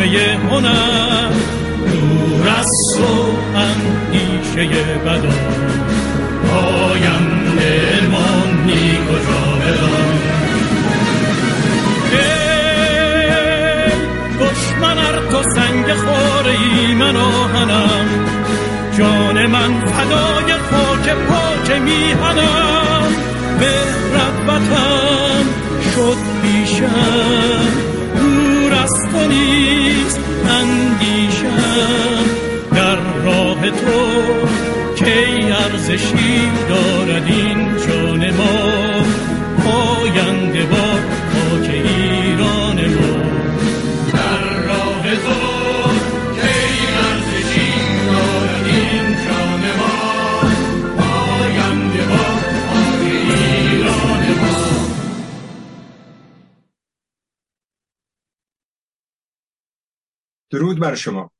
چشمه هنر. دور از تو اندیشه بدا آینده ماندی کجا بدان. دشمن ار تو سنگ خوره ای من آهنم جان من فدای خاک پاک میهنم به ربتم شد پیشم. تو نیست اندیشم در راه تو کی ارزشی دارد این جان ما؟ بر شما.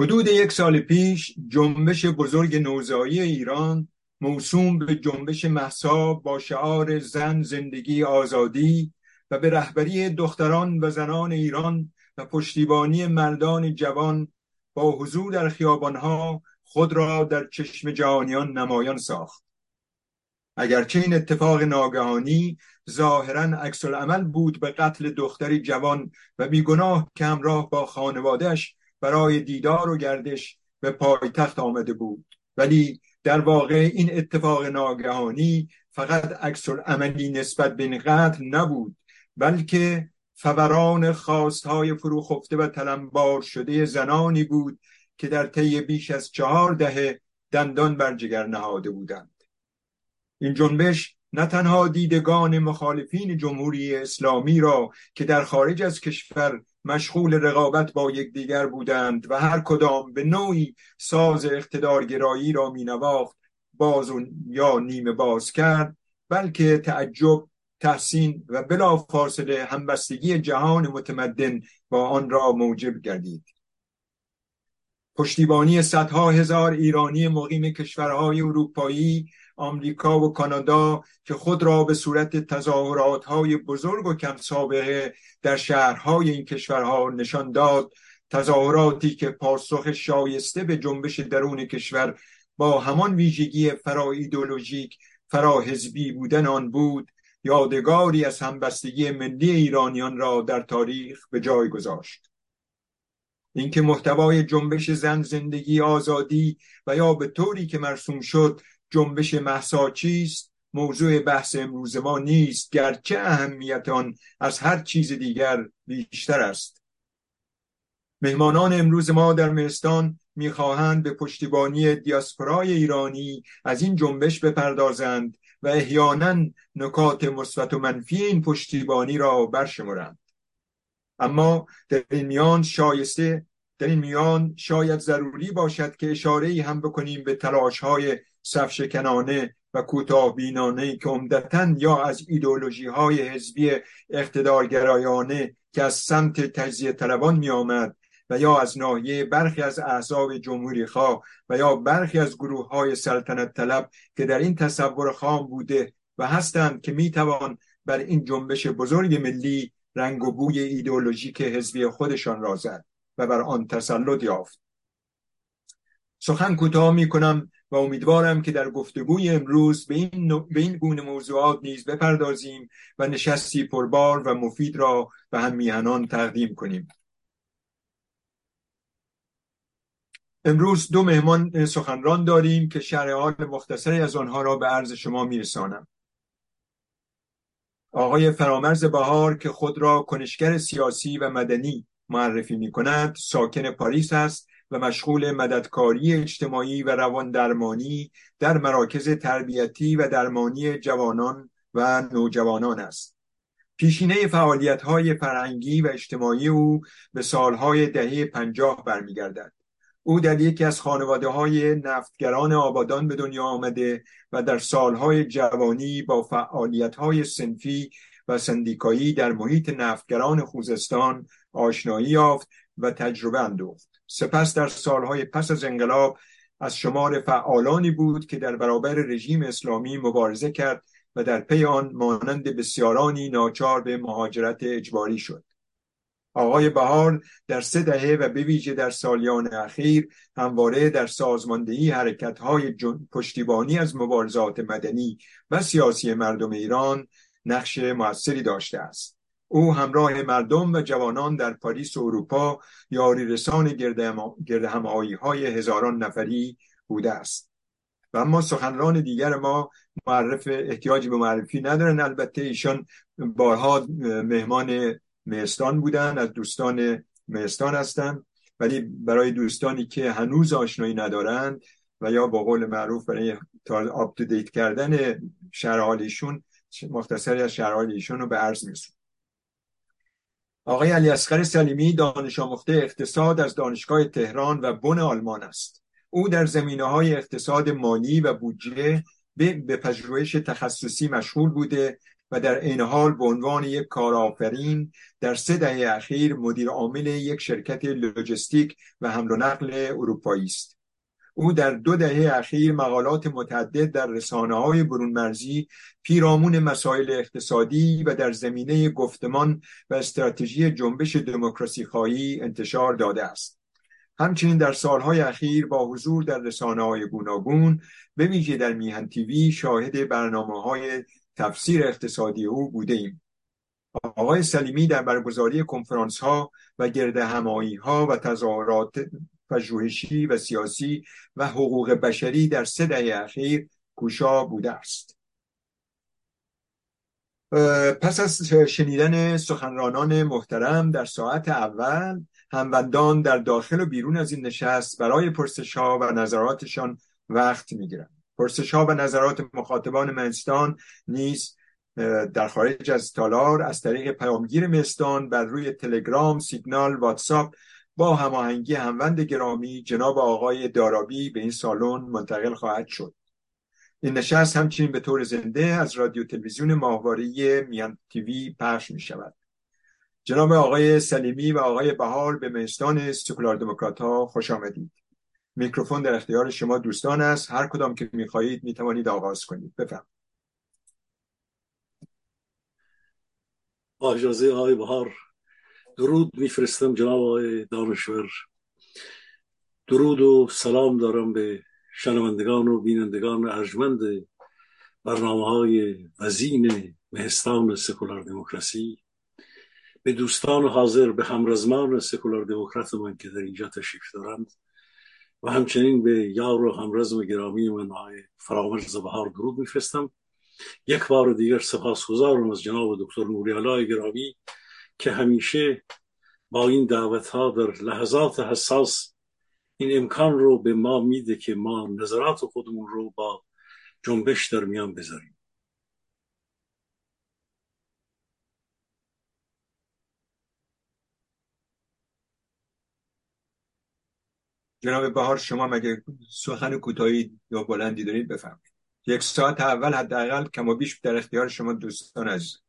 حدود یک سال پیش جنبش بزرگ نوزایی ایران موسوم به جنبش محسا با شعار زن زندگی آزادی و به رهبری دختران و زنان ایران و پشتیبانی مردان جوان با حضور در خیابانها خود را در چشم جهانیان نمایان ساخت. اگرچه این اتفاق ناگهانی ظاهرا عکس عمل بود به قتل دختری جوان و بیگناه که همراه با خانوادهش برای دیدار و گردش به پایتخت آمده بود. ولی در واقع این اتفاق ناگهانی فقط عکس عملی نسبت به این قتل نبود بلکه فوران خواستهای فروخفته و تلمبار شده زنانی بود که در طی بیش از چهار دهه دندان بر جگر نهاده بودند. این جنبش نه تنها دیدگان مخالفین جمهوری اسلامی را که در خارج از کشور مشغول رقابت با یکدیگر بودند و هر کدام به نوعی ساز اقتدارگرایی را مینواخت باز و یا نیمه باز کرد بلکه تعجب تحسین و بلا فاصله همبستگی جهان متمدن با آن را موجب گردید. پشتیبانی صدها هزار ایرانی مقیم کشورهای اروپایی آمریکا و کانادا که خود را به صورت تظاهرات های بزرگ و کم سابقه در شهرهای این کشورها نشان داد. تظاهراتی که پاسخ شایسته به جنبش درون کشور با همان ویژگی فرا ایدولوژیک فرا حزبی بودن آن بود یادگاری از همبستگی ملی ایرانیان را در تاریخ به جای گذاشت. اینکه محتوای جنبش زن زندگی آزادی و یا به طوری که مرسوم شد جنبش محسا چیست؟ موضوع بحث امروز ما نیست گرچه اهمیت آن از هر چیز دیگر بیشتر است. مهمانان امروز ما در مهستان می‌خواهند به پشتیبانی دیاسپورای ایرانی از این جنبش بپردازند و احیانا نکات مثبت و منفی این پشتیبانی را برشمرند. اما در این میان شایسته در این میان شاید ضروری باشد که اشاره هم بکنیم به تلاش های صفشکنانه و کوتاه بینانه که عمدتا یا از ایدولوژی های حزبی اقتدارگرایانه که از سمت تجزیه طلبان می آمد و یا از ناحیه برخی از احزاب جمهوری خواه و یا برخی از گروه های سلطنت طلب که در این تصور خام بوده و هستند که می توان بر این جنبش بزرگ ملی رنگ و بوی ایدئولوژیک حزبی خودشان را زد و بر آن تسلط یافت. سخن کوتاه می کنم و امیدوارم که در گفتگوی امروز به این, به این گونه موضوعات نیز بپردازیم و نشستی پربار و مفید را به هم میهنان تقدیم کنیم. امروز دو مهمان سخنران داریم که شرح حال مختصری از آنها را به عرض شما میرسانم. آقای فرامرز بهار که خود را کنشگر سیاسی و مدنی معرفی می کند ساکن پاریس است و مشغول مددکاری اجتماعی و روان درمانی در مراکز تربیتی و درمانی جوانان و نوجوانان است. پیشینه فعالیت های فرهنگی و اجتماعی او به سالهای دهه پنجاه برمیگردد. او در یکی از خانواده های نفتگران آبادان به دنیا آمده و در سالهای جوانی با فعالیت های سنفی و سندیکایی در محیط نفتگران خوزستان آشنایی یافت و تجربه اندوخت. سپس در سالهای پس از انقلاب از شمار فعالانی بود که در برابر رژیم اسلامی مبارزه کرد و در پی آن مانند بسیارانی ناچار به مهاجرت اجباری شد. آقای بهار در سه دهه و به ویژه در سالیان اخیر همواره در سازماندهی حرکت‌های پشتیبانی از مبارزات مدنی و سیاسی مردم ایران نقش موثری داشته است. او همراه مردم و جوانان در پاریس و اروپا یاری رسان گرد همایی های هزاران نفری بوده است. و اما سخنران دیگر ما معرف احتیاجی به معرفی ندارن. البته ایشان بارها مهمان مهستان بودن از دوستان مهستان هستند ولی برای دوستانی که هنوز آشنایی ندارند و یا با قول معروف برای آپ دیت کردن شرحال ایشون مختصری از شرحال ایشون رو به عرض میرسون آقای علی اصغر سلیمی دانش آموخته اقتصاد از دانشگاه تهران و بن آلمان است. او در زمینه های اقتصاد مالی و بودجه به پژوهش تخصصی مشغول بوده و در این حال به عنوان یک کارآفرین در سه دهه اخیر مدیر عامل یک شرکت لوجستیک و حمل و نقل اروپایی است. او در دو دهه اخیر مقالات متعدد در رسانه های برون مرزی پیرامون مسائل اقتصادی و در زمینه گفتمان و استراتژی جنبش دموکراسی خواهی انتشار داده است همچنین در سالهای اخیر با حضور در رسانه های گوناگون به ویژه در میهن تیوی شاهد برنامه های تفسیر اقتصادی او بوده ایم. آقای سلیمی در برگزاری کنفرانس ها و گرد همایی ها و تظاهرات پژوهشی و سیاسی و حقوق بشری در سه دهه اخیر کوشا بوده است. پس از شنیدن سخنرانان محترم در ساعت اول هموندان در داخل و بیرون از این نشست برای پرسش ها و نظراتشان وقت می‌گیرند. پرسش ها و نظرات مخاطبان منستان نیز در خارج از تالار از طریق پیامگیر مستان بر روی تلگرام، سیگنال، واتساپ با هماهنگی هموند گرامی جناب آقای دارابی به این سالن منتقل خواهد شد. این نشست همچنین به طور زنده از رادیو تلویزیون ماهواره میان تیوی پخش می شود. جناب آقای سلیمی و آقای بهار به مهستان سکولار دموکرات ها خوش آمدید. میکروفون در اختیار شما دوستان است هر کدام که می‌خواهید می‌توانید آغاز کنید بفرم با اجازه آقای بهار درود میفرستم جناب آقای دانشور. درود و سلام دارم به شنوندگان و بینندگان ارجمند برنامه های وزین مهستان سکولار دموکراسی. به دوستان حاضر به همرزمان سکولار دموکرات من که در اینجا تشریف دارند و همچنین به یار و همرزم گرامی من های فرامرز زبهار درود میفرستم. یک بار دیگر سپاسگزارم از جناب دکتر نوری گرامی که همیشه با این دعوت ها در لحظات حساس این امکان رو به ما میده که ما نظرات خودمون رو با جنبش در میان بذاریم. جناب بهار شما مگه سخن کوتاهی یا بلندی دارید؟ بفرمایید. یک ساعت اول حداقل کم و بیش در اختیار شما دوستان از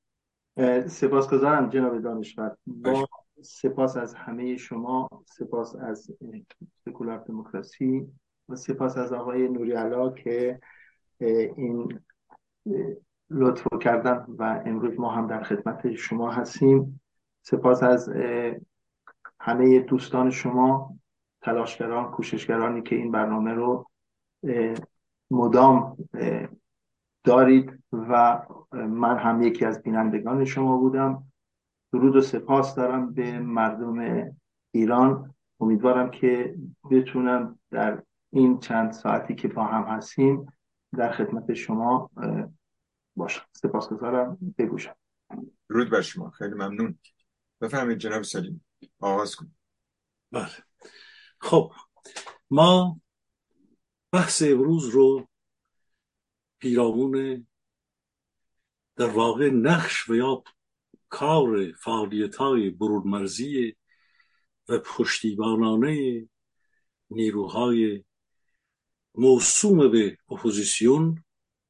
سپاسگزارم جناب دانشور. با سپاس از همه شما سپاس از سکولار دموکراسی و سپاس از آقای نوری علا که این لطف کردن و امروز ما هم در خدمت شما هستیم. سپاس از همه دوستان شما تلاشگران کوششگرانی که این برنامه رو مدام دارید. و من هم یکی از بینندگان شما بودم. درود و سپاس دارم به مردم ایران. امیدوارم که بتونم در این چند ساعتی که با هم هستیم در خدمت شما باشم. سپاسگزارم. بگوشم. درود بر شما. خیلی ممنون. بفهمید جناب سلیم. آغاز کنید بله. خب ما بحث امروز رو پیرامون در واقع نقش و یا کار فعالیت های برون مرزی و پشتیبانانه نیروهای موسوم به اپوزیسیون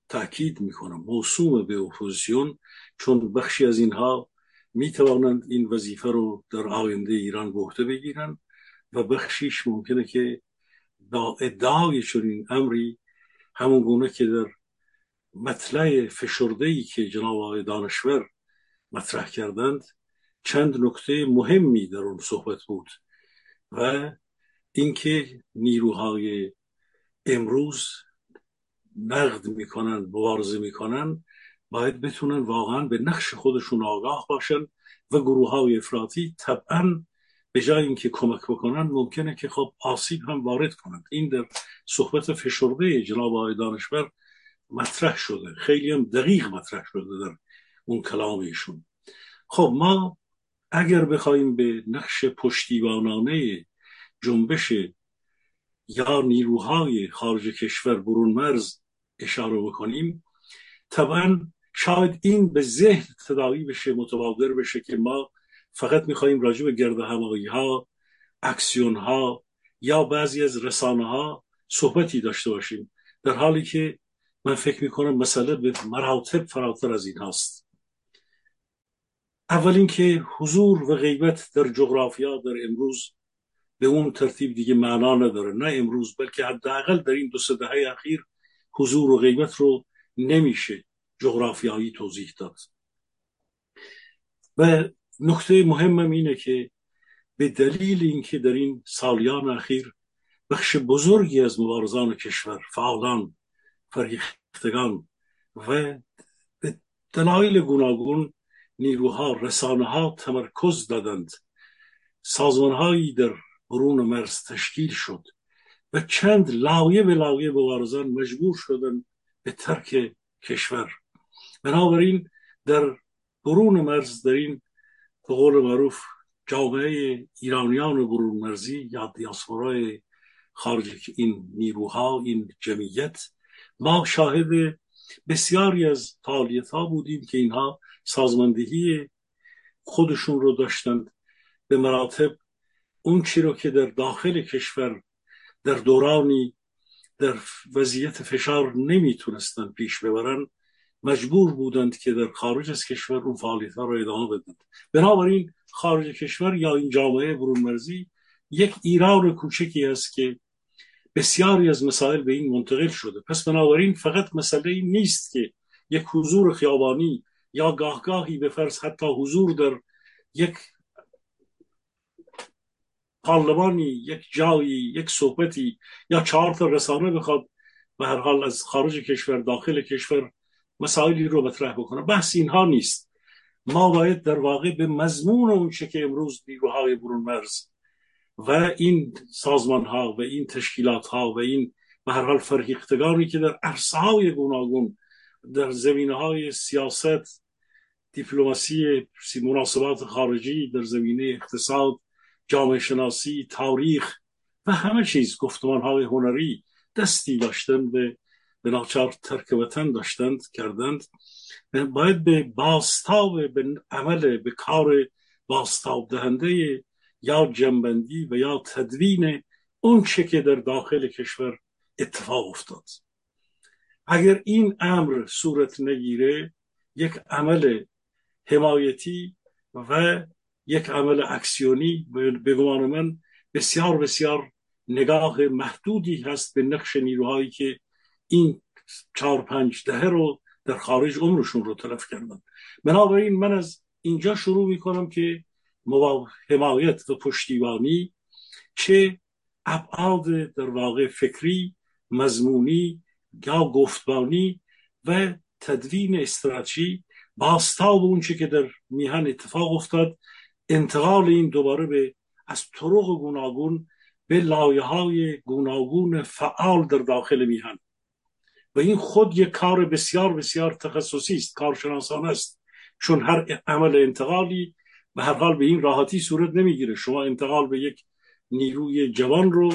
تاکید می‌کنم. موسوم به اپوزیسیون چون بخشی از اینها می توانند این وظیفه رو در آینده ایران به عهده بگیرند و بخشیش ممکنه که با ادعای چنین امری همون گونه که در مطلع فشرده ای که جناب آقای دانشور مطرح کردند چند نکته مهمی در اون صحبت بود و اینکه نیروهای امروز نقد می‌کنن مبارزه می‌کنن باید بتونن واقعا به نقش خودشون آگاه باشن و گروه های افراطی طبعا به جای اینکه کمک بکنن ممکنه که خب آسیب هم وارد کنند. این در صحبت فشرده جناب آقای دانشور مطرح شده. خیلی هم دقیق مطرح شده در اون کلام ایشون خب ما اگر بخوایم به نقش پشتیبانانه جنبش یا نیروهای خارج کشور برون مرز اشاره بکنیم طبعا شاید این به ذهن تداعی بشه متبادر بشه که ما فقط می‌خواهیم راجع به گرد همایی ها اکسیون ها یا بعضی از رسانه ها صحبتی داشته باشیم. در حالی که من فکر می‌کنم مسئله به مراتب فراتر از این هاست. اول اینکه حضور و غیبت در جغرافیا در امروز به اون ترتیب دیگه معنا نداره. نه امروز بلکه حداقل در این دو سه دهه اخیر حضور و غیبت رو نمیشه جغرافیایی توضیح داد. و نکته مهمم اینه که به دلیل اینکه در این سالیان اخیر بخش بزرگی از مبارزان کشور فعالان فرهیختگان و به دلایل گوناگون نیروها رسانه ها تمرکز دادند. سازمانهایی در برون مرز تشکیل شد و چند لایه به لایه مبارزان مجبور شدن به ترک کشور. بنابراین در برون مرز در این به قول معروف جامعه ایرانیان برون مرزی یا دیاسپورای خارج این نیروها این جمعیت ما شاهد بسیاری از فعالیت ها بودیم که اینها سازماندهی خودشون رو داشتند به مراتب. اون چی رو که در داخل کشور در دورانی در وضعیت فشار نمی‌تونستن پیش ببرن مجبور بودند که در خارج از کشور اون فعالیت ها رو ادامه بدند بنابراین خارج کشور یا این جامعه برون مرزی یک ایران کوچکی است که بسیاری از مسائل به این منتقل شده. پس بنابراین فقط مسئله این نیست که یک حضور خیابانی یا گاهگاهی به فرض حتی حضور در یک پارلمانی یک جایی یک صحبتی یا چهار تا رسانه بخواد به هر حال از خارج کشور داخل کشور مسائلی رو مطرح بکنه. بحث اینها نیست. ما باید در واقع به مضمون اون که امروز نیروهای برون مرز و این سازمان ها و این تشکیلات ها و این به هر حال فرهیختگانی که در عرصه های گوناگون در زمینه های سیاست دیپلماسی مناسبات خارجی در زمینه اقتصاد جامعه شناسی تاریخ و همه چیز گفتمان های هنری دستی داشتن به به ناچار ترک وطن داشتند کردند. باید به باستاب به عمل به کار باستاب دهنده یا جنبندی و یا تدوین اون چه که در داخل کشور اتفاق افتاد. اگر این امر صورت نگیره یک عمل حمایتی و یک عمل اکسیونی به گمان من بسیار بسیار نگاه محدودی هست به نقش نیروهایی که این چهار پنج دهه رو در خارج عمرشون رو تلف کردن. بنابراین من از اینجا شروع می کنم که حمایت و پشتیبانی چه ابعاد در واقع فکری مضمونی یا گفتبانی و تدوین استراتژی باستاب اون چه که در میهن اتفاق افتاد انتقال این دوباره به از طرق گوناگون به لایه های گوناگون فعال در داخل میهن. و این خود یک کار بسیار بسیار تخصصی است کارشناسان است چون هر عمل انتقالی به هر حال به این راحتی صورت نمی‌گیره. شما انتقال به یک نیروی جوان رو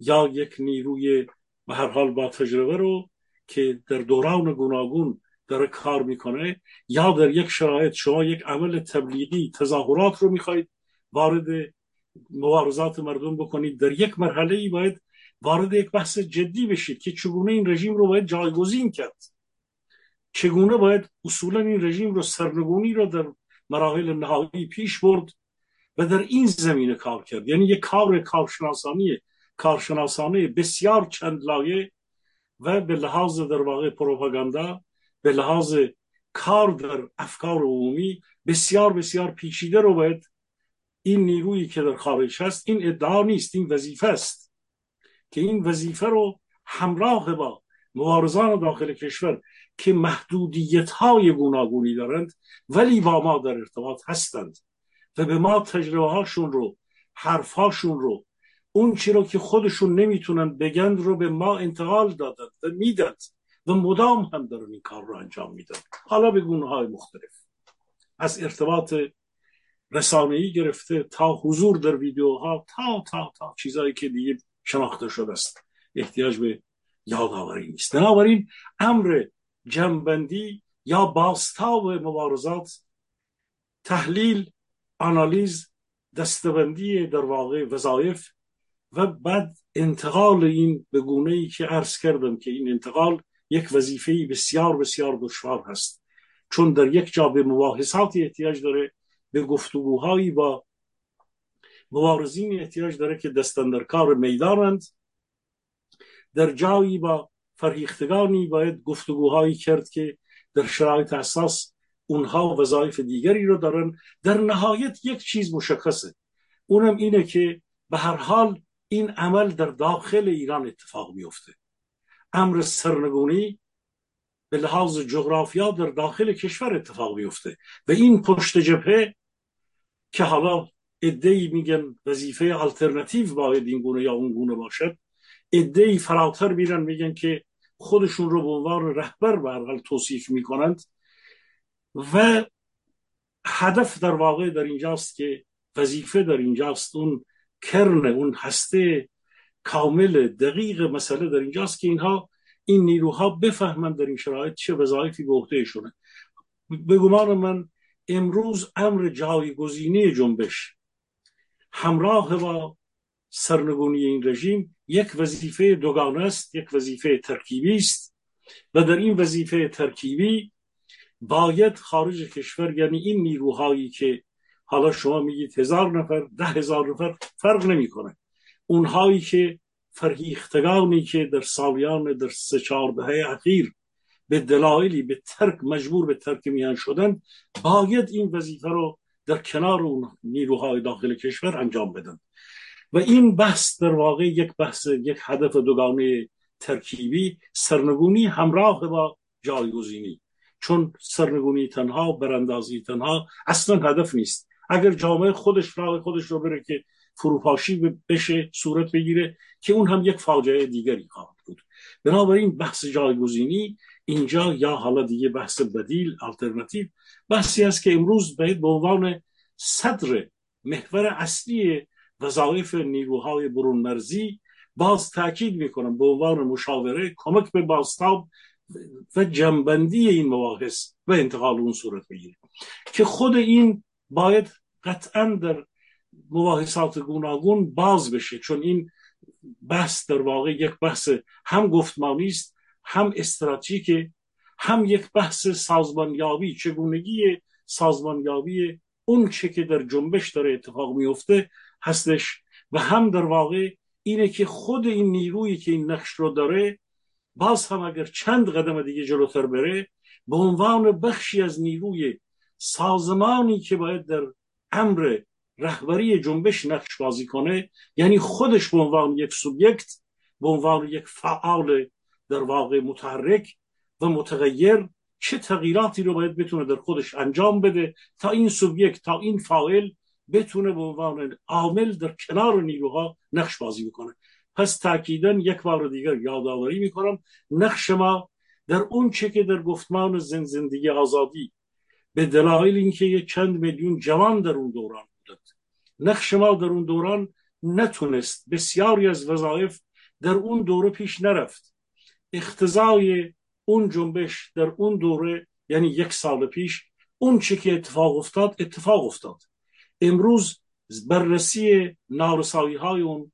یا یک نیروی به هر حال با تجربه رو که در دوران گوناگون داره کار می‌کنه یا در یک شرایط شما یک عمل تبلیغی تظاهرات رو می‌خواید وارد مبارزات مردم بکنید در یک مرحله ای باید وارد یک بحث جدی بشید که چگونه این رژیم رو باید جایگزین کرد. چگونه باید اصولا این رژیم رو سرنگونی رو در مراحل نهایی پیش برد و در این زمینه کار کرد. یعنی یک کار کارشناسانی کارشناسانه بسیار چند لایه و به لحاظ در واقع پروپاگاندا به لحاظ کار در افکار عمومی بسیار بسیار پیچیده رو باید این نیرویی که در خارج هست این ادعا نیست این وظیفه است که این وظیفه رو همراه با مبارزان داخل کشور که محدودیت های گوناگونی دارند ولی با ما در ارتباط هستند و به ما تجربه هاشون رو حرف هاشون رو اون چی رو که خودشون نمی‌تونن بگند رو به ما انتقال دادند و میدند و مدام هم دارن این کار رو انجام میدن. حالا به گونه های مختلف. از ارتباط رسانه‌ای گرفته تا حضور در ویدیوها تا تا تا چیزهایی که دیگه شناخته شده است. احتیاج به یادآوری نیست. بنابراین امر جنبندی یا باستاب مبارزات تحلیل آنالیز دستبندی در واقع وظایف و بعد انتقال این به گونه ای که عرض کردم که این انتقال یک وظیفه بسیار بسیار دشوار هست. چون در یک جا به مباحثاتی احتیاج داره به گفتگوهایی با مبارزین احتیاج داره که دستن در کار می‌دانند. در جایی با فرهیختگانی باید گفتگوهایی کرد که در شرایط اساس اونها وظایف دیگری رو دارن. در نهایت یک چیز مشخصه. اونم اینه که به هر حال این عمل در داخل ایران اتفاق میفته امر سرنگونی به لحاظ جغرافیا در داخل کشور اتفاق میفته و این پشت جبهه که حالا ادهی میگن وظیفه آلترناتیو باید این گونه یا اون گونه باشد ادهی فراتر میرن میگن که خودشون رو به عنوان رهبر به توصیف می‌کنند. و هدف در واقع در اینجاست که وظیفه در اینجاست اون کرن اون هسته کامل دقیق مسئله در اینجاست که اینها این نیروها بفهمند در این شرایط چه وظایفی به عهدهشونه به گمان من امروز امر جایگزینی جنبش همراه با سرنگونی این رژیم یک وظیفه دوگانه است یک وظیفه ترکیبی است و در این وظیفه ترکیبی باید خارج کشور یعنی این نیروهایی که حالا شما میگید هزار نفر ده هزار نفر فرق نمی‌کنه. اونهایی که فرهیختگانی که در سالیان در سه چهار دهه اخیر به دلایلی به ترک مجبور به ترک میان شدن باید این وظیفه رو در کنار اون نیروهای داخل کشور انجام بدن. و این بحث در واقع یک بحث یک هدف دوگانه ترکیبی سرنگونی همراه با جایگزینی. چون سرنگونی تنها براندازی تنها اصلا هدف نیست. اگر جامعه خودش راه خودش رو بره که فروپاشی بشه صورت بگیره که اون هم یک فاجعه دیگری خواهد بود. بنابراین بحث جایگزینی اینجا یا حالا دیگه بحث بدیل آلترناتیو بحثی است که امروز باید به عنوان صدر محور اصلی وظایف نیروهای برون مرزی باز تاکید می‌کنم به عنوان مشاوره کمک به باستاب و جنبندی این مباحث و انتقال اون صورت بگیره که خود این باید قطعا در مباحثات گوناگون باز بشه چون این بحث در واقع یک بحث هم گفتمانی است هم استراتژیک هم یک بحث سازمانیابی چگونگی سازمانیابی اون چه که در جنبش داره اتفاق میفته هستش. و هم در واقع اینه که خود این نیرویی که این نقش رو داره باز هم اگر چند قدم دیگه جلوتر بره به عنوان بخشی از نیروی سازمانی که باید در امر رهبری جنبش نقش بازی کنه یعنی خودش به عنوان یک سوبیکت به عنوان یک فعال در واقع متحرک و متغیر چه تغییراتی رو باید بتونه در خودش انجام بده تا این سوبیکت تا این فاعل بتونه به عنوان عامل در کنار نیروها نقش بازی بکنه. پس تاکیدا یک بار دیگر یادآوری می‌کنم نقش ما در اون چه که در گفتمان زن زندگی آزادی به دلایل اینکه چند میلیون جوان در اون دوران بودند. نقش ما در اون دوران نتونست بسیاری از وظایف در اون دوره پیش نرفت. اختزای اون جنبش در اون دوره یعنی یک سال پیش اون چی که اتفاق افتاد اتفاق افتاد. امروز بررسی نارسایی های اون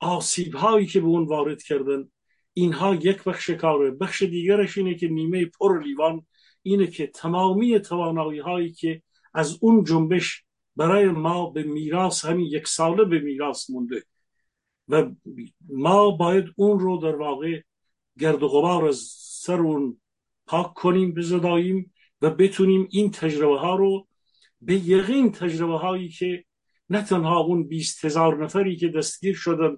آسیب هایی که به اون وارد کردن اینها یک بخش کاره. بخش دیگرش اینه که نیمه پر لیوان اینه که تمامی توانایی هایی که از اون جنبش برای ما به میراث همین یک ساله به میراث مونده. و ما باید اون رو در واقع گرد و غبار از سر اون پاک کنیم بزداییم و بتونیم این تجربه ها رو به یقین تجربه هایی که نه تنها اون بیست هزار نفری که دستگیر شدن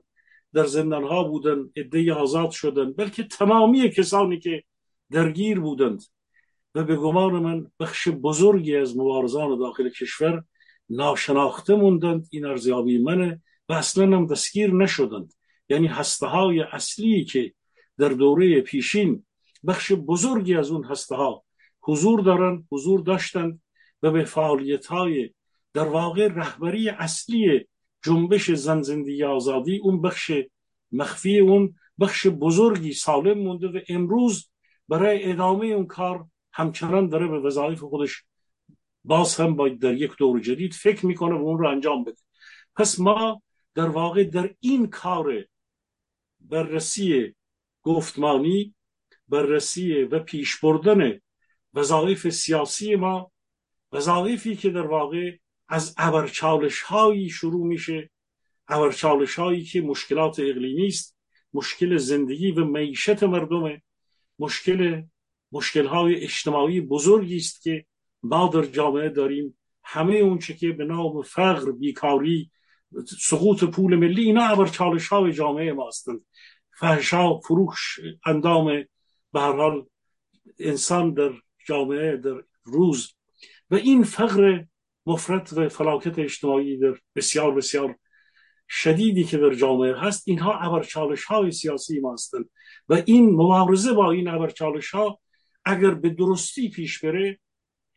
در زندان ها بودن عده آزاد شدن بلکه تمامی کسانی که درگیر بودند و به گمان من بخش بزرگی از مبارزان داخل کشور ناشناخته موندند این ارزیابی منه و اصلا هم دستگیر نشدند. یعنی هسته های اصلی که در دوره پیشین بخش بزرگی از اون هسته ها حضور دارن حضور داشتند به فعالیت های در واقع رهبری اصلی جنبش زن زندگی آزادی اون بخش مخفی اون بخش بزرگی سالم مونده و امروز برای ادامه اون کار همچنان داره به وظایف خودش باز هم باید در یک دور جدید فکر می‌کنه و اون رو انجام بده. پس ما در واقع در این کار بررسی گفتمانی بررسی و پیش بردن وظایف سیاسی ما وظایفی که در واقع از ابرچالش هایی شروع میشه ابرچالش هایی که مشکلات اقلیمی است مشکل زندگی و معیشت مردمه مشکل مشکل های اجتماعی بزرگی است که ما در جامعه داریم. همه اون که به نام فقر بیکاری سقوط پول ملی اینا ابر چالش های جامعه ما هستند فحشا فروش اندام به هر حال انسان در جامعه در روز و این فقر مفرد و فلاکت اجتماعی در بسیار بسیار شدیدی که در جامعه هست اینها ابرچالش های سیاسی ما هستند. و این مبارزه با این ابرچالش ها اگر به درستی پیش بره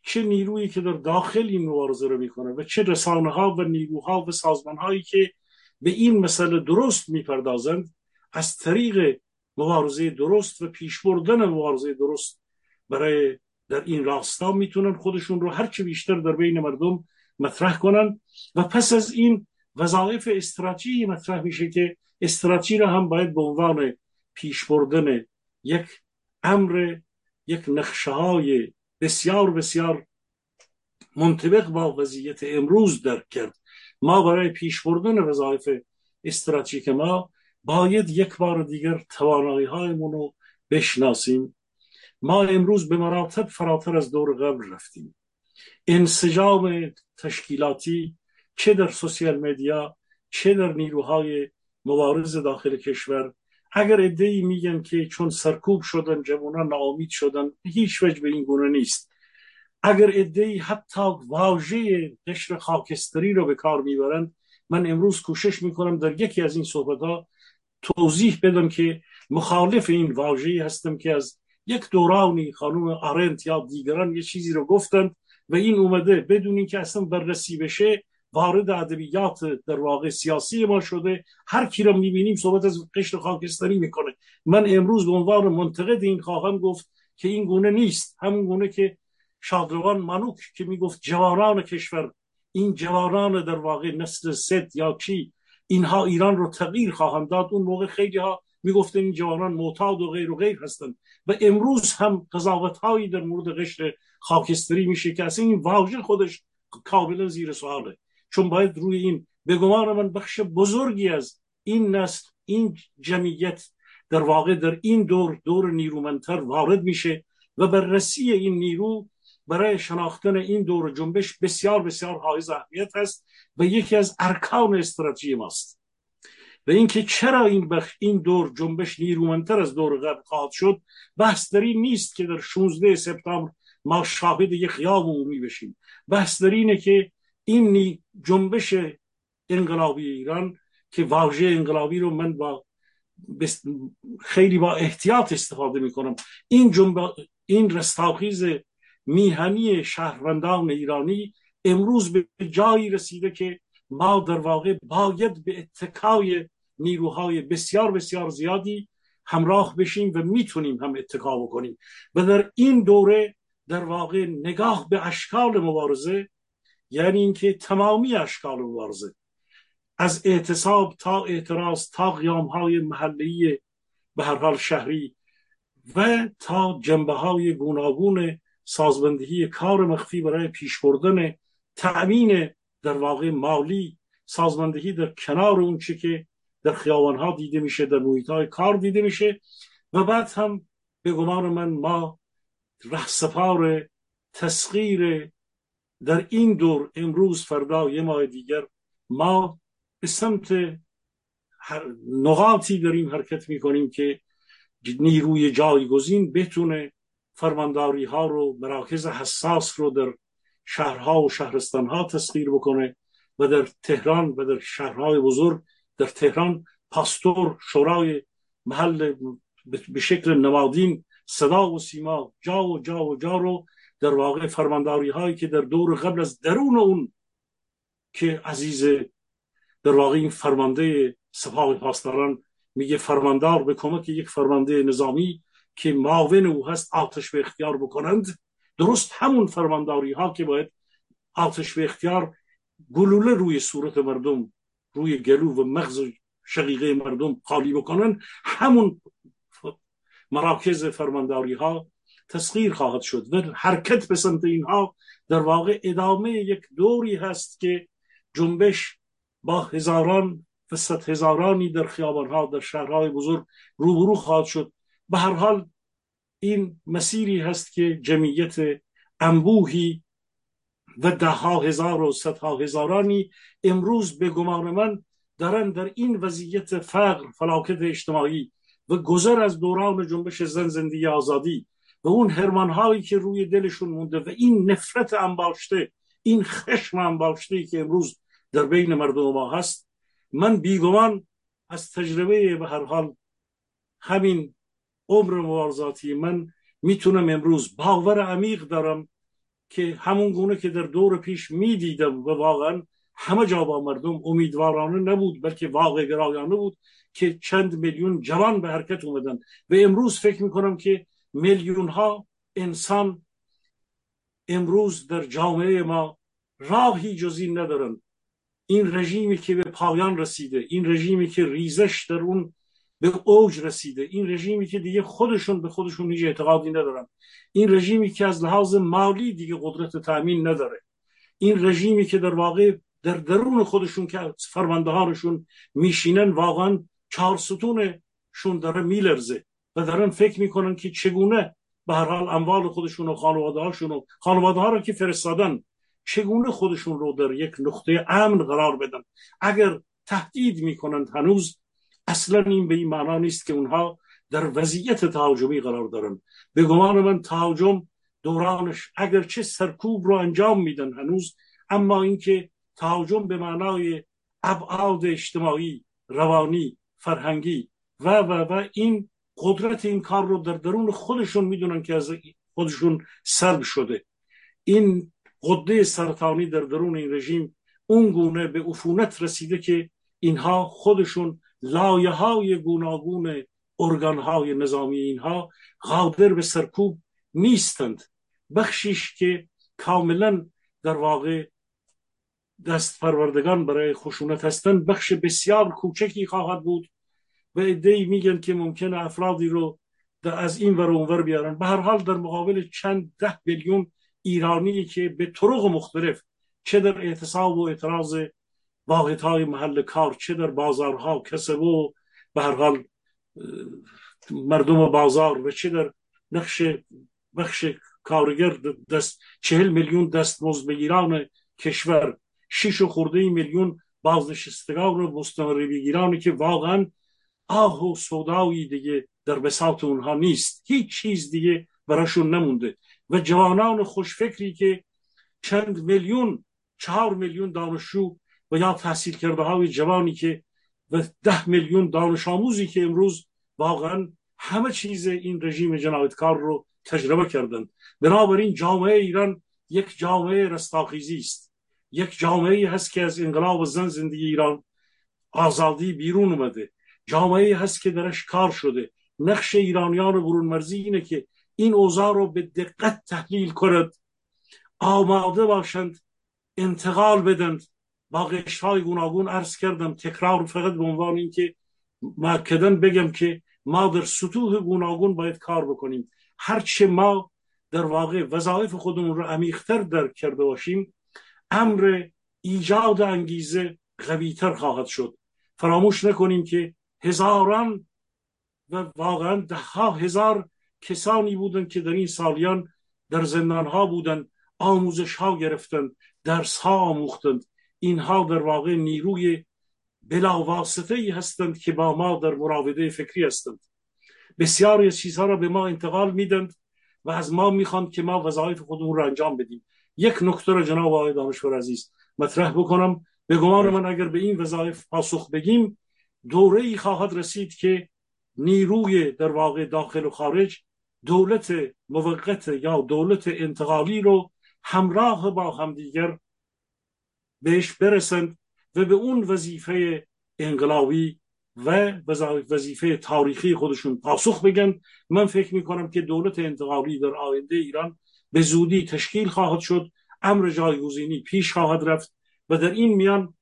چه نیرویی که در داخل این مبارزه رو می‌کنه و چه رسانه ها و نیروها و سازمان هایی که به این مسئله درست می‌پردازند از طریق مبارزه درست و پیش بردن مبارزه درست برای در این راستا می‌تونن خودشون رو هرچه بیشتر در بین مردم مطرح کنن. و پس از این وظایف استراتژی مطرح میشه که استراتژی را هم باید به عنوان پیش بردن یک امر یک نقشه های بسیار بسیار منطبق با وضعیت امروز درک کرد. ما برای پیش بردن وظایف استراتژیک ما باید یک بار دیگر توانایی هایمون رو بشناسیم. ما امروز به مراتب فراتر از دور قبل رفتیم. انسجام تشکیلاتی چه در سوسیال مدیا چه در نیروهای مبارز داخل کشور. اگر ادهی میگن که چون سرکوب شدن جوانان ناامید شدن هیچ وجه به این گونه نیست. اگر ادهی حتی واژه قشر خاکستری رو به کار می‌برند من امروز کوشش می‌کنم در یکی از این صحبت ها توضیح بدم که مخالف این واژه هستم که از یک دورانی خانم آرنت یا دیگران یه چیزی رو گفتند و این اومده بدون اینکه اصلا بررسی بشه وارد ادبیات در واقع سیاسی ما شده. هر کی رو می‌بینیم صحبت از قشر خاکستری می‌کنه. من امروز به عنوان منتقد این خواهم گفت که این گونه نیست. همون گونه که شادروان منوک که می‌گفت جوانان کشور این جوانان در واقع نسل ست یا کی اینها ایران رو تغییر خواهند داد. اون موقع خیلی ها می‌گفتن این جوانان معتاد و غیر و غیر هستند. و امروز هم قضاوت هایی در مورد قشر خاکستری میشه که اصلا این واژه خودش کاملا زیر سواله. چون باید روی این به گمان من بخش بزرگی از این نسل این جمعیت در واقع در این دور دور نیرومندتر وارد میشه و بررسی این نیرو برای شناختن این دور جنبش بسیار بسیار حائز اهمیت است و یکی از ارکان استراتژی ماست. و اینکه چرا این بخ این دور جنبش نیرومندتر از دور قبل خواهد شد بحث در این نیست که در 16 سپتامبر ما شاهد یک خیاب عمومی بشیم. بحث در اینه که این جنبش انقلابی ایران که واژه انقلابی رو من با خیلی با احتیاط استفاده می‌کنم. این جنب... این رستاخیز میهنی شهروندان ایرانی امروز به جایی رسیده که ما در واقع باید به اتکای نیروهای بسیار بسیار زیادی همراه بشیم و می‌تونیم هم اتکا بکنیم. و در این دوره در واقع نگاه به اشکال مبارزه یعنی اینکه تمامی اشکال مبارزه از اعتصاب تا اعتراض تا قیام های محلی به هر حال شهری و تا جنبه های گوناگون سازماندهی کار مخفی برای پیش بردن تأمین در واقع مالی سازماندهی در کنار اون چی که در خیابان ها دیده میشه در محیط های کار دیده میشه و بعد هم به گمان من ما رهسپار تسخیر در این دور امروز فردا یه ماه دیگر ما به سمت نقاطی داریم حرکت می‌کنیم که نیروی جایگزین بتونه فرمانداری ها رو مراکز حساس رو در شهرها و شهرستان ها تسخیر بکنه و در تهران و در شهرهای بزرگ در تهران پاستور شورای محل به شکل نمادین صدا و سیما جا و جا و جا رو در واقع فرمانداری هایی که در دور قبل از درون اون که عزیز در واقع این فرمانده سپاه پاسداران میگه فرماندار به کمک یک فرمانده نظامی که معاون او هست آتش به اختیار بکنند. درست همون فرمانداری ها که باید آتش به اختیار گلوله روی صورت مردم روی گلو و مغز شقیقه مردم خالی بکنن همون مراکز فرمانداری ها تسخیر خواهد شد و حرکت به سمت اینها در واقع ادامه یک دوری هست که جنبش با هزاران و هزارانی در خیابانها در شهرهای بزرگ روبرو خواهد شد. به هر حال این مسیری هست که جمعیت انبوهی و ده ها هزار و صدها هزارانی امروز به گمان من دارن در این وضعیت فقر فلاکت اجتماعی و گذر از دوران جنبش زن زندگی آزادی و اون هرمان هایی که روی دلشون مونده و این نفرت انباشته این خشم انباشته که امروز در بین مردم ما هست من بیگمان از تجربه به هر حال همین عمر مبارزاتی من می‌تونم امروز باور عمیق دارم که همون گونه که در دور پیش می‌دیدم و واقعا همه جا با مردم امیدوارانه نبود بلکه واقع گرایانه بود که چند میلیون جوان به حرکت اومدن. و امروز فکر می‌کنم که میلیون ها انسان امروز در جامعه ما راهی جزی ندارن. این رژیمی که به پایان رسیده این رژیمی که ریزش در اون به اوج رسیده. این رژیمی که دیگه خودشون به خودشون هیچ اعتقادی ندارن. این رژیمی که از لحاظ مالی دیگه قدرت تامین نداره. این رژیمی که در واقع در درون خودشون که فرمانده هاشون میشینن واقعا چهار ستونشون داره میلرزه و دارن فکر می‌کنن که چگونه به هر حال اموال خودشون و خانواده هاشون و خانواده ها رو که فرستادن چگونه خودشون رو در یک نقطه امن قرار بدن. اگر تهدید می‌کنند هنوز اصلا این به این معنا نیست که اونها در وضعیت تهاجمی قرار دارن. به گمان من تهاجم دورانش اگرچه سرکوب رو انجام میدن هنوز اما اینکه تهاجم به معنای ابعاد اجتماعی روانی فرهنگی و و و این قدرت این کار رو در درون خودشون می‌دونن که از خودشون سلب شده. این قده سرطانی در درون این رژیم اون گونه به عفونت رسیده که اینها خودشون لایه های گوناگون ارگان های نظامی اینها قادر به سرکوب نیستند. بخشیش که کاملا در واقع دست پروردگان برای خشونت هستند بخش بسیار کوچکی خواهد بود. و ادهی میگن که ممکن افرادی رو از این ور اونور بیارن. به هر حال در مقابل چند ده میلیون ایرانی که به طرق مختلف چه در اعتصاب و اعتراض واحدهای محل کار چه در بازارها کسب و به هر حال مردم بازار و چه در نقش بخش کارگر دست چهل میلیون دست بگیران کشور شیش و خورده میلیون بازنشستگان و مستمر بگیرانی که واقعا آه و سودایی دیگه در بساط اونها نیست. هیچ چیز دیگه براشون نمونده. و جوانان خوشفکری که چند میلیون چهار میلیون دانشجو و یا تحصیل کرده های جوانی که و ده میلیون دانش آموزی که امروز واقعا همه چیز این رژیم جنایتکار رو تجربه کردن. بنابراین جامعه ایران یک جامعه رستاخیزی است. یک جامعه هست که از انقلاب زن زندگی ایران آزادی بیرون اومده. جامعه هست که درش کار شده. نقش ایرانیان برون مرزی اینه که این اوضاع رو به دقت تحلیل کنند. آماده باشند انتقال بدند. با قشرهای گوناگون عرض کردم تکرار فقط به عنوان اینکه مرکدن بگم که ما در سطوح گوناگون باید کار بکنیم. هرچه ما در واقع وظایف خودمون رو عمیقتر درک کرده باشیم امر ایجاد انگیزه قویتر خواهد شد. فراموش نکنیم که هزاران و واقعا ده ها هزار کسانی بودند که در این سالیان در زندان ها بودند آموزش ها گرفتند درس ها آموختند. اینها در واقع نیروی بلاواسطه ای هستند که با ما در مراوده فکری هستند. بسیاری از چیزها را به ما انتقال میدند و از ما می‌خواند که ما وظایف خودمون را انجام بدیم. یک نکته را جناب آقای دانشور عزیز مطرح بکنم. به گمان من اگر به این وظایف پاسخ بگیم دوره ای خواهد رسید که نیروی در واقع داخل و خارج دولت موقت یا دولت انتقالی رو همراه با همدیگر بهش برسند و به اون وظیفه انقلابی و وظیفه تاریخی خودشون پاسخ بگن. من فکر می کنم که دولت انتقالی در آینده ایران به زودی تشکیل خواهد شد. امر جایگزینی پیش خواهد رفت و در این میان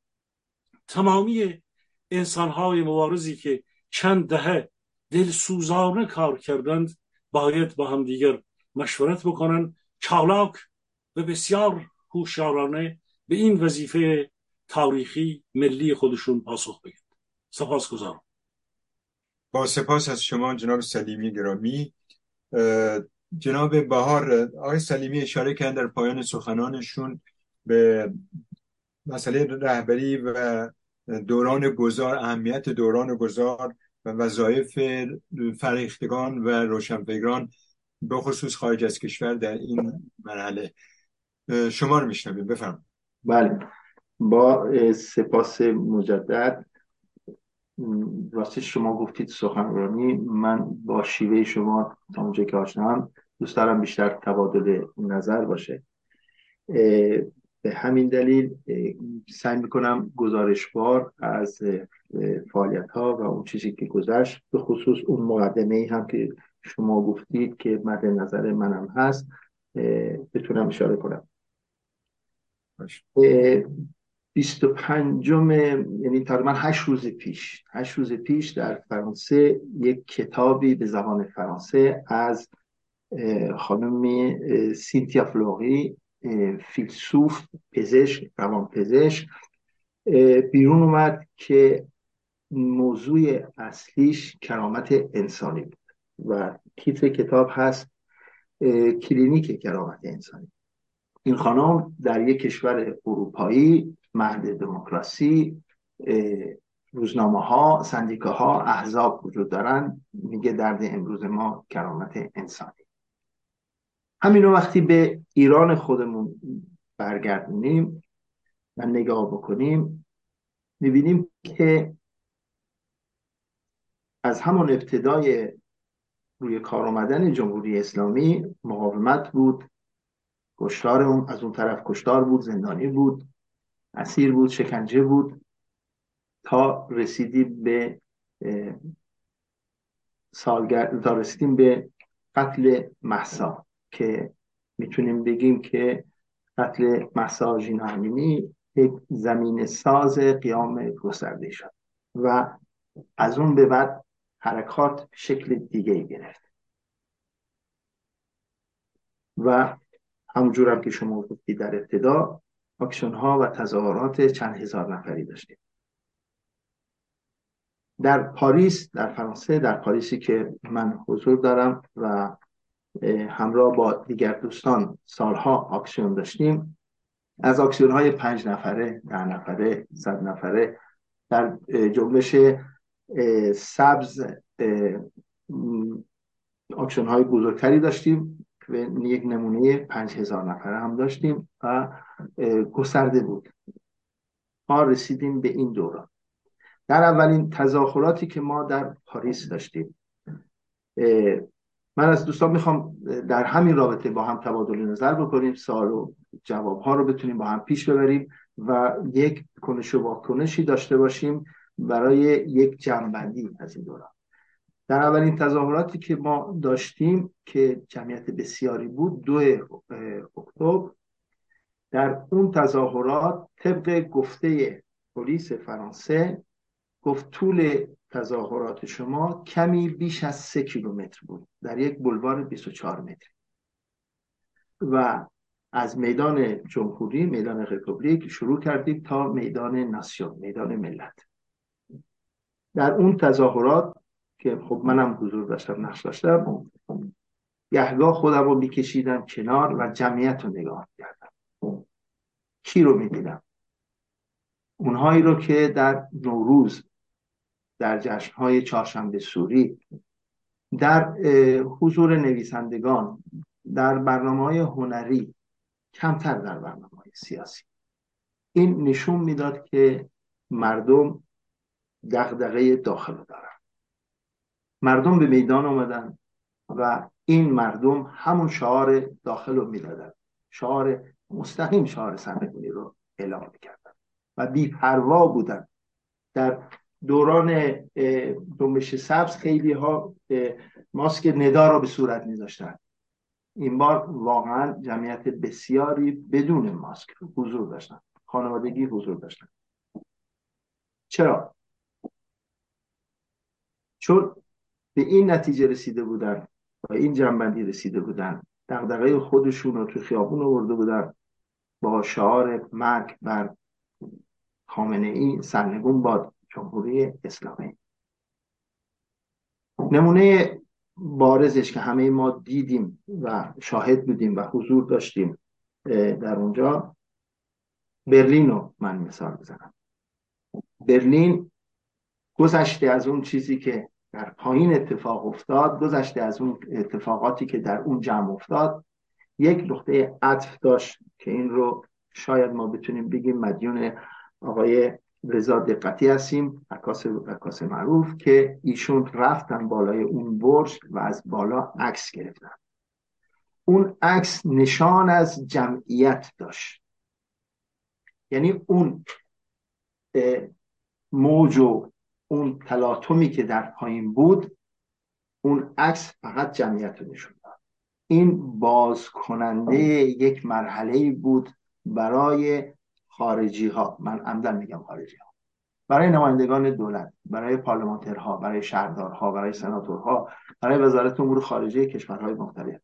تمامی انسانهای مبارزی که چند دهه دلسوزانه کار کردند باید با هم دیگر مشورت بکنن. چالاک و بسیار هوشیارانه به این وظیفه تاریخی ملی خودشون پاسخ بگیرند سپاس گذارم با سپاس از شما جناب سلیمی گرامی. جناب بهار آقای سلیمی اشاره کردن در پایان سخنانشون به مسئله رهبری و دوران گذار اهمیت دوران گذار و وظایف فریختگان و روشنفکران به خصوص خارج از کشور در این مرحله. شما رو میشنویم. بفرمایید. بله. با سپاس مجدد. راستی شما گفتید سخنرانی. من با شیوه شما تا اونجا که آشنام دوست دارم بیشتر تبادل نظر باشه. به همین دلیل سعی می‌کنم گزارشبار از فعالیت ها و اون چیزی که گذشت به خصوص اون مقدمه ای هم که شما گفتید که مد نظر منم هست بتونم اشاره کنم. 25 یعنی تقریبا هشت روز پیش هشت روز پیش در فرانسه یک کتابی به زبان فرانسه از خانم سینتیا فلوری فیلسوف پزشک روان پزشک. بیرون اومد که موضوع اصلیش کرامت انسانی بود و تیتر کتاب هست کلینیک کرامت انسانی. این خانم در یک کشور اروپایی مهد دموکراسی روزنامه ها سندیکاها احزاب وجود دارن. میگه درد امروز ما کرامت انسانی. همین وقتی به ایران خودمون برگردونیم و نگاه بکنیم می‌بینیم که از همون ابتدای روی کار آمدن جمهوری اسلامی مقاومت بود. کشتار اون از اون طرف کشتار بود زندانی بود اسیر بود شکنجه بود تا رسیدیم به سالگر تا رسیدیم به قتل محسا که می‌تونیم بگیم که قتل محسا جینا یک زمین ساز قیام گسترده شد و از اون به بعد حرکات شکل دیگه گرفت. و همونجور هم که شما گفتید در ابتدا اکشن ها و تظاهرات چند هزار نفری داشتیم. در پاریس در فرانسه در پاریسی که من حضور دارم و همراه با دیگر دوستان سالها آکسیون داشتیم از آکسیون های پنج نفره ده نفره صد نفره در جنبش سبز آکسیون های بزرگتری داشتیم. و یک نمونه پنج هزار نفره هم داشتیم و گسترده بود. ما رسیدیم به این دوران. در اولین تظاهراتی که ما در پاریس داشتیم من از دوستان می‌خوام در همین رابطه با هم تبادل نظر بکنیم سوال و جواب ها رو بتونیم با هم پیش ببریم و یک کنش و واکنشی داشته باشیم برای یک جنبندی از این دوران. در اولین تظاهراتی که ما داشتیم که جمعیت بسیاری بود دو اکتبر در اون تظاهرات طبق گفته پلیس فرانسه گفت طول تظاهرات شما کمی بیش از سه کیلومتر بود در یک بلوار 24 متر و از میدان جمهوری میدان رپوبلیک شروع کردید تا میدان ناسیون میدان ملت. در اون تظاهرات که خب منم حضور داشتم نقش داشتم. گهگاه خودم رو میکشیدم کنار و جمعیت رو نگاه کردم کی رو می‌دیدم اونهایی رو که در نوروز در جشنهای چهارشنبه سوری در حضور نویسندگان در برنامه های هنری کمتر در برنامه های سیاسی. این نشون می‌داد که مردم دغدغه داخل دارن. مردم به میدان آمدن و این مردم همون شعار داخل رو می‌دادن. شعار مستقیم شعار سرنگونی رو اعلام می‌کردن و بیپروا بودن. در دوران جنبش سبز خیلی ها ماسک ندا را به صورت می داشتن این بار واقعا جمعیت بسیاری بدون ماسک حضور داشتن. خانوادگی حضور داشتن. چرا؟ چون به این نتیجه رسیده بودن و این جنبندی رسیده بودن. دقدقه خودشون رو تو خیابون آورده بودن. با شعار مرگ بر خامنه ای سرنگون باد جمهوری اسلامی. نمونه بارزش که همه ما دیدیم و شاهد بودیم و حضور داشتیم در اونجا برلین رو من مثال بزنم. برلین گذشته از اون چیزی که در پایین اتفاق افتاد گذشته از اون اتفاقاتی که در اون جمع افتاد یک نقطه عطف داشت که این رو شاید ما بتونیم بگیم مدیون آقای رضا دقتی هستیم عکاس عکاس معروف که ایشون رفتن بالای اون برج و از بالا عکس گرفتن. اون عکس نشان از جمعیت داشت. یعنی اون موج و اون تلاطمی که در پایین بود اون عکس فقط جمعیت رو نشون داد. این باز کننده یک مرحله بود برای خارجی ها من عمدن میگم خارجی ها برای نمایندگان دولت برای پارلمانترها برای شهردارها برای سناتورها برای وزارت امور خارجه کشورهای مختلف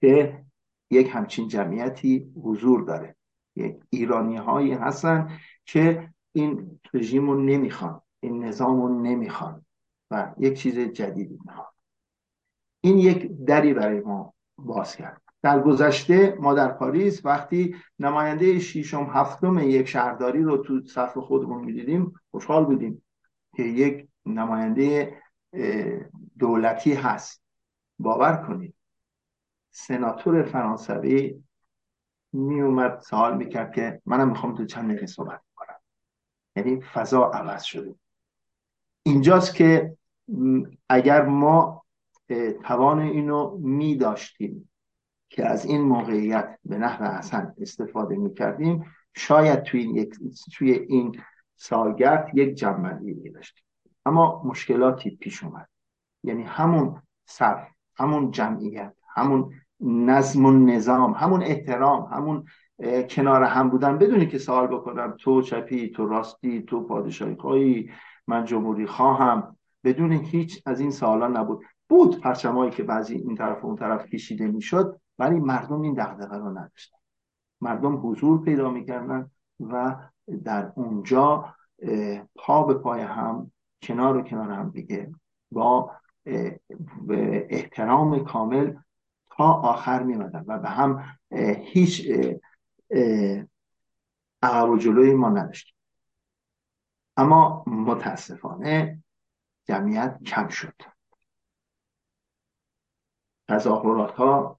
که یک همچین جمعیتی حضور داره. یک ایرانی هایی هستن که این رژیم رو نمی‌خوان. این نظام رو نمی‌خوان و یک چیز جدیدی می‌خوان. این یک دری برای ما باز کرد. در گذشته ما در پاریس وقتی نماینده شیشم هفتم یک شهرداری رو تو صف خودمون می‌دیدیم خوشحال بودیم که یک نماینده دولتی هست. باور کنید سناتور فرانسوی می اومد سوال می‌کرد که منم می‌خوام تو چند دقیقه صحبت کنم. یعنی فضا عوض شده. اینجاست که اگر ما توان اینو می داشتیم که از این موقعیت به نحو اصلا استفاده می کردیم شاید توی این, یک، توی این سالگرد یک جنبندی می داشتیم اما مشکلاتی پیش اومد. یعنی همون صف همون جمعیت همون نظم و نظام همون احترام همون کنار هم بودن بدونی که سوال بکنم تو چپی تو راستی تو پادشاهی من جمهوری خواهم. بدون هیچ از این سوالا نبود. بود پرچمایی که بعضی این طرف و اون طرف کشیده می‌شد ولی مردم این دغدغه رو نداشتن. مردم حضور پیدا می‌کردن و در اونجا پا به پای هم کنار و کنار هم دیگه با احترام کامل تا آخر میمدن و به هم هیچ عقب و جلوی ما نداشتیم اما متاسفانه جمعیت کم شد. تظاهرات ها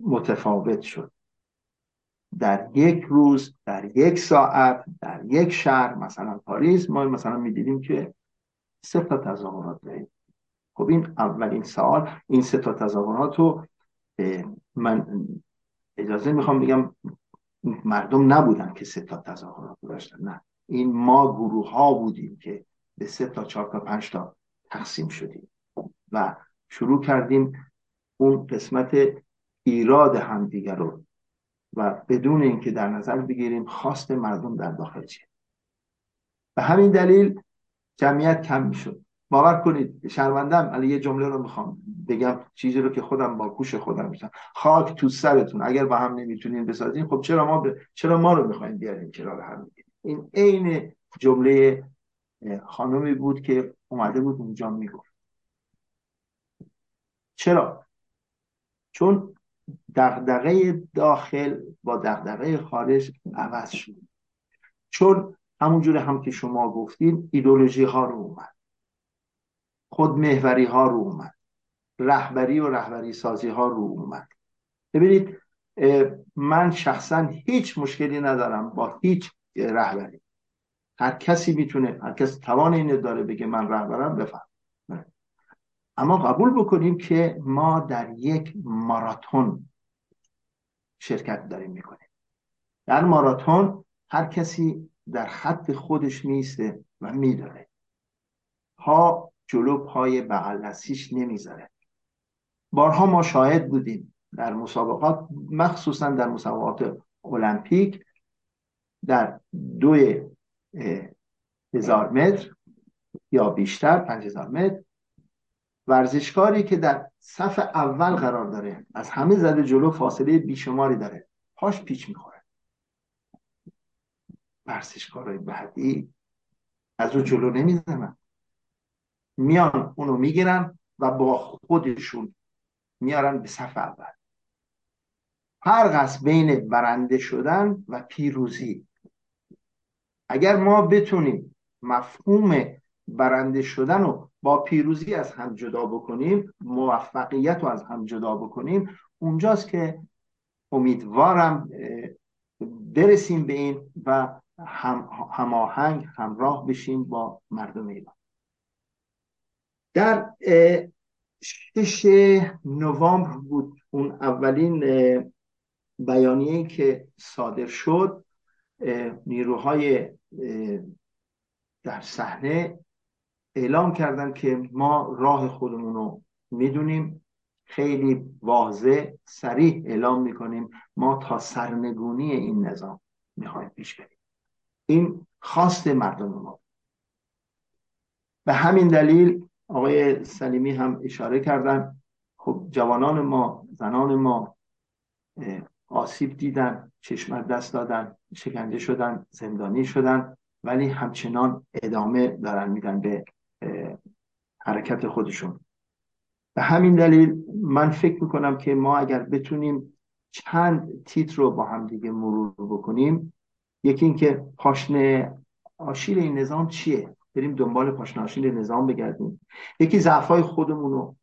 متفاوت شد. در یک روز در یک ساعت در یک شهر مثلا پاریس ما مثلا می‌دیدیم که سه تا تظاهرات داریم. خب این اولین سال این سه تا تظاهرات رو من اجازه می‌خوام بگم مردم نبودن که سه تا تظاهرات داشتن نه. این ما گروه ها بودیم که به سه تا چهار تا پنج تا تقسیم شدیم و شروع کردیم اون قسمت ایراد همدیگر رو و بدون اینکه در نظر بگیریم خواست مردم در داخل چیه. به همین دلیل جمعیت کم می‌شد. باور کنید شرمندم علی یه جمله رو می‌خوام بگم چیزی رو که خودم با گوش خودم میشم خاک تو سرتون. اگر با هم نمی‌تونین بسازین خب چرا ما ب... چرا ما رو می‌خوایم بیاریم کنار هم؟ این عین جمله خانمی بود که اومده بود اونجا می‌گفت. چرا؟ چون دغدغه داخل با دغدغه خارج عوض شد. چون همونجور هم که شما گفتین ایدولوژی ها رو اومد. خودمهوری ها رو اومد. رهبری و رهبری سازی ها رو اومد. ببینید من شخصا هیچ مشکلی ندارم با هیچ رهبری. هر کسی می‌تونه هر کسی توان اینو داره بگه من رهبرم بفهم. اما قبول بکنیم که ما در یک ماراتون شرکت داریم می‌کنیم. در ماراتون هر کسی در خط خودش میسته و میداره. ها جلو پای بغل نمی‌ذاره. بارها ما شاهد بودیم در مسابقات مخصوصا در مسابقات المپیک در دو هزار متر یا بیشتر پنج هزار متر. ورزشکاری که در صف اول قرار داره از همه زده جلو فاصله بیشماری داره پاش پیچ می‌خوره. ورزشکارای بعدی از او جلو نمی‌زنن. میان اونو می‌گیرن و با خودشون میارن به صف اول. فرق است بین برنده شدن و پیروزی. اگر ما بتونیم مفهوم برنده شدن رو با پیروزی از هم جدا بکنیم موفقیت رو از هم جدا بکنیم اونجاست که امیدوارم برسیم به این و هم هماهنگ همراه بشیم با مردم ایران. در شش نوامبر بود اون اولین بیانیه که صادر شد. نیروهای در صحنه اعلام کردن که ما راه خودمون رو می‌دونیم. خیلی واضح سریع اعلام می‌کنیم. ما تا سرنگونی این نظام می‌خوایم پیش بریم. این خواست مردم ما به همین دلیل آقای سلیمی هم اشاره کردن. خب جوانان ما زنان ما آسیب دیدن. چشمت دست دادن شکنجه شدن زندانی شدن ولی همچنان ادامه دارن میدن به حرکت خودشون. به همین دلیل من فکر می‌کنم که ما اگر بتونیم چند تیتر رو با هم دیگه مرور بکنیم یکی اینکه پاشنه آشیل این نظام چیه؟ بریم دنبال پاشنه آشیل نظام بگردیم. یکی ضعفای خودمون رو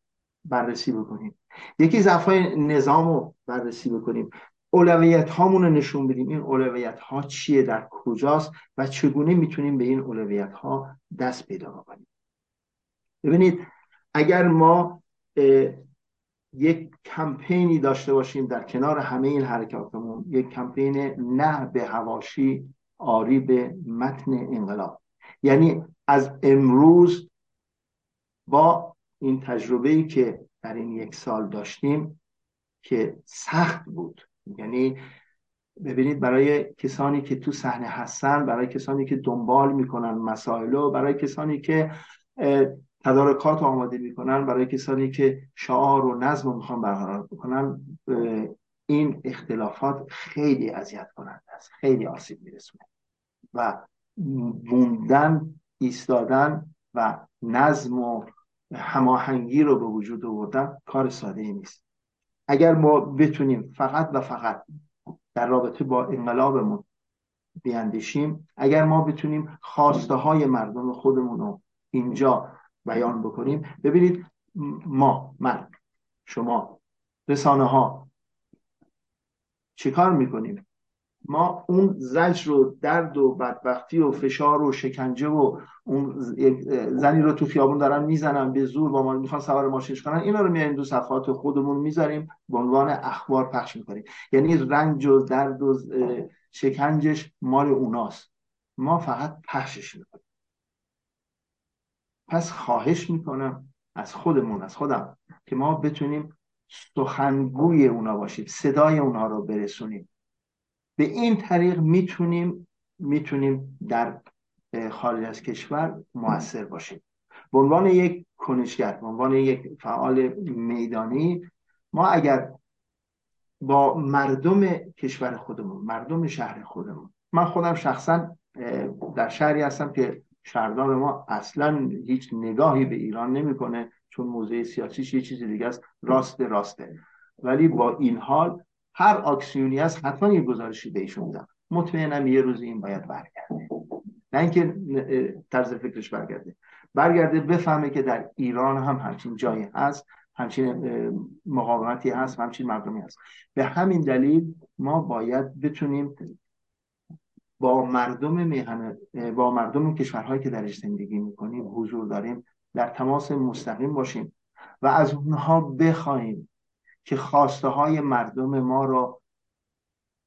بررسی بکنیم. یکی ضعفای نظام رو بررسی بکنیم. اولویت هامون رو نشون بدیم. این اولویت ها چیه؟ در کجاست؟ و چگونه می‌تونیم به این اولویت ها دست پیدا بکنیم؟ ببینید اگر ما یک کمپینی داشته باشیم در کنار همه این حرکاتمون یک کمپین نه به هواشی آری به متن انقلاب. یعنی از امروز با این تجربه که در این یک سال داشتیم که سخت بود. یعنی ببینید برای کسانی که تو صحنه هستن برای کسانی که دنبال می‌کنن مسائل برای کسانی که تدارکات آماده می‌کنن برای کسانی که شعار و نظم رو می‌خوان برقرار بکنن این اختلافات خیلی اذیت کننده است خیلی آسیب میرسونه. و موندن ایستادن و نظم و هماهنگی رو به وجود آوردن کار ساده ای نیست. اگر ما بتونیم فقط و فقط در رابطه با انقلابمون بیاندیشیم اگر ما بتونیم خواسته های مردم خودمون رو اینجا بیان بکنیم ببینید ما من شما رسانه ها چیکار می‌کنیم؟ ما اون زجر و درد و بدبختی و فشار و شکنجه و اون زنی رو تو خیابون دارن می‌زنن به زور با ما می‌خوان سوار ماشینش کنن اینا رو میاریم دو صفحات خودمون می‌ذاریم به عنوان اخبار پخش می‌کنیم. یعنی رنج و درد و شکنجش مال اوناست. ما فقط پخشش می‌کنیم. پس خواهش می‌کنم از خودمون از خودم که ما بتونیم سخنگوی اونا باشیم صدای اونا رو برسونیم. به این طریق می‌تونیم می‌تونیم در خارج از کشور موثر باشیم. به عنوان یک کنشگر به عنوان یک فعال میدانی ما اگر با مردم کشور خودمون مردم شهر خودمون من خودم شخصا در شهری هستم که شهردار ما اصلا هیچ نگاهی به ایران نمی‌کنه چون موضع سیاسیش یه چیزی دیگه است راست راسته. ولی با این حال هر آکسیونی هست حتما یه گزارشی به ایشون میدم. مطمئنم یه روزی این باید برگرده. نه اینکه طرز فکرش برگرده. برگرده بفهمه که در ایران هم همچین جایی هست همچین مقاومتی هست همچین مردمی هست. به همین دلیل ما باید بتونیم با مردم میهن با مردم کشورهایی که درش زندگی می‌کنیم حضور داریم در تماس مستقیم باشیم و از اونها بخواهیم که خواسته های مردم ما را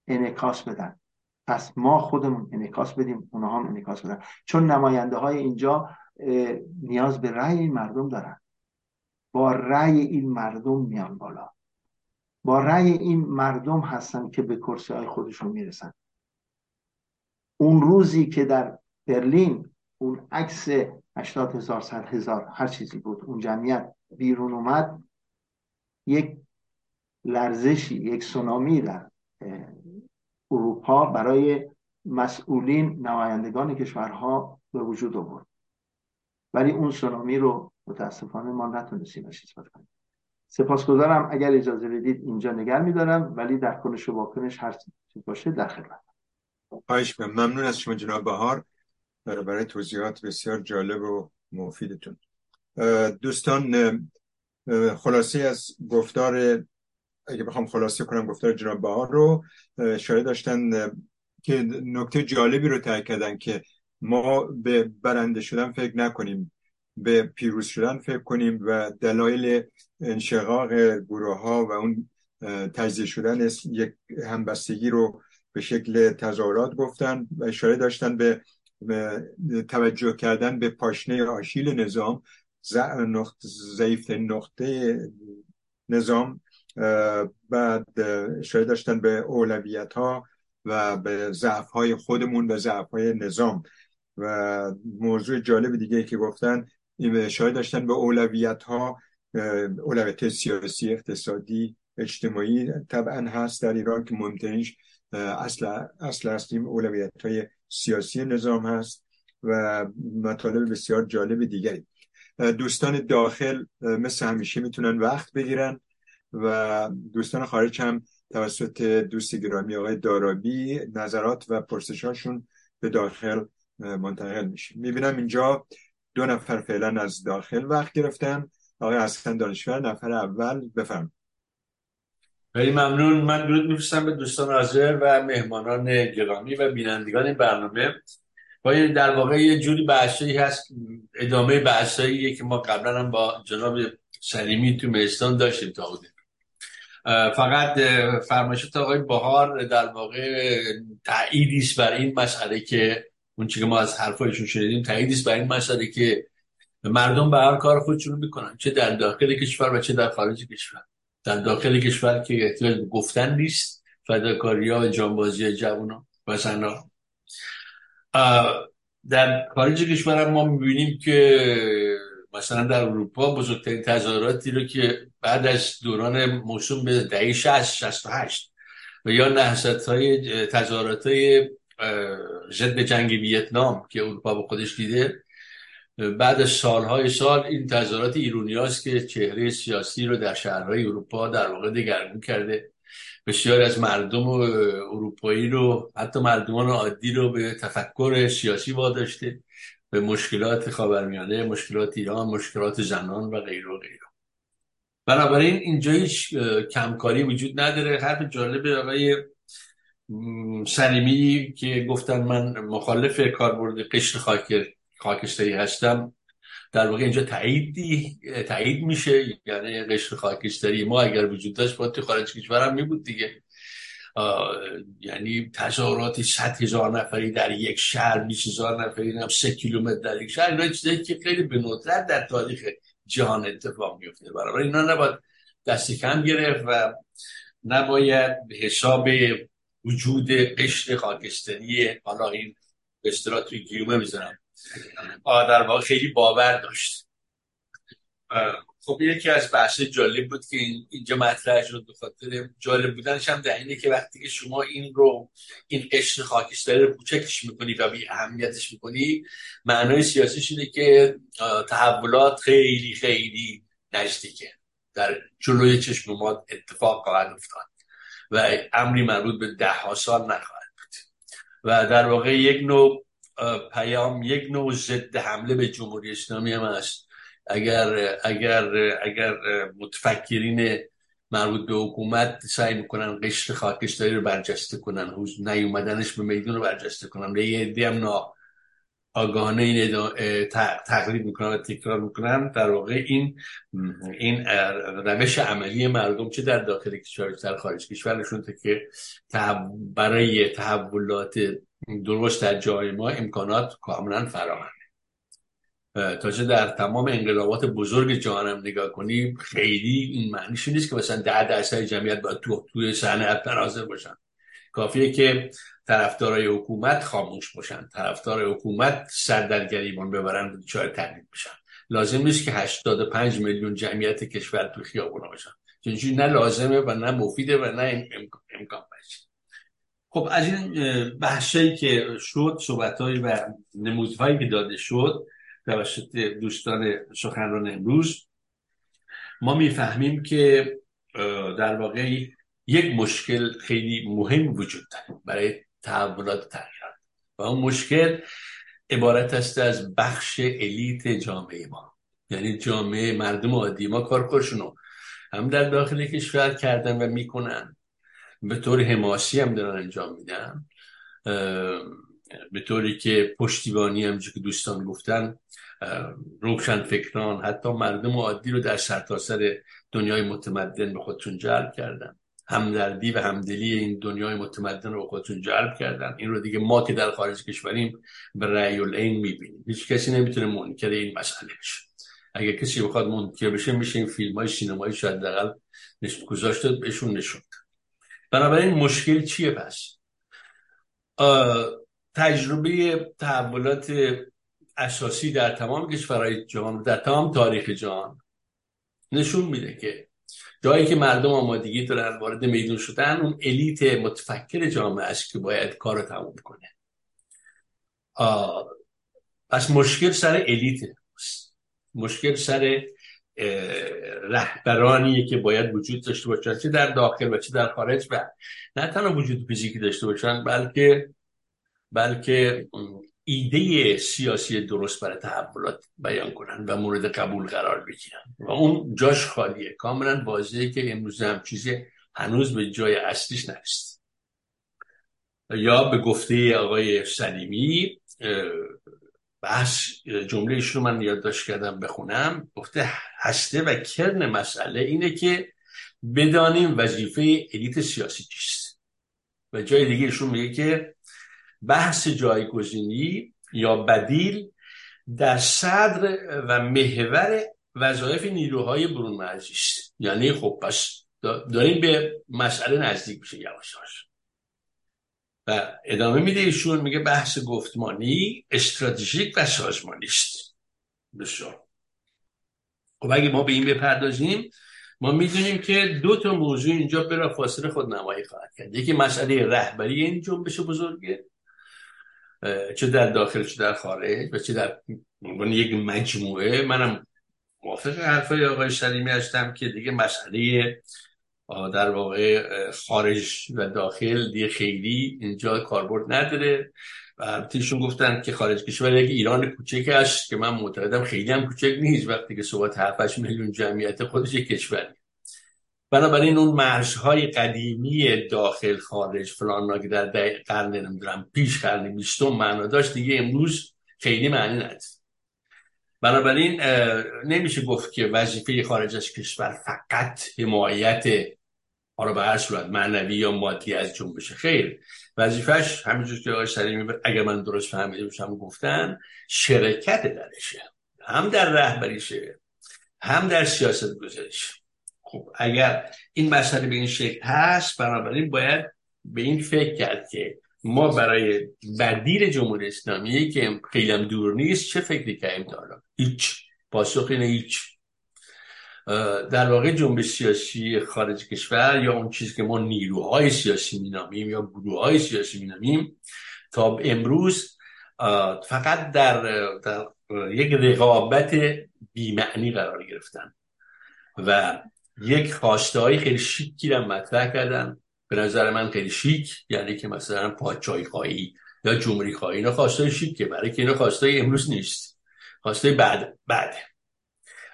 انعکاس بدن. پس ما خودمون انعکاس بدیم اونها هم انعکاس بدن. چون نماینده های اینجا نیاز به رأی این مردم دارن. با رأی این مردم میان بالا. با رأی این مردم هستن که به کرسی های خودشون می‌رسن. اون روزی که در برلین اون عکس 80 هزار 100 هزار هر چیزی بود اون جمعیت بیرون اومد یک لرزشی یک سونامی در اروپا برای مسئولین نمایندگان کشورها به وجود آورد. ولی اون سونامی رو متاسفانه ما نتونستیم چیز کنیم. سپاسگزارم. اگر اجازه بدید اینجا نگر میدارم ولی در کنش و واکنش هر چیز باشه در خدمت. خواهش ممنون از شما جناب بهار. برای توضیحات بسیار جالب و مفیدتون. دوستان خلاصه از گفتار اگه بخوام خلاصه کنم گفتار جناب بهار رو شاید داشتن که نکته جالبی رو تاکید کردن که ما به برنده شدن فکر نکنیم. به پیروز شدن فکر کنیم و دلایل انشقاق گروه ها و اون تجزیه شدن یک همبستگی رو به شکل تظاهرات گفتن و اشاره داشتن به توجه کردن به پاشنه آشیل نظام ضعیف نقطه نظام بعد اشاره داشتن به اولویت ها و به ضعف های خودمون و ضعف های نظام. و موضوع جالب دیگه که گفتن اشاره داشتن به اولویت ها اولویت سیاسی اقتصادی اجتماعی طبعا هست در ایران که مهمترینش اصل اصل هستیم اولویت های سیاسی نظام هست و مطالب بسیار جالب دیگری. دوستان داخل مثل همیشه می‌تونن وقت بگیرن. و دوستان خارج هم توسط دوست گرامی آقای دارابی نظرات و پرسشاشون به داخل منتقل میشه. می‌بینم اینجا دو نفر فعلا از داخل وقت گرفتن. آقای حسن دانشور نفر اول بفرم خیلی ممنون. من درود میفرستم به دوستان حاضر و مهمانان گرامی و بینندگان برنامه. با در واقع یه جوری بحثایی هست ادامه بحثایی که ما قبلا هم با جناب سلیمی تو مهستان داشتیم تا بودیم فقط فرمایشات آقای بهار در واقع تأییدی است بر این مسئله که اون که ما از حرفایشون شنیدیم تأییدی است بر این مسئله که مردم به هر کار خودشون می‌کنن چه در داخل کشور و چه در خارج کشور. در داخل کشور که احتیاج گفتن نیست فداکاری ها جانبازی جوان و زنها در خارج کشور ما می‌بینیم که مثلا در اروپا بزرگترین تظاهراتی رو که بعد از دوران موسوم به دهه 60 68 و یا نهضت های تظاهرات های ضد جنگ ویتنام که اروپا به خودش دیده بعد از سالهای سال این تظاهرات ایرونی است که چهره سیاسی رو در شهرهای اروپا در واقع دگرگون کرده. بسیار از مردم اروپایی رو حتی مردمان عادی رو به تفکر سیاسی واداشته. به مشکلات خاورمیانه مشکلات ایران مشکلات زنان و غیره و غیره. بنابراین اینجا هیچ کمکاری وجود نداره. حرف جالب آقای سلیمی که گفتن من مخالف کاربرد قشر خاکر خاکستری هستم در واقع اینجا تایید میشه. یعنی قشر خاکستری ما اگر وجود داشت باید تو خارج کشورم می بود دیگه. یعنی تظاهرات 100 هزار نفری در یک شهر 20 هزار نفری هم 3 کیلومتر در یک شهر. اینا چیزایی که خیلی به ندرت در تاریخ جهان اتفاق میفته برای اینا نباید دستی کم گرفت و نباید به حساب وجود قشر خاکستری حالا این به توی گیومه می‌زنم در واقع خیلی باور داشت. خب یکی از بحث جالب بود که اینجا مطرح شد به خاطر جالب بودنش هم در اینه که وقتی که شما این رو این قشر خاکستری رو کوچکش می‌کنی و بی اهمیتش می‌کنی معنای سیاسیش اینه که تحولات خیلی خیلی نزدیکه. در جلوی چشم ما اتفاق خواهد افتاد و امری مربوط به ده ها سال نخواهد بود. و در واقع یک نوع پیام یک نوع ضد حمله به جمهوری اسلامی هم است اگر اگر اگر متفکرین مربوط به حکومت سعی می‌کنن قشر خاکستری رو برجسته کنن نیومدنش به میدون رو برجسته کنن به یه هم نا آگاهانه این تقلید می‌کنن و تکرار می‌کنن در واقع این این روش عملی مردم چه در داخل کشور در خارج کشور نشون که برای تحولات درست در جای ما امکانات کاملا فراهمه تا چه در تمام انقلابات بزرگ جهان نگاه کنی خیلی این معنیش نیست که مثلا ده درصد جمعیت باید تو توی صحنه حاضر باشن. کافیه که طرفدارای حکومت خاموش باشن. طرفدار حکومت سر در گریبان ببرن چای تقلید بشن. لازم نیست که 85 میلیون جمعیت کشور تو خیابونا باشن. چون نه لازمه و نه مفیده و نه امکان بشه خب از این بحثایی که شد صحبتهایی و نمودهایی که داده شد توسط دوستان سخنران امروز. ما می‌فهمیم که در واقع یک مشکل خیلی مهم وجود داره برای تحولات تغییرات و اون مشکل عبارت است از بخش الیت جامعه ما. یعنی جامعه مردم عادی ما کارکارشونو هم در داخل کشور کردن و می‌کنن. به طور حماسی هم دارن انجام میدن. به طوری که پشتیبانی هم که دوستان گفتن روشن فکران حتی مردم عادی رو در سرتاسر دنیای متمدن به خودشون جلب کردن. همدردی و همدلی این دنیای متمدن رو به خودشون جلب کردن. این رو دیگه ما که در خارج کشوریم به رأی العین می‌بینیم. هیچ کسی نمی‌تونه منکر این مسئله بشه. اگر کسی بخواد منکر بشه میشه این فیلم های سینمایی شاید دقل گذاشته بهشون نشون بنابراین مشکل چیه پس؟ تجربه تحولات اساسی در تمام کشورهای جهان در تمام تاریخ جهان نشون میده که جایی که مردم آمادگی دارن وارد میدون شدن اون الیت متفکر جامعه است که باید کار رو تموم کنه. پس مشکل سر الیت مشکل سر رهبرانیه که باید وجود داشته باشن چه در داخل و چه در خارج و نه تنها وجود فیزیکی داشته باشن بلکه بلکه ایده سیاسی درست برای تحولات بیان کنن و مورد قبول قرار بگیرن. و اون جاش خالیه. کاملا واضحه که امروز هم چیزی هنوز به جای اصلیش نرسید. یا به گفته آقای سلیمی بحث جمله رو من یادداشت کردم بخونم. گفته هسته و کرن مسئله اینه که بدانیم وظیفه الیت سیاسی چیست. و جای دیگه ایشون میگه که بحث جایگزینی یا بدیل در صدر و محور وظایف نیروهای برون است یعنی خب پس داریم به مسئله نزدیک میشه یواش و ادامه میده ایشون میگه بحث گفتمانی استراتژیک و سازمانی است. بسیار. خب اگه ما به این بپردازیم ما می‌دونیم که دو تا موضوع اینجا برای فاصله خود نمایی خواهد کرد. یکی مسئله رهبری این جنبش بزرگه. چه در داخل چه در خارج و چه در یک مجموعه. منم موافق حرفای آقای سلیمی هستم که دیگه مسئله در واقع خارج و داخل دیگه خیلی اینجا کاربرد نداره. و تیشون گفتن که خارج کشور یک ایران کوچک است که من معتقدم خیلی هم کوچک نیست. وقتی که صحبت 7 میلیون جمعیت خودش کشوری بنابراین اون مرزهای قدیمی داخل خارج فلان که در قرن نمی‌دونم پیش قرن بیستم معنا داشت دیگه امروز خیلی معنی نداره. بنابراین نمیشه گفت که وظیفه خارج از کشور فقط حمایت حالا به هر صورت معنوی یا مادی از جنبش خیر. وظیفش همینجور که آقای سلیمی اگر من درست فهمیده باشم گفتن شرکت درشه. هم در رهبریشه هم در سیاست گذاریشه خب اگر این مسئله به این شکل هست بنابراین باید به این فکر کرد که ما برای بدیل جمهوری اسلامی که خیلی هم دور نیست چه فکری کردیم تا حالا؟ هیچ. پاسخ اینه هیچ. در واقع جنبش سیاسی خارج کشور یا اون چیزی که ما نیروهای سیاسی مینامیم یا گروه های سیاسی مینامیم تا امروز فقط در, در یک رقابت بیمعنی قرار گرفتن. و یک خواسته های خیلی شیکی رو مطرح کردن. به نظر من خیلی شیک یعنی که مثلا پادشاهی خواهی یا جمهوری خواهی اینا خواسته شیکه برای که اینا خواسته امروز نیست. خواسته بعد بعد.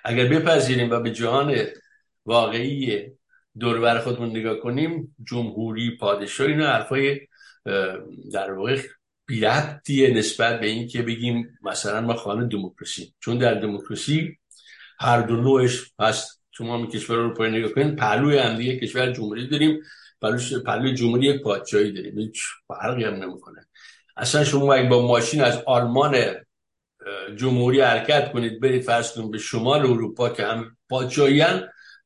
اگر بپذیریم و به جهان واقعی دور خودمون نگاه کنیم جمهوری پادشاه اینا حرفای در واقع بیربطیه نسبت به این که بگیم مثلا ما خانه دموکراسی. چون در دموکراسی هر دو نوعش هست. شما می کشور رو نگاه کنید پهلوی هم دیگه کشور جمهوری داریم پهلوی جمهوری یک پادشاهی داریم. هیچ فرقی هم نمی‌کنه. اصلا شما اگه با ماشین از آلمان جمهوری حرکت کنید برید کنید به شمال اروپا که هم پادشاهی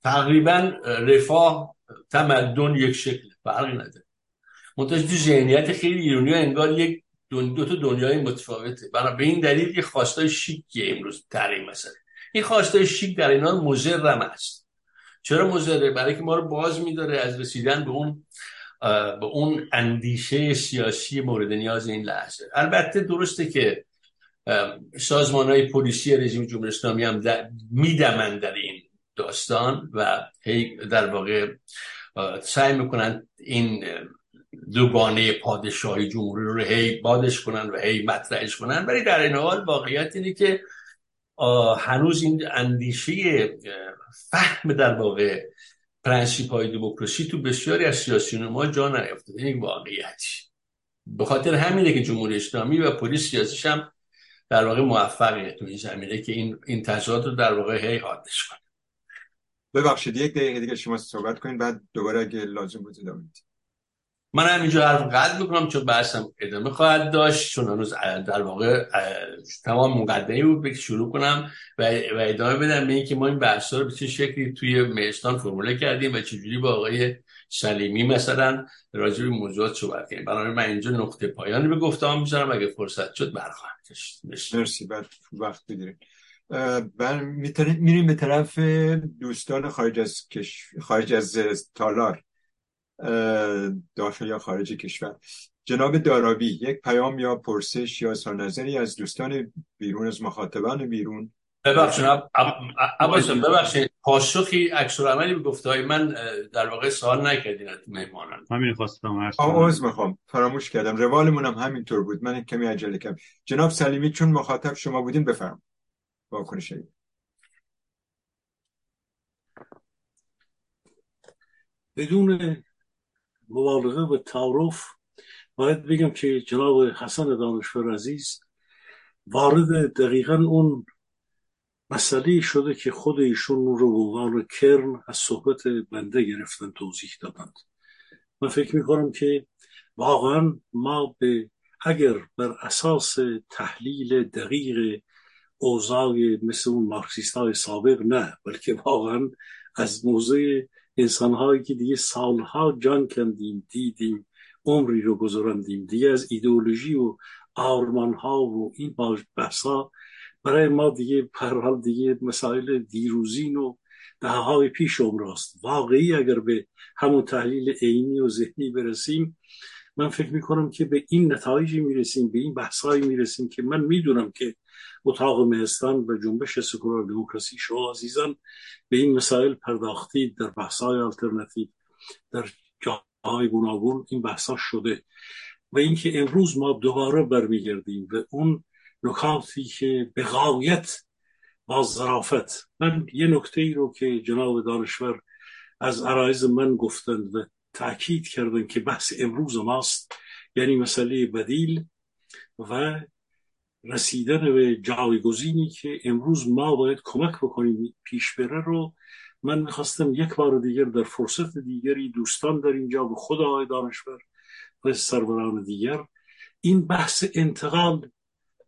تقریبا رفاه تمدن یک شکل فرقی نداره. منتها تو ذهنیت خیلی ایرانی انگار یک دو, تا دنیای متفاوته. برای به این دلیل یه خواستای شیکی امروز تری مثلا این خواستای شیک در اینا مزرم است. چرا مزره برای که ما رو باز میداره از رسیدن به اون به اون اندیشه سیاسی مورد نیاز این لحظه. البته درسته که سازمان های پلیسی رژیم جمهوری اسلامی هم میدمن در این داستان و هی در واقع سعی می‌کنن این دوگانه پادشاهی جمهوری رو هی بادش کنن و هی مطرحش کنن ولی در این حال واقعیت اینه که هنوز این اندیشه فهم در واقع پرنسیپ های دموکراسی تو بسیاری از سیاسیون ما جا نیافتاده این واقعیتیه. به خاطر همینه که جمهوری اسلامی و پلیس سیاسیش هم در واقع موفقه تو این زمینه که این این تضاد رو در واقع هی حادش کنه. ببخشید یک دقیقه دیگه شما صحبت کنید بعد دوباره اگه لازم بود ادامه من همینجا حرف قطع می‌کنم چون بحثم ادامه خواهد داشت چون هنوز در واقع تمام مقدمه بود که شروع کنم و, ادامه بدم به اینکه ما این بحث رو به چه شکلی توی مهستان فرموله کردیم و چجوری با آقای سلیمی مثلا راجع به موضوعات صحبت کردیم برای من اینجا نقطه پایانی به گفتم می‌ذارم. اگه فرصت شد برخواهم کشید. مرسی. بعد وقت بگیرید میریم به طرف دوستان خارج از خارج از تالار. داخل یا خارج کشور. جناب دارابی یک پیام یا پرسش یا نظری از دوستان بیرون از مخاطبان بیرون؟ ببخشید ببخشید. پاسخی عکس عملی به گفته های من در واقع سوال نکردین از مهمانان همین خواستم عرض می‌خوام. فراموش کردم. روالمون هم همینطور بود. من کمی عجله کردم. جناب سلیمی چون مخاطب شما بودین بفرم واکنش بدون مبالغه و تعارف. باید بگم که جناب حسن دانشور عزیز وارد دقیقا اون مسئله شده که خود ایشون رو به عنوان کرن از صحبت بنده گرفتن توضیح دادند. من فکر می‌کنم که واقعا ما به اگر بر اساس تحلیل دقیق اوضاع مثل اون مارکسیست های سابق نه بلکه واقعا از موضع انسان هایی که دیگه سالها جان کندیم دیدیم عمری رو گذراندیم. دیگه از ایدئولوژی و آرمان ها و این بحثا برای ما دیگه پر دیگه مسائل دیروزین و ده های پیش راست واقعی اگر به همون تحلیل عینی و ذهنی برسیم من فکر می‌کنم که به این نتایجی می‌رسیم به این بحثایی می‌رسیم که من می‌دونم که اتاق مهستان و جنبش سکولار دموکراسی شما عزیزان به این مسائل پرداختید در بحث‌های آلترناتیو در جاهای گوناگون این بحثا شده و اینکه امروز ما دوباره برمیگردیم به اون نکاتی که به غایت با ظرافت من یه نکته ای رو که جناب دانشور از عرایز من گفتند و تاکید کردن که بحث امروز ماست یعنی مسئله بدیل و رسیدن به جایگزینی که امروز ما باید کمک بکنیم پیش بره رو. من می‌خواستم یک بار دیگر در فرصت دیگری دوستان در اینجا به خود آقای دانشور و سروران دیگر این بحث انتقال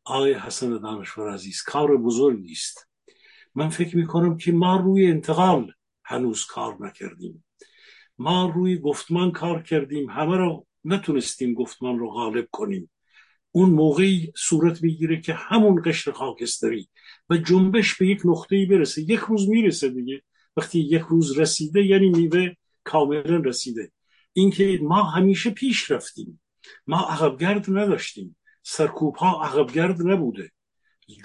آقای حسن دانشور عزیز کار بزرگی است من فکر می‌کنم که ما روی انتقال هنوز کار نکردیم. ما روی گفتمان کار کردیم. همه رو نتونستیم گفتمان رو غالب کنیم. اون موقعی صورت می‌گیره که همون قشر خاکستری و جنبش به یک نقطه‌ای برسه. یک روز می‌رسه دیگه. وقتی یک روز رسیده یعنی میوه کاملا رسیده. اینکه ما همیشه پیش رفتیم. ما عقبگرد نداشتیم. سرکوب ها عقبگرد نبوده.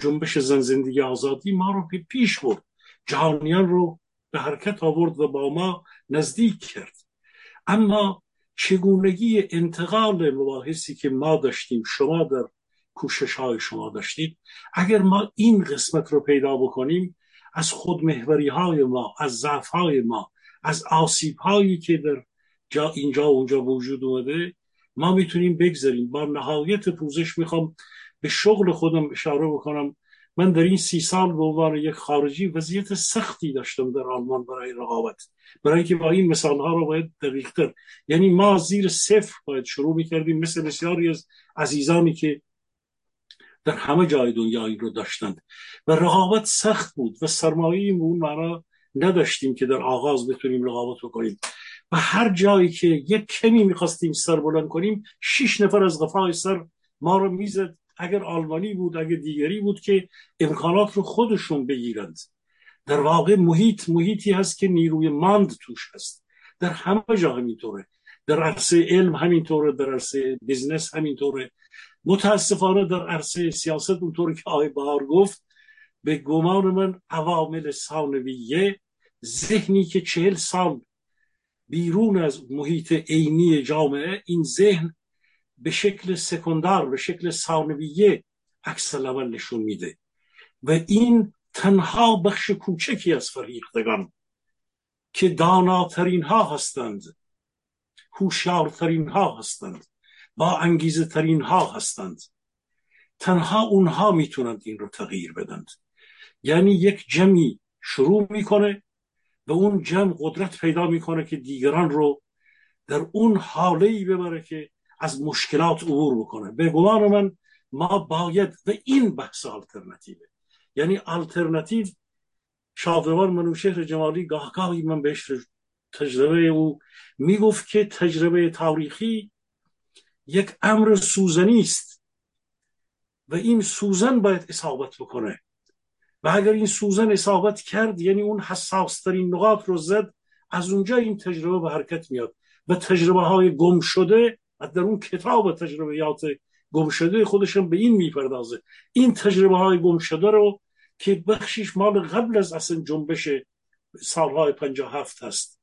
جنبش زن زندگی آزادی ما رو پیش برد. جهانیان رو به حرکت آورد و با ما نزدیک کرد. اما چگونگی انتقال مباحثی که ما داشتیم شما در کوشش های شما داشتید اگر ما این قسمت رو پیدا بکنیم از خودمهوری های ما از ضعف های ما از آسیب هایی که در جا اینجا و اونجا وجود اومده ما می‌تونیم بگذاریم. با نهایت پوزش می‌خوام به شغل خودم اشاره بکنم. من در این سی سال به عنوان یک خارجی وضعیت سختی داشتم در آلمان برای رقابت. برای اینکه با این مثال ها رو باید دقیقتر یعنی ما زیر صفر باید شروع می‌کردیم مثل بسیاری از عزیزانی که در همه جای دنیا این رو داشتند. و رقابت سخت بود و سرمایه اون معنا نداشتیم که در آغاز بتونیم رقابت بکنیم. و هر جایی که یک کمی می‌خواستیم سر بلند کنیم شش نفر از غفای سر ما رو می‌زد. اگر آلمانی بود اگر دیگری بود که امکانات رو خودشون بگیرند. در واقع محیط محیطی هست که نیروی ماند توش هست. در همه جا همینطوره. در عرصه علم همینطوره در عرصه business همینطوره. متاسفانه در عرصه سیاست اونطوری که آقای بهار گفت به گمان من عوامل ثانویه ذهنی که چهل سال بیرون از محیط عینی جامعه این ذهن به شکل سکندار به شکل ثانویه عکس العمل نشون میده. و این تنها بخش کوچکی از فریختگان که داناترین ها هستند هوشیارترین ها هستند با انگیزه ترین ها هستند. تنها اونها می‌تونند این رو تغییر بدند. یعنی یک جمعی شروع می‌کنه و اون جمع قدرت پیدا می‌کنه که دیگران رو در اون حاله ای ببره که از مشکلات عبور بکنه. به گمان من ما باید و این بحث آلترنتیوه یعنی آلترنتیو شادروان منوشهر جمالی گاه گاهی من بهش تجربه او می‌گفت که تجربه تاریخی یک امر سوزنی است و این سوزن باید اصابت بکنه. و اگر این سوزن اصابت کرد یعنی اون حساسترین نقاط رو زد از اونجا این تجربه به حرکت میاد. و تجربه های گم شده در اون کتاب تجربیات گم شده خودشم به این می‌پردازه. این تجربه های گم شده رو که بخشیش مال قبل از اصلا جنبش سالهای هفت هست.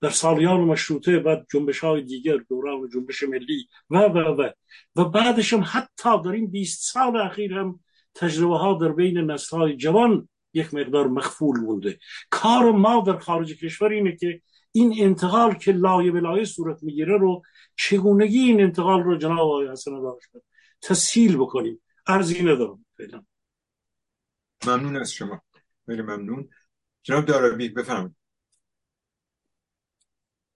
در سالیان مشروطه بعد جنبش های دیگر دوران جنبش ملی و و و. و بعدش هم حتی در این 20 سال اخیر هم تجربه ها در بین نسل های جوان یک مقدار مخفول مونده. کار ما در خارج کشور اینه که این انتقال که لایه به لایه صورت می‌گیره رو چگونگی این انتقال رو جناب آقای حسن داشت؟ تسهیل بکنیم. ارزی ندارم فعلا. ممنون از شما. خیلی ممنون. جناب دارابی بفرمایید.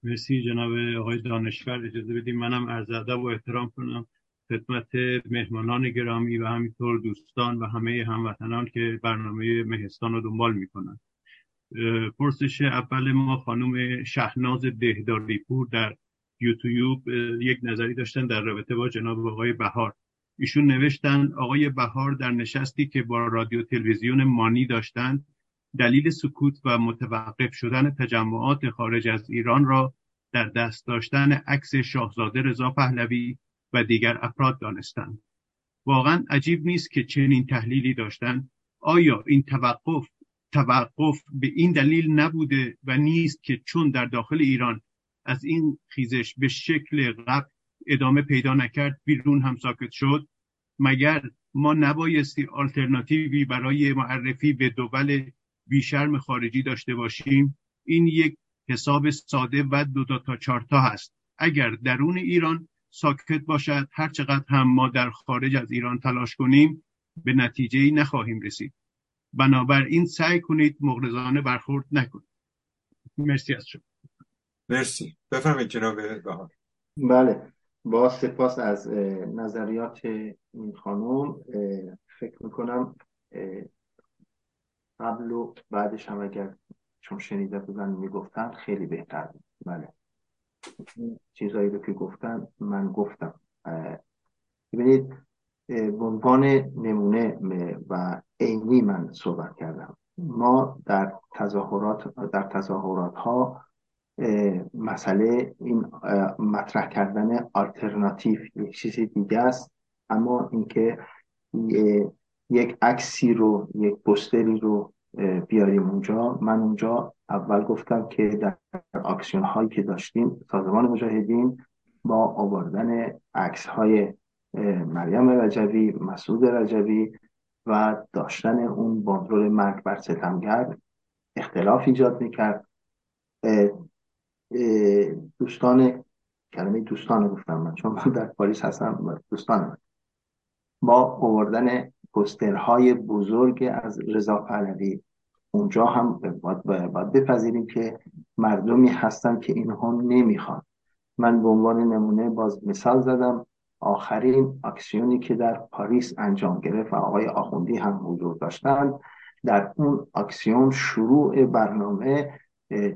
مرسی جناب آقای دانشور. اجازه بدیم منم عرض ادب و احترام کنم خدمت مهمانان گرامی و همینطور دوستان و همه هموطنان که برنامه مهستان رو دنبال می‌کنن. پرسش اول ما خانم شهناز دهداری پور در یوتیوب یک نظری داشتن در رابطه با جناب آقای بهار. ایشون نوشتن آقای بهار در نشستی که با رادیو تلویزیون مانی داشتند دلیل سکوت و متوقف شدن تجمعات خارج از ایران را در دست داشتن عکس شاهزاده رضا پهلوی و دیگر افراد دانستند. واقعا عجیب نیست که چنین تحلیلی داشتند آیا این توقف توقف به این دلیل نبوده و نیست که چون در داخل ایران از این خیزش به شکل قبل ادامه پیدا نکرد بیرون هم ساکت شد. مگر ما نبایستی آلترناتیوی برای معرفی به دول بیشرم خارجی داشته باشیم؟ این یک حساب ساده و دو تا تا چارتا هست. اگر درون ایران ساکت باشد هر چقدر هم ما در خارج از ایران تلاش کنیم به نتیجه نخواهیم رسید. بنابراین سعی کنید مغرضانه برخورد نکنید. مرسی از شما. مرسی. بفرمایید جناب بهار. بله. با سپاس از نظریات این خانم فکر می‌کنم قبل و بعدش هم اگر چون شنیده بودن می‌گفتن خیلی بهتر بود. بله. چیزایی رو که گفتن من گفتم. ببینید به عنوان نمونه و عینی من صحبت کردم. ما در تظاهرات در تظاهرات ها مسئله این مطرح کردن آلترناتیو یک چیز دیگه است. اما اینکه یک عکسی رو یک پستری رو بیاریم اونجا. من اونجا اول گفتم که در اکسیون هایی که داشتیم سازمان مجاهدین با آوردن عکس های مریم رجوی مسعود رجوی و داشتن اون باندرول مرگ بر ستمگر اختلاف ایجاد می‌کرد. دوستان کلمه دوستان گفتم من چون من در پاریس هستم دوستان. با آوردن پسترهای بزرگ از رضا پهلوی. اونجا هم باید, بپذیریم که مردمی هستن که اینها نمی‌خوان. من به عنوان نمونه باز مثال زدم آخرین اکسیونی که در پاریس انجام گرفت و آقای آخوندی هم حضور داشتند در اون اکسیون شروع برنامه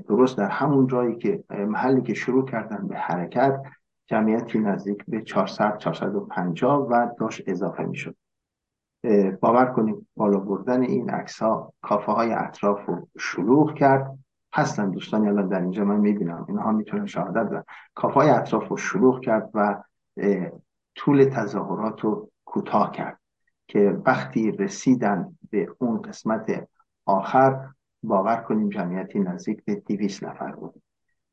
درست در همون جایی که محلی که شروع کردن به حرکت جمعیتی نزدیک به 400 450 و داشت اضافه می‌شد. باور کنیم بالا بردن این عکس ها کافه های اطراف رو شلوغ کرد. هستن دوستانی الان در اینجا من می‌بینم. اینها می‌تونن شهادت بدن. کافه های اطراف رو شلوغ کرد و طول تظاهرات رو کوتاه کرد که وقتی رسیدن به اون قسمت آخر باور کنیم جمعیتی نزدیک به دیویس نفر بود.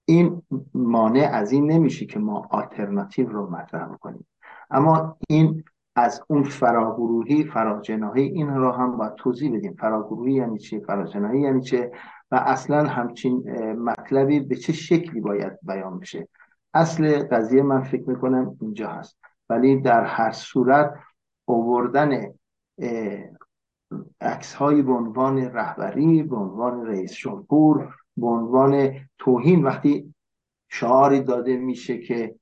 این مانع از این نمیشه که ما آلترناتیو رو مطرح کنیم. اما این از اون فراگروهی فراجناهی این را هم باید توضیح بدیم. فراگروهی یعنی چی؟ فراجناهی یعنی چه؟ و اصلا همچین مطلبی به چه شکلی باید بیان بشه؟ اصل قضیه من فکر می‌کنم اینجا هست. ولی در هر صورت اووردن عکس های به عنوان رهبری به عنوان رئیس جمهور به عنوان توهین. وقتی شعاری داده میشه که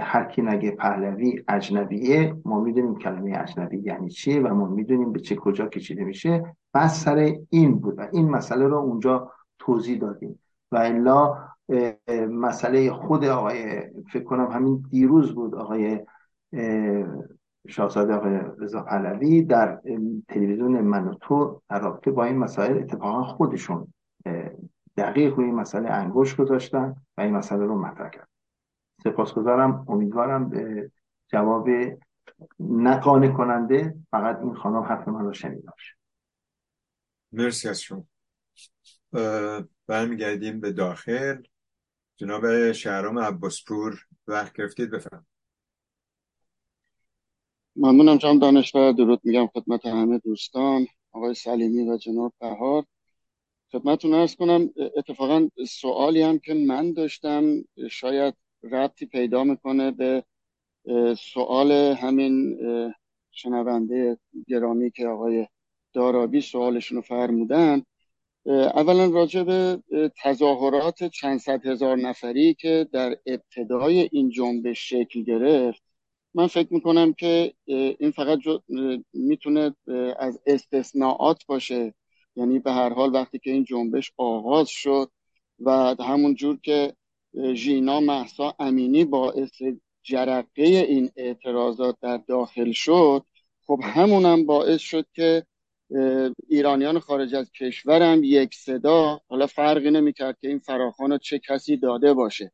هر کی نگه پهلوی اجنبیه ما می‌دونیم کلمه اجنبی یعنی چیه و ما می‌دونیم به چه کجا کشیده میشه. بس سر این بود و این مسئله رو اونجا توضیح دادیم. و الا مسئله خود آقای فکر کنم همین دیروز بود آقای شاهزاده آقای رضا پهلوی در تلویزیون من و تو رابطه با این مسائل اتفاقا خودشون دقیق روی این مسئله انگوش گذاشتن و این مسئله رو مطرح کرد سپاسگزارم امیدوارم به جواب نقانه کننده فقط این خانم حرف من رو باشه. مرسی از شما. برمیگردیم به داخل. جناب شهرام عباسپور وقت گرفتید بفرم ممنونم جان دانشور درود میگم خدمت همه دوستان آقای سلیمی و جناب بهار. خدمتتون ارز کنم اتفاقا سوالی هم که من داشتم شاید ربطی پیدا می‌کنه به سوال همین شنونده گرامی که آقای دارابی سوالشون رو فرمودن. اولا راجع به تظاهرات چند صد هزار نفری که در ابتدای این جنبش شکل گرفت. من فکر می‌کنم که این فقط می‌تونه از استثناعات باشه. یعنی به هر حال وقتی که این جنبش آغاز شد و همون جور که ژینا محسا امینی باعث جرقه این اعتراضات در داخل شد خب همونم باعث شد که ایرانیان خارج از کشورم یک صدا حالا فرقی نمی‌کرد که این فراخان چه کسی داده باشه.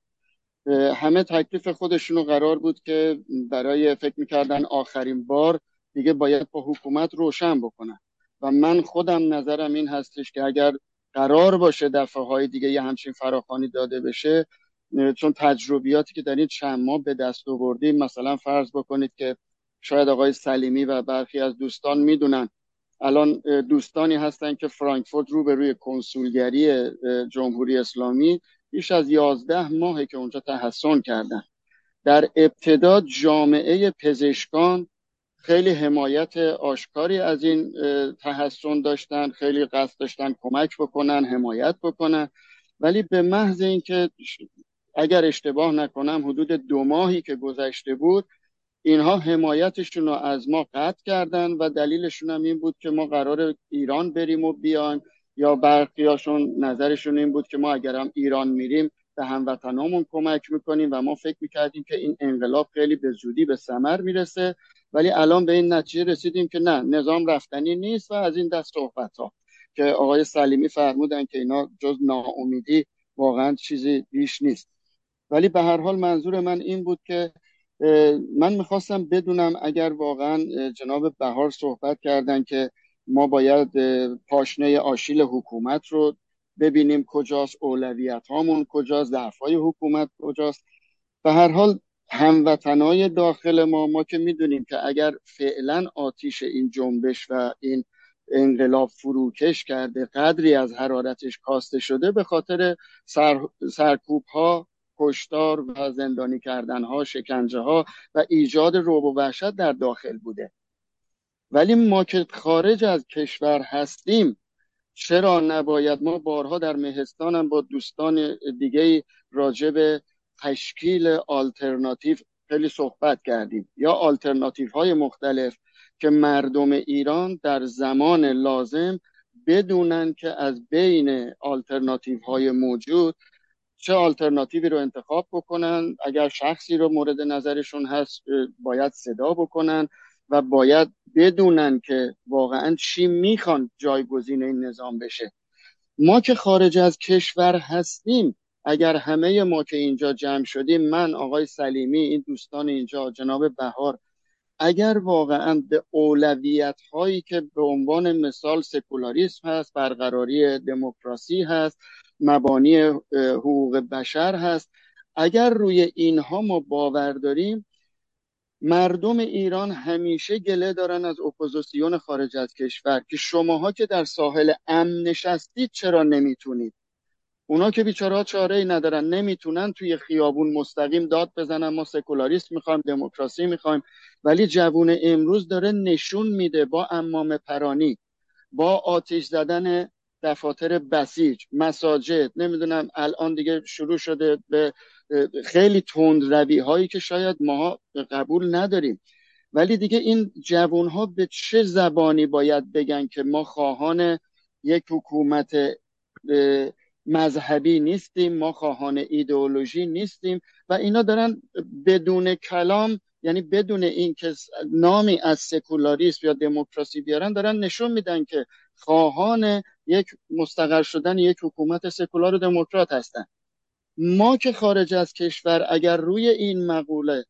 همه تکلیف خودشونو قرار بود که برای فکر می‌کردن آخرین بار دیگه باید با حکومت روشن بکنن. و من خودم نظرم این هستش که اگر قرار باشه دفعه های دیگه یه همچین فراخانی داده بشه چون تجربیاتی که در این چند ماه به دست آوردیم مثلا فرض بکنید که شاید آقای سلیمی و برخی از دوستان می‌دونن الان دوستانی هستن که فرانکفورت رو به روی کنسولگری جمهوری اسلامی بیش از یازده ماهه که اونجا تحسن کردن. در ابتدا جامعه پزشکان خیلی حمایت آشکاری از این تحسن داشتن خیلی قصد داشتن کمک بکنن حمایت بکنن. ولی به محض اینکه اگر اشتباه نکنم حدود دو ماهی که گذشته بود اینها حمایتشون رو از ما قطع کردن و دلیلشون هم این بود که ما قرار ایران بریم و بیایم. یا برخیاشون نظرشون این بود که ما اگرم ایران میریم به هموطنامون کمک می‌کنیم و ما فکر می‌کردیم که این انقلاب خیلی به زودی به ثمر می‌رسه ولی الان به این نتیجه رسیدیم که نه نظام رفتنی نیست و از این دست صحبت ها که آقای سلیمی فرمودن که اینا جز ناامیدی واقعا چیزی بیش نیست. ولی به هر حال منظور من این بود که من می‌خواستم بدونم اگر واقعا جناب بهار صحبت کردن که ما باید پاشنه آشیل حکومت رو ببینیم کجاست اولویت هامون کجاست ضعفای حکومت کجاست. به هر حال هموطنای داخل ما ما که می‌دونیم که اگر فعلا آتیش این جنبش و این انقلاب فروکش کرده قدری از حرارتش کاسته شده به خاطر سر، سرکوب ها کشتار و زندانی کردن ها شکنجه ها و ایجاد روب و وحشت در داخل بوده. ولی ما که خارج از کشور هستیم چرا نباید؟ ما بارها در مهستانم با دوستان دیگه راجع به تشکیل آلترناتیو خیلی صحبت کردیم. یا آلترناتیو های مختلف که مردم ایران در زمان لازم بدونن که از بین آلترناتیو های موجود چه آلترناتیوی رو انتخاب بکنن. اگر شخصی رو مورد نظرشون هست باید صدا بکنن. و باید بدونن که واقعا چی می‌خوان جایگزین این نظام بشه. ما که خارج از کشور هستیم اگر همه ما که اینجا جمع شدیم من آقای سلیمی این دوستان اینجا جناب بهار اگر واقعا به اولویت هایی که به عنوان مثال سکولاریسم هست برقراری دموکراسی هست مبانی حقوق بشر هست اگر روی اینها ما باور داریم مردم ایران همیشه گله دارن از اپوزیسیون خارج از کشور که شماها که در ساحل امن نشستید چرا نمی‌تونید؟ اونا که بیچاره چاره ای ندارن نمی‌تونن توی خیابون مستقیم داد بزنن ما سکولاریست می‌خوایم دموکراسی می‌خوایم ولی جوون امروز داره نشون میده با امام پرانی با آتیش زدن دفاتر بسیج مساجد نمی‌دونم الان دیگه شروع شده به خیلی تند روی هایی که شاید ما قبول نداریم. ولی دیگه این جوون ها به چه زبانی باید بگن که ما خواهان یک حکومت مذهبی نیستیم ما خواهان ایدئولوژی نیستیم و اینا دارن بدون کلام یعنی بدون اینکه نامی از سکولاریسم یا دموکراسی بیارن دارن نشون میدن که خواهان یک مستقر شدن یک حکومت سکولار و دموکرات هستن. ما که خارج از کشور اگر روی این مقوله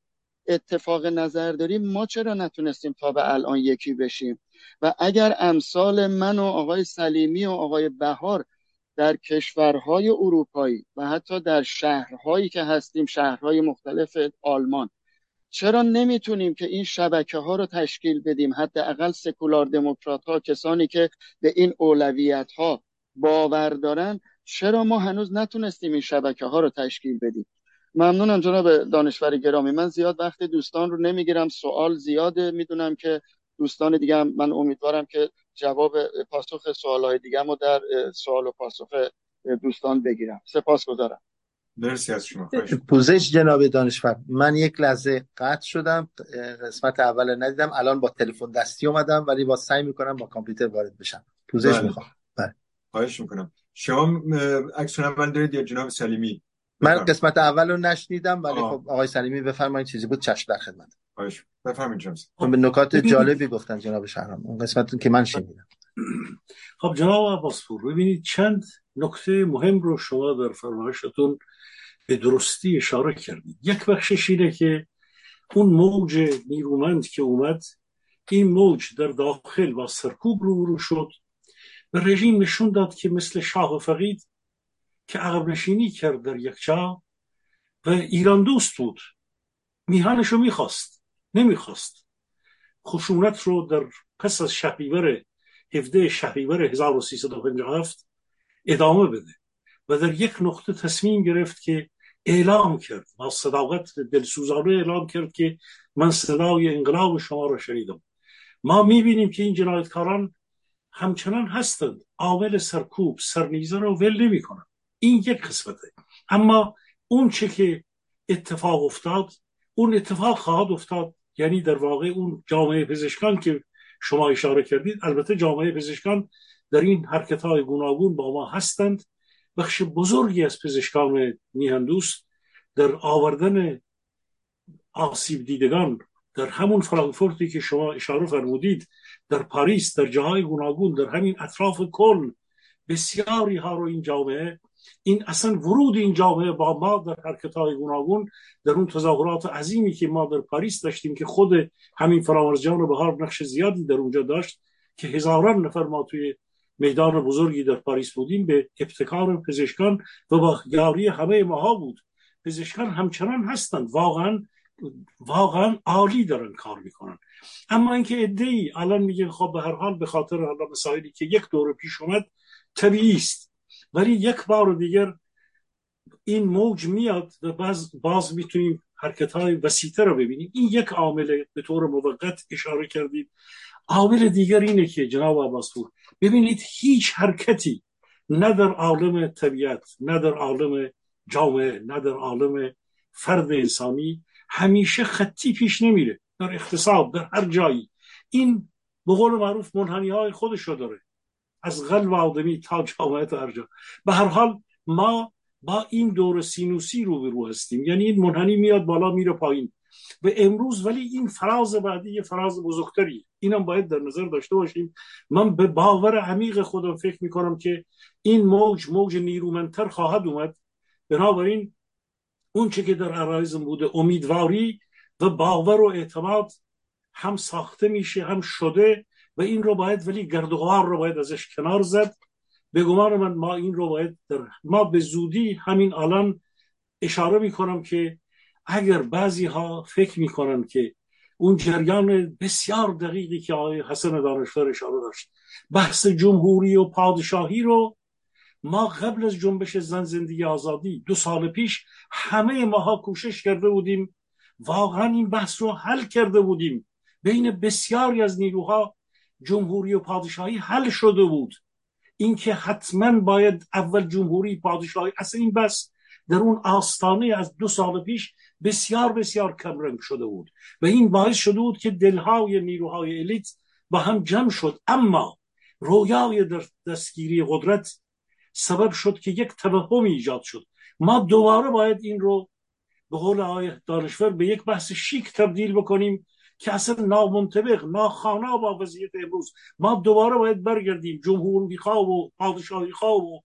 اتفاق نظر داریم ما چرا نتونستیم تا به الان یکی بشیم؟ و اگر امثال من و آقای سلیمی و آقای بهار در کشورهای اروپایی و حتی در شهرهایی که هستیم شهرهای مختلف آلمان چرا نمی‌تونیم که این شبکه ها رو تشکیل بدیم؟ حداقل سکولار دموکرات ها کسانی که به این اولویت ها باور دارن چرا ما هنوز نتونستیم این شبکه ها رو تشکیل بدیم؟ ممنونم جناب دانشور گرامی. من زیاد وقت دوستان رو نمی‌گیرم. سوال زیاده می‌دونم که دوستان دیگه هم من امیدوارم که جواب پاسخ سوال های دیگه رو در سوال و پاسخ دوستان بگیرم. سپاس گذارم. مرسی از شما. پوزش جناب دانشور. من یک لحظه قطع شدم. قسمت اول ندیدم. الان با تلفن دستی اومدم ولی با سعی می‌کنم با کامپیوتر وارد بشم. پوزش بله. می‌خوام. بله. خواهش می‌کنم. شما عکس من دارید یا جناب سلیمی؟ من قسمت اول رو نشنیدم ولی خب آقای سلیمی بفرمایید چیزی بود چشم در خدمت بفرمایید جناب به نکات جالبی گفتن جناب شهرام. اون قسمتون که من شنیدم. خب جناب عباسپور ببینید چند نکته مهم رو شما در فرمایشتون به درستی اشاره کردید. یک بخشش اینه که اون موج نیرومند که اومد این موج در داخل با سرکوب رو رو شد. رژیم نشون داد که مثل شاه و فقید که عقب نشینی کرد در یک جا و ایران دوست بود. میهانش رو می‌خواست نمی‌خواست. خشونت رو در پس از شهریور 17 شهریور 1357 ادامه بده و در یک نقطه تصمیم گرفت که اعلام کرد. با صداقت دلسوزانه اعلام کرد که من صدای انقلاب شما را شنیدم. ما می‌بینیم که این جنایتکاران همچنان هستند. عامل سرکوب سرنیزه رو ول نمی کنند این یک قسمته. اما اون چه که اتفاق افتاد اون اتفاق خواهد افتاد. یعنی در واقع اون جامعه پزشکان که شما اشاره کردید البته جامعه پزشکان در این حرکت های گوناگون با ما هستند. بخش بزرگی از پزشکان میهندوست در آوردن آسیب دیدگان در همون فرانکفورتی که شما اشاره فرمودید در پاریس در جاهای گوناگون در همین اطراف کل بسیاری ها رو این جامعه این اصلا ورود این جامعه با ما در حرکت های گوناگون در اون تظاهرات عظیمی که ما در پاریس داشتیم که خود همین فرامرز جان بهار نقش زیادی در اونجا داشت که هزاران نفر ما توی میدان بزرگی در پاریس بودیم به ابتکار پزشکان و با یاری همه ماها بود. پزشکان همچنان هستند. واقعا واقعا عالی دارن کار می‌کنن. اما اینکه عده ای الان میگه خب به هر حال به خاطر حالا مسائلی که یک دور پیش اومد طبیعی است ولی یک بار دیگر این موج میاد و باز, باز می‌تونیم حرکت های وسیعتر رو ببینیم. این یک عامل به طور موقت اشاره کردید. عامل دیگر اینه که جناب عباسپور ببینید هیچ حرکتی نه در عالم طبیعت نه در عالم جامعه نه در عالم فرد انسانی همیشه خطی پیش نمیره در اقتصاد در هر جایی. این به قول معروف منحنی های خودش رو داره. از قلب آدمی تا جامعه تا هر جا. به هر حال ما با این دور سینوسی رو رو هستیم. یعنی این منحنی میاد بالا میره پایین. و امروز ولی این فراز بعدی یه فراز بزرگتری. اینم باید در نظر داشته باشیم. من به باور عمیق خودم فکر می‌کنم که این موج موج نیرومندتر خواهد اومد. بنابراین اون چه که در عرایزم بوده امیدواری و باور و اعتماد هم ساخته میشه هم شده و این رو باید ولی گردوغار رو باید ازش کنار زد. به گمان من ما این رو باید در ما به زودی همین الان اشاره می‌کنم که اگر بعضی ها فکر می‌کنن که اون جریان بسیار دقیقی که آقای حسن دانشور اشاره داشت بحث جمهوری و پادشاهی رو ما قبل از جنبش زن زندگی آزادی دو سال پیش همه ماها کوشش کرده بودیم. واقعا این بحث رو حل کرده بودیم. بین بسیاری از نیروها جمهوری و پادشاهی حل شده بود. اینکه حتما باید اول جمهوری پادشاهی اصلا این بس در اون آستانه از دو سال پیش بسیار بسیار کمرنگ شده بود. و این باعث شده بود که دلهای نیروهای الیت با هم جمع شد. اما رویای در دستگیری قدرت سبب شد که یک توهمی ایجاد شد. ما دوباره باید این رو به قول آقای دانشور به یک بحث شیک تبدیل بکنیم که اصلا نامنطبق ناخانا با وضعیت امروز. ما دوباره باید برگردیم جمهوری خواه و پادشاهی خواه و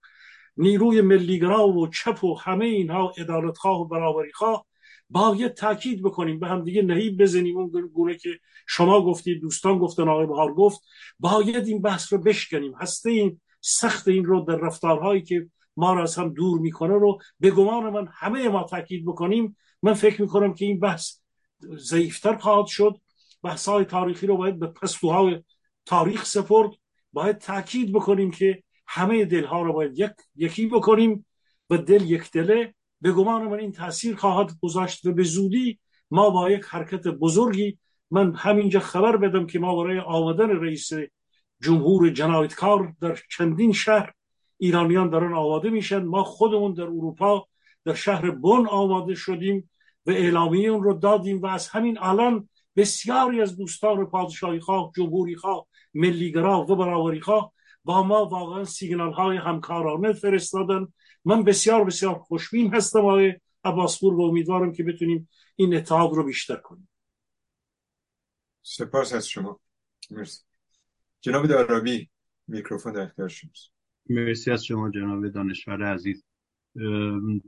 نیروی ملیگرا و چپ و همه اینها ادالت خواه و برابری خواه. باید تاکید بکنیم به هم دیگه نهیب بزنیم. اون گونه که شما گفتید دوستان گفتن آقای بهار گفت باید این بحث رو بشکنیم. هسته این سخت این رو در رفتارهایی که ما را از هم دور می‌کنه رو به گمان من همه ما تاکید بکنیم. من فکر می‌کنم که این بحث ضعیفتر خواهد شد. بحث های تاریخی رو باید به پستوهای تاریخ سپرد. باید تاکید بکنیم که همه دلها رو باید یک یکی بکنیم و دل یک دله. به گمان من این تاثیر خواهد گذاشت و به زودی ما با یک حرکت بزرگی من همینجا خبر بدم که ما برای آمدن رئیس جمهور جنایتکار در چندین شهر ایرانیان دارن آماده میشن. ما خودمون در اروپا در شهر بن آماده شدیم و اعلامیه اون رو دادیم و از همین الان بسیاری از دوستان پادشاهی خواه جمهوری خواه ملیگرا و برابری خواه با ما واقعا سیگنال های همکارانه فرستادن. من بسیار بسیار خوشبین هستم آقای عباسپور و امیدوارم که بتونیم این اتحاد رو بیشتر کنیم. سپاس از شما. مرسی. جناب دارابی میکروفون در اختیار شماست. مرسی از شما جناب دانشور عزیز.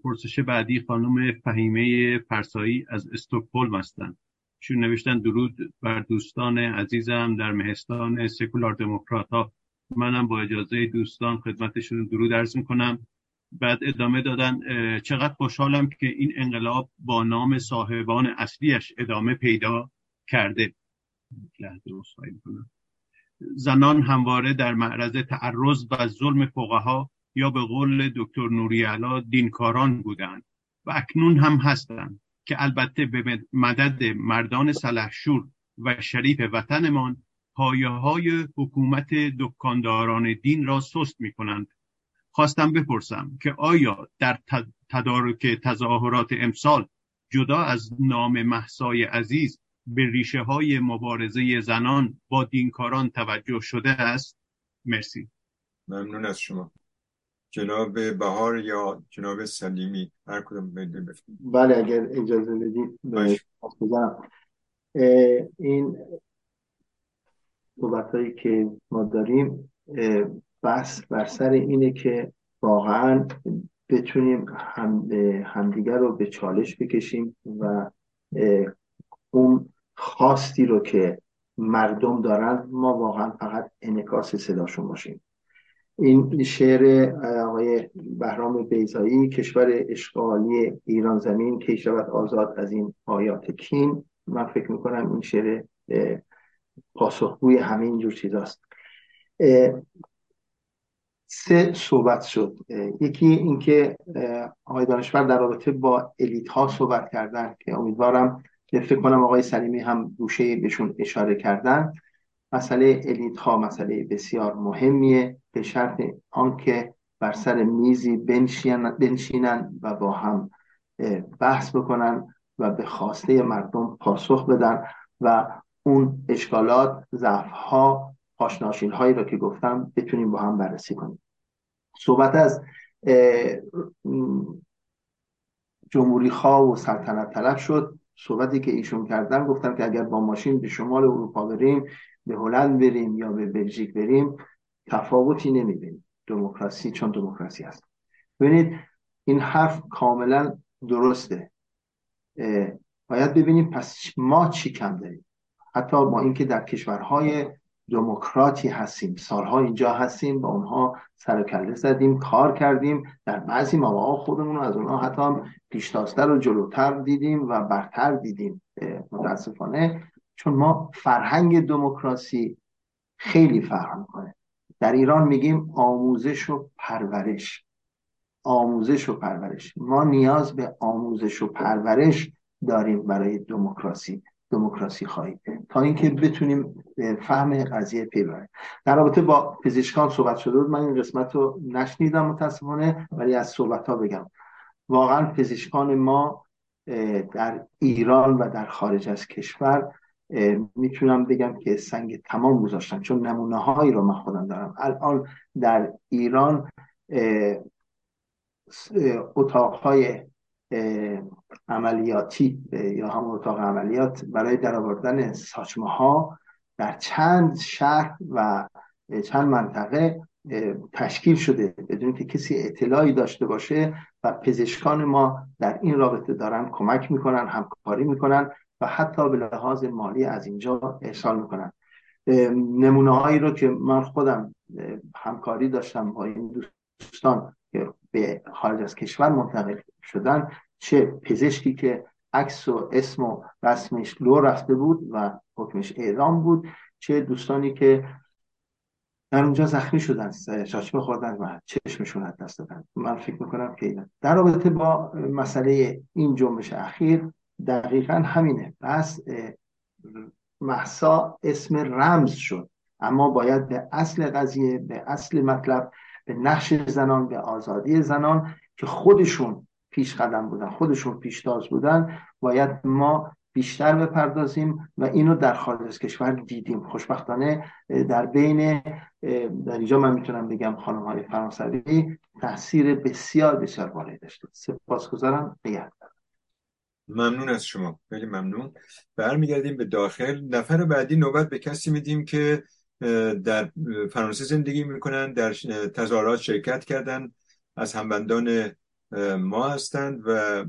پرسش بعدی خانم فهیمه فرسایی از استکهلم هستند چون نوشتن درود بر دوستان عزیزم در مهستان سکولار دموکرات ها منم با اجازه دوستان خدمتشون درود عرض می‌کنم. بعد ادامه دادن چقدر خوشحالم که این انقلاب با نام صاحبان اصلیش ادامه پیدا کرده. لحظه زنان همواره در معرض تعرض و ظلم فقها یا به قول دکتر نوری علا دینکاران بودند و اکنون هم هستند که البته به مدد مردان سلحشور و شریف وطنمان پایه های حکومت دکانداران دین را سست می کنند. خواستم بپرسم که آیا در تدارک تظاهرات امسال جدا از نام محسای عزیز به ریشه های مبارزه زنان با دینکاران توجه شده است؟ مرسی. ممنون از شما. جناب بهار یا جناب سلیمی هر کدوم بله اگر اجازه بدید این صحبت هایی که ما داریم بس بر سر اینه که واقعا بتونیم هم همدیگر رو به چالش بکشیم و اون خواستی رو که مردم دارن ما واقعا فقط انکاس صداشون باشیم. این شعر آقای بهرام بیزایی کشور اشغالی ایران زمین که شود آزاد از این آیات کین. من فکر می‌کنم این شعر پاسخگوی همه اینجور چیزاست. سه صحبت شد. یکی اینکه آقای دانشور در رابطه با الیت ها صحبت کردن که امیدوارم که فکر کنم آقای سلیمی هم گوشه بهشون اشاره کردن. مسئله الیت ها مسئله بسیار مهمیه. به شرط آنکه بر سر میزی بنشینن و با هم بحث بکنن و به خواسته مردم پاسخ بدن و اون اشکالات ضعف ها پاشناشین هایی را که گفتم بتونیم با هم بررسی کنیم. صحبت از جمهوری خواه و سلطنت طلب شد. صحبتی که ایشون کردن گفتم که اگر با ماشین به شمال اروپا بریم به هلند بریم یا به بلژیک بریم تفاوتی نمی‌بینیم. دموکراسی چون دموکراسی هست ببینید این حرف کاملا درسته. باید ببینیم پس ما چی کم داریم؟ حتی با اینکه در کشورهای دموکراتی هستیم. سالها اینجا هستیم با اونها سر کله زدیم کار کردیم. در بعضی مواقع خودمون رو از اونها حتی هم پیشتازتر و جلوتر دیدیم و برتر دیدیم. متاسفانه. چون ما فرهنگ دموکراسی خیلی فرق کنه. در ایران میگیم آموزش و پرورش. آموزش و پرورش. ما نیاز به آموزش و پرورش داریم برای دموکراسی. دموکراسی خواهی تا اینکه بتونیم فهم قضیه پی ببریم. در رابطه با پزشکان صحبت شده بود. من این قسمت رو نشنیدم متاسفانه ولی از صحبت ها بگم. واقعا پزشکان ما در ایران و در خارج از کشور می‌تونم بگم که سنگ تمام گذاشتن چون نمونه هایی رو من خودم دارم. الان در ایران اتاق های عملیاتی یا همون اتاق عملیات برای درآوردن ساچمه ها در چند شهر و چند منطقه تشکیل شده بدون که کسی اطلاعی داشته باشه و پزشکان ما در این رابطه دارن کمک می‌کنن همکاری می‌کنن و حتی به لحاظ مالی از اینجا ارسال می‌کنن. نمونه هایی رو که من خودم همکاری داشتم با این دوستان که به خارج از کشور منتقل شدن. چه پزشکی که عکس و اسم و رسمش لو رفته بود و حکمش اعدام بود چه دوستانی که در اونجا زخمی شدن شاشمه خوردن و چشمشون از دست دادن. من فکر می‌کنم که در رابطه با مسئله این جنبش اخیر دقیقا همینه. بس محسا اسم رمز شد. اما باید به اصل قضیه به اصل مطلب به نقش زنان به آزادی زنان که خودشون پیش قدم بودن خودشون پیشتاز بودن باید ما بیشتر بپردازیم و اینو در خارج از کشور دیدیم. خوشبختانه در بین در اینجا من می‌تونم بگم خانم های فرانسوی تاثیر بسیار بسیار بالایی داشته سپاسگزارم. قیاد ممنون از شما. خیلی ممنون. برمیگردیم به داخل. نفر بعدی نوبت به کسی میدیم که در فرانسه زندگی می‌کنن در تظاهرات شرکت کردن. از همبندان ما هستند و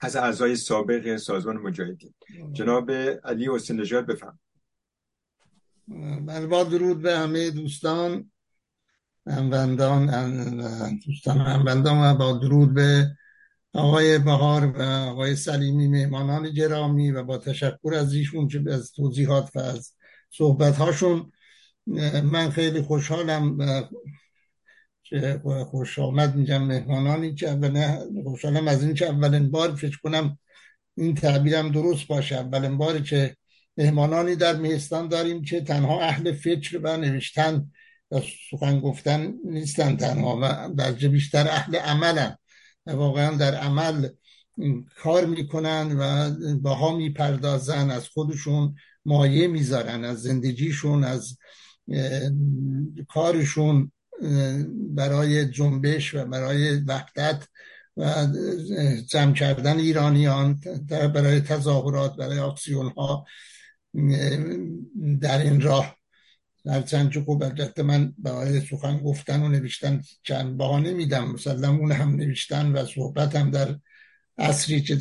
از اعضای سابق سازمان مجاهدین. جناب علی حسین نژاد بفهم بله با درود به همه دوستان هموندان دوستان هموندان و با درود به آقای بهار و آقای سلیمی مهمانان گرامی و با تشکر از ایشون که از توضیحات و از صحبت هاشون من خیلی خوشحالم خوش آمد میگم مهمانانی که اولا خوشحالم از این که اولین بار فکر کنم این تعبیرم درست باشه. اولین باری که مهمانانی در مهستان داریم که تنها اهل فکر و نوشتن و سخن گفتن نیستن تنها و درجه بیشتر اهل عملن. و واقعا در عمل کار می‌کنن و باها می‌پردازن از خودشون مایه می‌ذارن از زندگیشون از کارشون. برای جنبش و برای وحدت و جمع کردن ایرانیان برای تظاهرات برای آکسیون ها در این راه. در چند خوب البته من برای سخن گفتن و نوشتن چند بها نمیدم مثلا اون هم نوشتن و صحبت هم در اصری که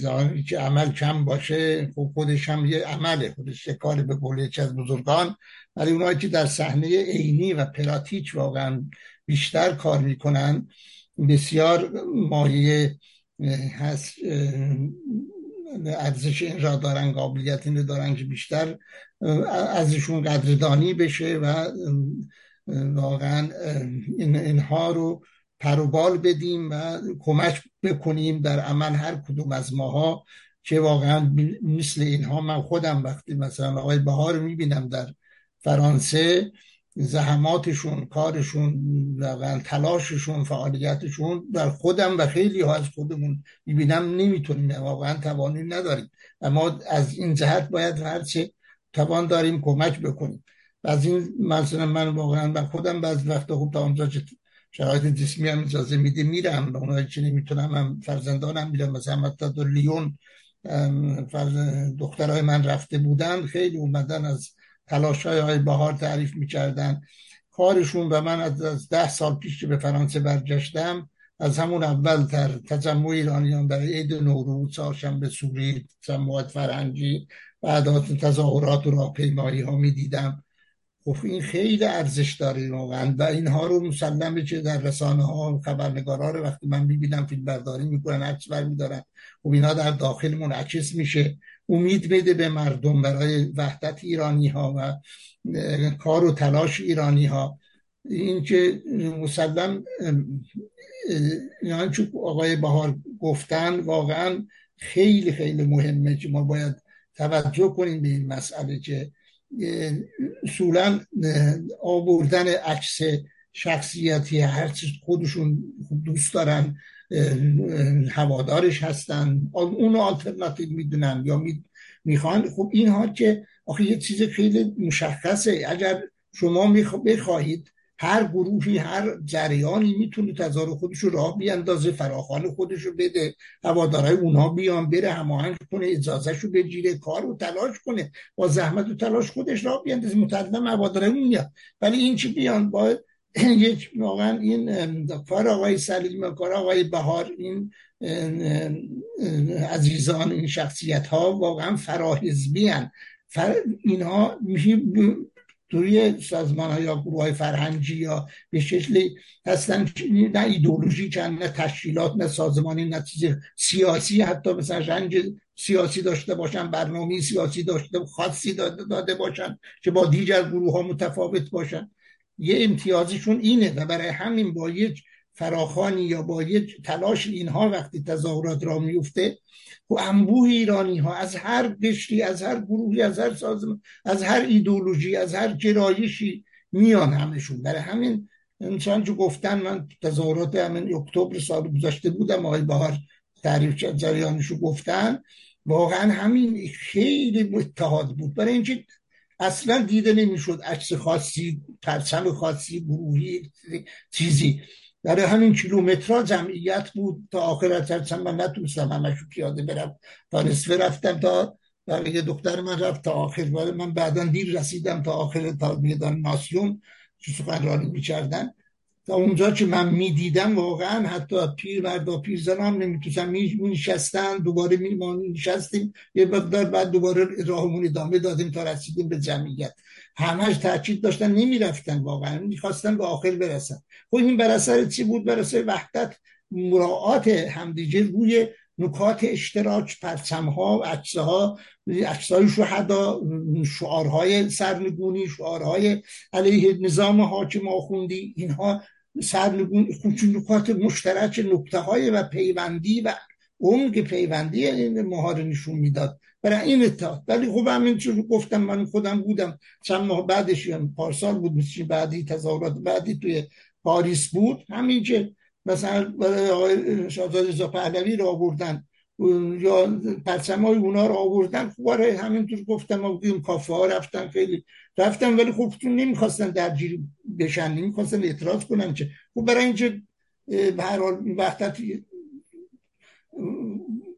که عمل کم باشه خب خودش هم یه عمله خودش یه کاری به قول از بزرگان. ولی اونایی که در صحنه عینی و پراتیک واقعا بیشتر کار می‌کنن. بسیار مایه هست ارزش این را دارن قابلیت این دارن که بیشتر ازشون قدردانی بشه و واقعا این اینها رو پروبال بدیم و کمک بکنیم در عمل هر کدوم از ماها که واقعا مثل اینها من خودم وقتی مثلا آقای بهار می‌بینم در فرانسه زحماتشون کارشون واقعا تلاششون فعالیتشون در خودم و خیلی ها از خودمون می‌بینم نمی‌تونیم. واقعا توانی نداریم. اما از این جهت باید هرچه توان داریم کمک بکنیم. و از این مثلا من واقعا من خودم بعض وقتا خوب تا اونجا شرایط جسمی هم اجازه میده میرم. به اونایی که نمی‌تونم هم فرزندانم میرم. مثلا حتی در لیون دخترای من رفته بودن خیلی اومدن از تلاش های های بهار تعریف می‌کردن. کارشون و من از ده سال پیش که به فرانسه برگشتم از همون اول در تجمع ایرانیان برای عید نوروز چهارشنبه سوری تجمعات فرهنگی بعدات تظاهرات و راهپیمایی ها می‌دیدم. خب این خیلی ارزش داره واقعا و اینها رو مسلمه که در رسانه ها خبرنگارا رو وقتی من می‌بینم فیلم برداری می‌کنن عکس برمیدارن خب اینا در داخل منعکس میشه. امید بده به مردم برای وحدت ایرانی ها و کار و تلاش ایرانی ها این که مسلم یعنی آقای بهار گفتن واقعا خیلی خیلی مهمه که ما باید توجه کنیم به این مسئله که اصولا آوردن عکس شخصیتی هر چیز خودشون دوست دارن. هوادارش هستن. اون آلترناتیو می‌دونن یا می‌خوان. خب اینها که آخه یه چیز خیلی مشخصه. اگر شما بخواهید هر گروهی هر جریانی می‌تونه تظاهر خودش رو راه بیاندازه فراخان خودش رو بده هوادارای اونها بیان بره هماهنگ کنه اجازه رو بگیره کار رو تلاش کنه با زحمت و تلاش خودش راه بیاندازه. متعلم هوادارای اون میاد. ولی این چی بیان؟ باید یک واقعا این کار آقای سلیم کار آقای بهار این عزیزان این شخصیت ها واقعا فراحزبی هن. فر... اینها توی سازمان ها یا گروه های فرهنگی یا به شکلی هستن نه ایدولوژی چند نه تشکیلات نه سازمانی نه چیز سیاسی حتی مثلا رنج سیاسی داشته باشن برنامه سیاسی داشته خاصی داده, داده باشن که با دیگر گروه ها متفاوت باشن یه امتیازشون اینه و برای همین با یک فراخانی یا با یک تلاش اینها وقتی تظاهرات را میفته و انبوه ایرانی ها از هر قشری از هر گروهی از هر سازمان از هر ایدولوژی از هر گرایشی میان همشون. برای همین انسان جو گفتن من تظاهرات همین اکتبر سال گذشته بودم آقای بهار تعریف جریانشو گفتن واقعا همین خیلی اتحاد بود. برای اینکه اصلا دیده نمی‌شد عکس خاصی پرچم خاصی گروهی چیزی. برای همین کیلومترها جمعیت بود تا آخر از من نتونستم همشو پیاده برم. تا نصفه رفتم تا یه دختر من رفت تا آخر. من بعدا دیر رسیدم تا آخر تا میدان ناسیون که سخنرانی می‌کردن. تا اونجا که من می‌دیدم واقعا حتی پیر مردا پیر زن هم نمی‌تونستم. می نشستن دوباره می نشستیم. یه مقدار بعد دوباره راهمون ادامه دادیم تا رسیدیم به جمعیت. همش تاکید داشتن نمی‌رفتن واقعا. می‌خواستن به آخر برسن. خب این بر اثر چی بود؟ بر اثر وحدت مراعات همدیگه روی نکات اشتراک پرچم ها عکسه ها عکسای شهدا شعارهای سرنگونی شعارهای علیه نظام حاکم آخوندی اینها سرنگون نکات مشترک نکته های و پیوندی و عمق پیوندی این ماها نشون می‌داد. برای این اتحاد. ولی خب همین چون گفتم من خودم بودم. چند ماه بعدش یعنی پارسال بود مثل بعدی تظاهرات بعدی توی پاریس بود. همین که مثلا آقای شاهزاده رضا پهلوی رو آوردن. یا پرچم های اونا رو آوردن خب برای همینطور گفتم بودیم کافه ها رفتن خیلی رفتن ولی خب نمی‌خواستن درگیری بشن نمی‌خواستن اعتراض کنن که. خب برای اینکه به هر حال وقتت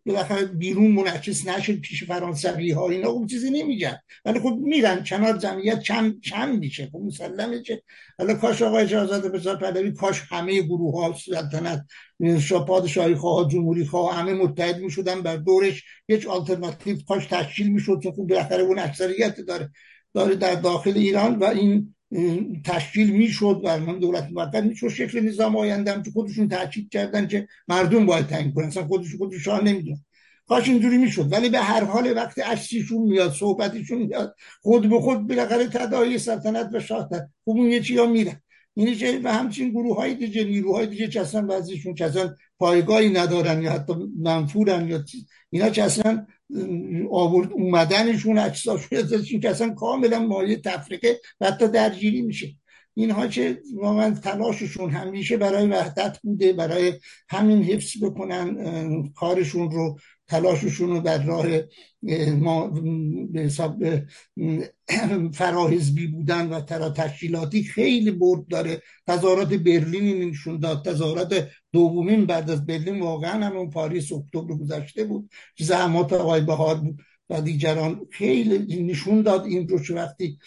بالاخره بیرون منعکس نشه پیش فرانسوی ها اینا اون چیزی نمیگن. ولی خب میرن کنار جمعیت چند چند میشه؟ خب مسلمه که حالا کاش آقای شاهزاده بزار پهلوی کاش همه گروه ها سلطنت پادشاهی خواه جمهوری خواه همه متحد می‌شدن بر دورش. هیچ آلترناتیو کاش تشکیل می‌شد که خب بالاخره اون اکثریت داره داره در داخل ایران و این تشکیل می‌شد و دولت موقت می‌شد شکل نظام آینده هم که خودشون تاکید کردن که مردم باید تعیین کنن. اصلا خودش خودش شاه نمیدون کاش اینجوری می‌شد. ولی به هر حال وقتی عکسیشون میاد صحبتشون میاد خود به خود بالاخره تداعی سلطنت و شاه خب اون یه چیا میره اینی که و همچین گروه های دیگه نیروهای دیگه که اصلا بعضیشون که اصلا پایگاهی ندارن یا حتی منفورن یا اینا که اصلا آورد اومدنشون اجساشون که اصلا کاملا مایه تفریقه و حتی درگیری میشه. اینها که واقعا تلاششون همیشه برای وحدت بوده برای همین حفظ بکنن کارشون رو. تلاششون رو در راه ما به حساب فراحزبی بودن و ترا تشکیلاتی خیلی برد داره. تظاهرات برلین نشون داد. تظاهرات دومین بعد از برلین واقعا همون پاریس اکتبر گذشته بود. زحمات آقای بهار بود. و دیگران خیلی نشون داد این رو که وقتی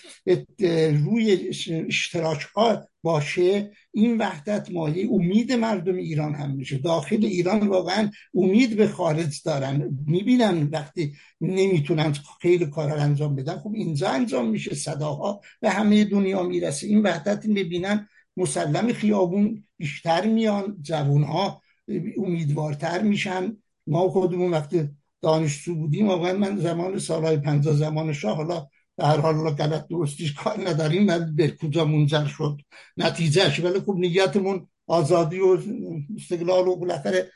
روی اشتراک ها باشه این وحدت مالی امید مردم ایران هم میشه. داخل ایران واقعا امید به خارج دارن. می‌بینن وقتی نمی‌تونن خیلی کار انجام بدن خب اینجا انجام میشه صداها به همه دنیا می‌رسه. این وحدت می‌بینن مسلم خیابون بیشتر میان جوانها امیدوارتر میشن. ما خودمون وقتی دانشجو بودیم واقعا من زمان سالهای پنجاه زمان شاه حالا در حال غلط درستیش کار نداریم ولی به کجا منجر شد؟ نتیجهش ولی خب نیتمون آزادی و استقلال و بالاخره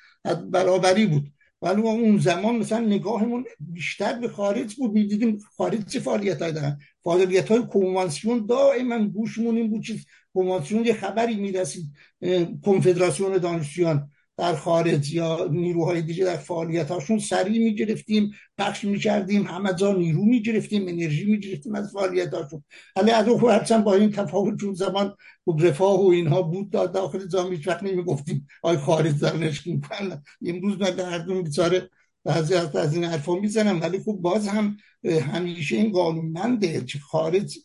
برابری بود. ولی اون زمان مثلا نگاهمون بیشتر به خارج بود. می‌دیدیم خارج چه فعالیت های دارن؟ فعالیت های کنوانسیون دائما گوشمون این بود چیز کنوانسیون یه خبری می‌رسید کنفدراسیون دانشجویان. در خارج یا نیروهای دیگه در فعالیت هاشون سریع می‌گرفتیم پخش می‌کردیم همه جا نیرو می‌گرفتیم انرژی می‌گرفتیم از فعالیت هاشون حالی از اون هرچند با این تفاوت چون زمان رفاه و اینها بود داخل جامعه هیچ وقت نمی‌گفتیم آی خارج دارنش می‌کنن امروز من در دون بیچاره بعضی از این حرفا می‌زنم ولی خب باز هم همیشه این قانونمنده که خارج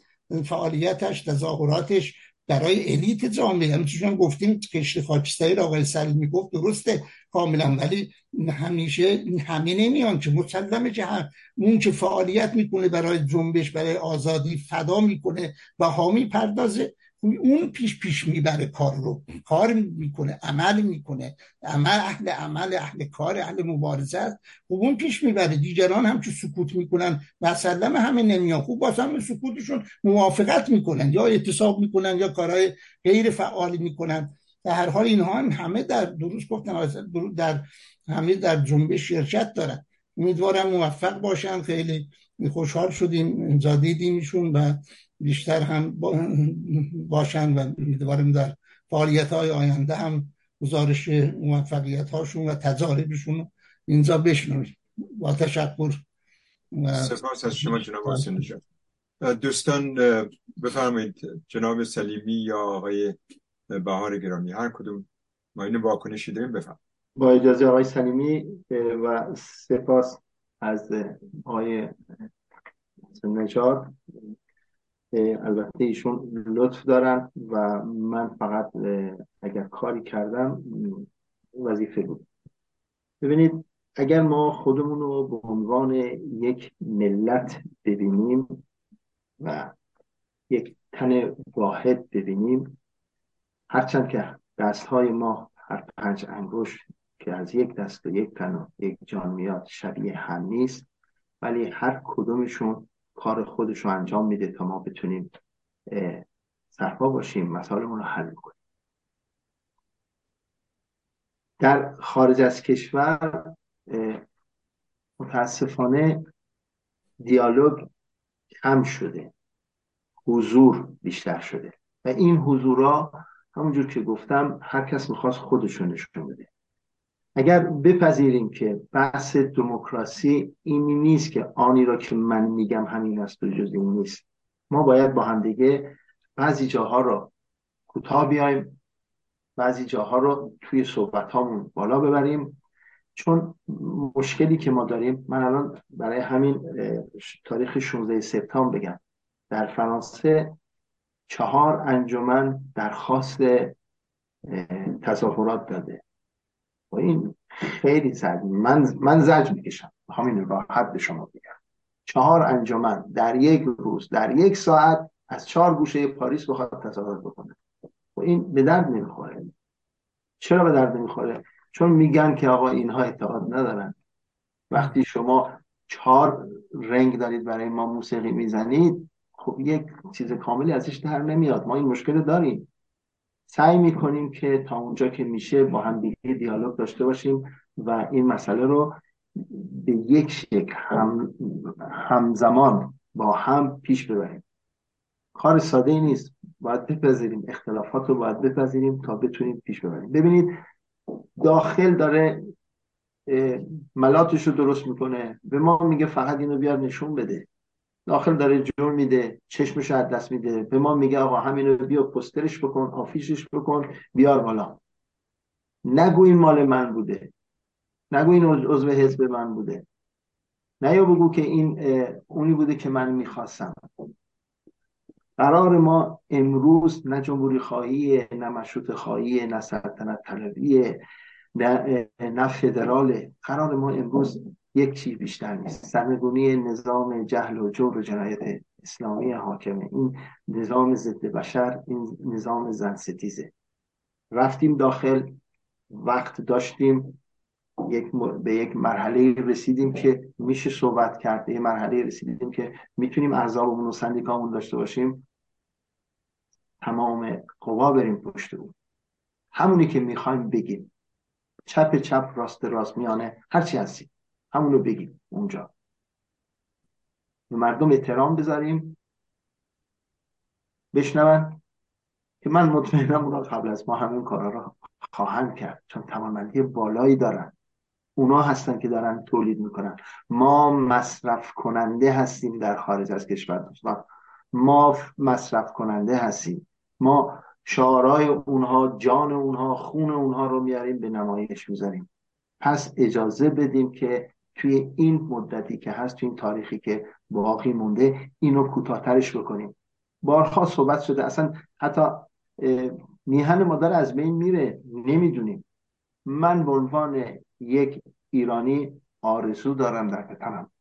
فعالیتش تظاهراتش برای الیت جامعه. همچنان گفتیم کشت خاکستری را آقای سلیمی گفت درسته کاملا ولی همیشه همه نمیان که مسلمه که اون که فعالیت می‌کنه برای جنبش برای آزادی فدا می‌کنه و حامی پردازه اون پیش پیش می‌بره کار رو. کار می‌کنه عمل می‌کنه. عمل اهل عمل اهل کار اهل مبارزه است. خب اون پیش می‌بره. دیگران هم که سکوت می‌کنن مثلا همه نمیان. خوب باز هم سکوتشون موافقت می‌کنن یا اعتصاب می‌کنن یا کارهای غیر فعالی می‌کنن. در هر حال اینها هم همه در درست گفتن در همه در جنبش شرکت دارن. امیدوارم موفق باشن. خیلی خوشحال شدیم زادیدیمشون و بیشتر هم باشن و امیدوارم در فعالیت های آینده هم گزارش موفقیت هاشون و تجاربشون اینجا بشنویم. با تشکر سپاس از شما جناب حسین دوستان بفرمایید جناب سلیمی یا آقای بهار گرامی هر کدوم ما این واکنشی داریم بفرمایید. با اجازه آقای سلیمی و سپاس از آقای نجات البته ایشون لطف دارن و من فقط اگر کاری کردم وظیفه بود. ببینید اگر ما خودمون رو به عنوان یک ملت ببینیم و یک تن واحد ببینیم هرچند که دست های ما هر پنج انگوش که از یک دست و یک تن و یک جان میاد شبیه هم نیست ولی هر کدومشون کار خودش رو انجام میده تا ما بتونیم سرپا باشیم مسائلمون رو حل کنیم. در خارج از کشور متاسفانه دیالوگ کم شده. حضور بیشتر شده. و این حضورها همونجور که گفتم هر کس می‌خواست خودشون نشون بده. اگر بپذیریم که بحث دموکراسی این نیست که آنی را که من میگم همین است و جز این نیست. ما باید با هم دیگه بعضی جاها رو کوتاه بیایم بعضی جاها رو توی صحبت هامون بالا ببریم. چون مشکلی که ما داریم من الان برای همین تاریخ 16 سپتامبر بگم. در فرانسه چهار انجمن درخواست تظاهرات داده. و این خیلی سرد من من زج می‌کشم. همین راحت به شما بگم. چهار انجمن در یک روز در یک ساعت از چهار گوشه پاریس بخواد تظاهرات بکنه. و این به درد نمی‌خوره. چرا به درد نمی‌خوره؟ چون میگن که آقا اینها اعتقاد ندارن. وقتی شما چهار رنگ دارید برای ما موسیقی می‌زنید خب یک چیز کاملی ازش در نمیاد. ما این مشکل داریم. سعی می‌کنیم که تا اونجا که میشه با هم دیگه دیالوگ داشته باشیم و این مسئله رو به یک شکل هم همزمان با هم پیش ببریم. کار ساده ای نیست. باید بپذیریم. اختلافات رو باید بپذیریم تا بتونیم پیش ببریم. ببینید داخل داره ملاتش رو درست می‌کنه. به ما میگه فقط اینو بیار نشون بده. داخل داره جور میده چشمش از دست میده. به ما میگه آقا همینو بیا پسترش بکن آفیشش بکن بیار بالا. نگو این مال من بوده. نگو این عضو حزب من بوده. نه یا بگو که این اونی بوده که من می‌خواستم. قرار ما امروز نه جمهوری خواهی نه مشروط خواهی نه سلطنت طلبیه نه فدراله. قرار ما امروز یک چیز بیشتر نیست. سرنگونی نظام جهل و جور و جنایت اسلامی حاکمه. این نظام ضد بشر این نظام زن ستیزه. رفتیم داخل وقت داشتیم یک به یک مرحله رسیدیم که میشه صحبت کرد. به یک مرحله رسیدیم که می‌تونیم احزابمون و سندیکامون داشته باشیم. تمام قوا بریم پشت اون. همونی که می‌خوایم بگیم. چپ چپ راست راست میانه هرچی هستیم. همونو بگیم اونجا. به مردم احترام بذاریم. بشنون که من مطمئنم اونا قبل از ما همین کارا رو خواهند کرد چون توانمندی بالایی دارن. اونا هستن که دارن تولید می‌کنن. ما مصرف کننده هستیم در خارج از کشور دوستان. ما مصرف کننده هستیم. ما شعارهای اونها جان اونها خون اونها رو میاریم به نمایش می‌ذاریم. پس اجازه بدیم که توی این مدتی که هست توی این تاریخی که باقی مونده اینو کوتاهترش بکنیم. بارها صحبت شده اصلا حتی میهن مادر از بین میره نمی‌دونیم. من به عنوان یک ایرانی آرزو دارم در پتنم.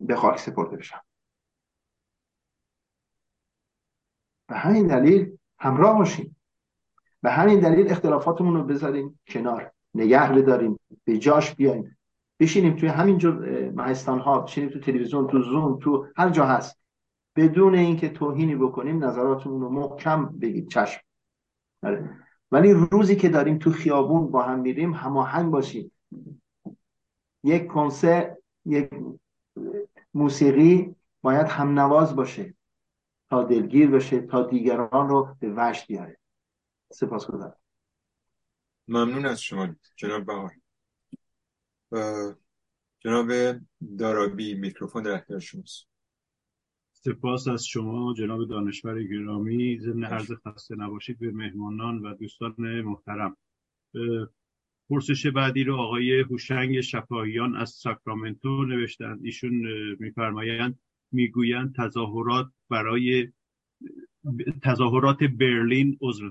به خاک سپرده بشم. به همین دلیل همراه باشیم. به همین دلیل اختلافاتمون رو بذاریم کنار. نگه بداریم. به جاش بیایم. بشینیم توی همین جور مهستان ها بشینیم تو تلویزیون تو زوم تو هر جا هست. بدون اینکه توهینی بکنیم نظراتمون رو محکم بگید. چشم. آره. ولی روزی که داریم تو خیابون با هم میریم هماهنگ باشیم. یک کنسرت یک موسیقی باید هم نواز باشه. تا دلگیر بشه تا دیگران رو به وجد بیاره. سپاس گذارم. ممنون از شما جناب بهار جناب دارابی میکروفون در اختیار شماست. سپاس از شما جناب دانشور گرامی. ضمن عرض خسته نباشید به مهمانان و دوستان محترم. پرسش بعدی رو آقای هوشنگ شفاییان از ساکرامنتو نوشتند. ایشون میفرمایند می‌گویند تظاهرات برای تظاهرات برلین عذر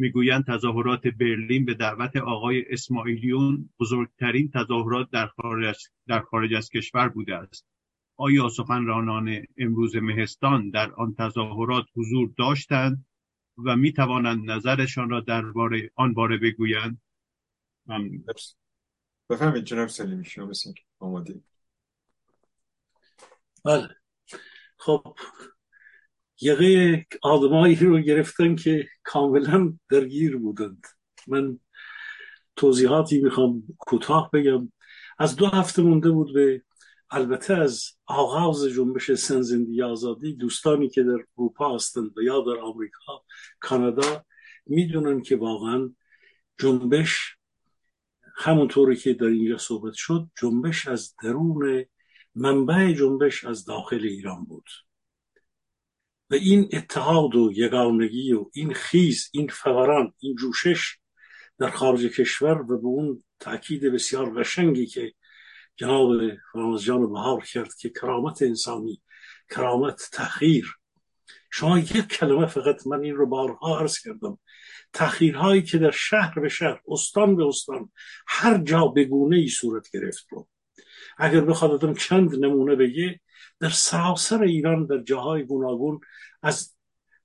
می‌گویند تظاهرات برلین به دعوت آقای اسماعیلیون بزرگترین تظاهرات در خارج, در خارج از کشور بوده است. آیا سخنرانان امروز مهستان در آن تظاهرات حضور داشتند و می توانند نظرشان را درباره آن باره بگویند؟ بفهمید جناب سلیمی شما مثل آماده بله. خب یقه آدمایی رو گرفتن که کاملا درگیر بودند. من توضیحاتی می‌خوام کوتاه بگم. از دو هفته مونده بود به البته از آغاز جنبش سن زندگی آزادی دوستانی که در اروپا هستند و یا در آمریکا کانادا می‌دونن که واقعا جنبش همونطوری که در اینجا صحبت شد جنبش از درون منبع جنبش از داخل ایران بود. و این اتحاد و یگانگی و این خیز این فوران این جوشش در خارج کشور و به اون تاکید بسیار قشنگی که جناب فرامزجان بهار کرد که کرامت انسانی کرامت تخیر شما یک کلمه فقط من این رو بارها عرض کردم. تخیرهایی که در شهر به شهر استان به استان هر جا به گونه ای صورت گرفت رو. اگر بخواد چند نمونه بگه در سراسر ایران در جاهای گوناگون از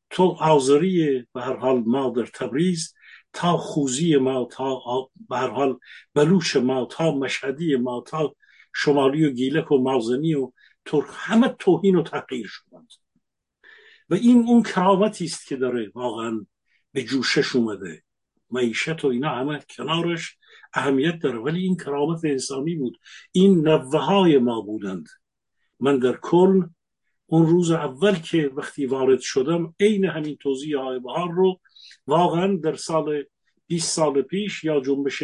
تو آذری به هر حال ما در تبریز تا خوزی ما تا به هر حال بلوچ ما تا مشهدی ما تا شمالی و گیلک و مازنی و ترک همه توهین و تغییر شدند. و این اون کرامتی است که داره واقعا به جوشش اومده. معیشت و اینا همه کنارش اهمیت داره. ولی این کرامت انسانی بود. این نوه های ما بودند. من در کل اون روز اول که وقتی وارد شدم عین همین توضیح های بهار رو واقعا در سال 20 سال پیش یا جنبش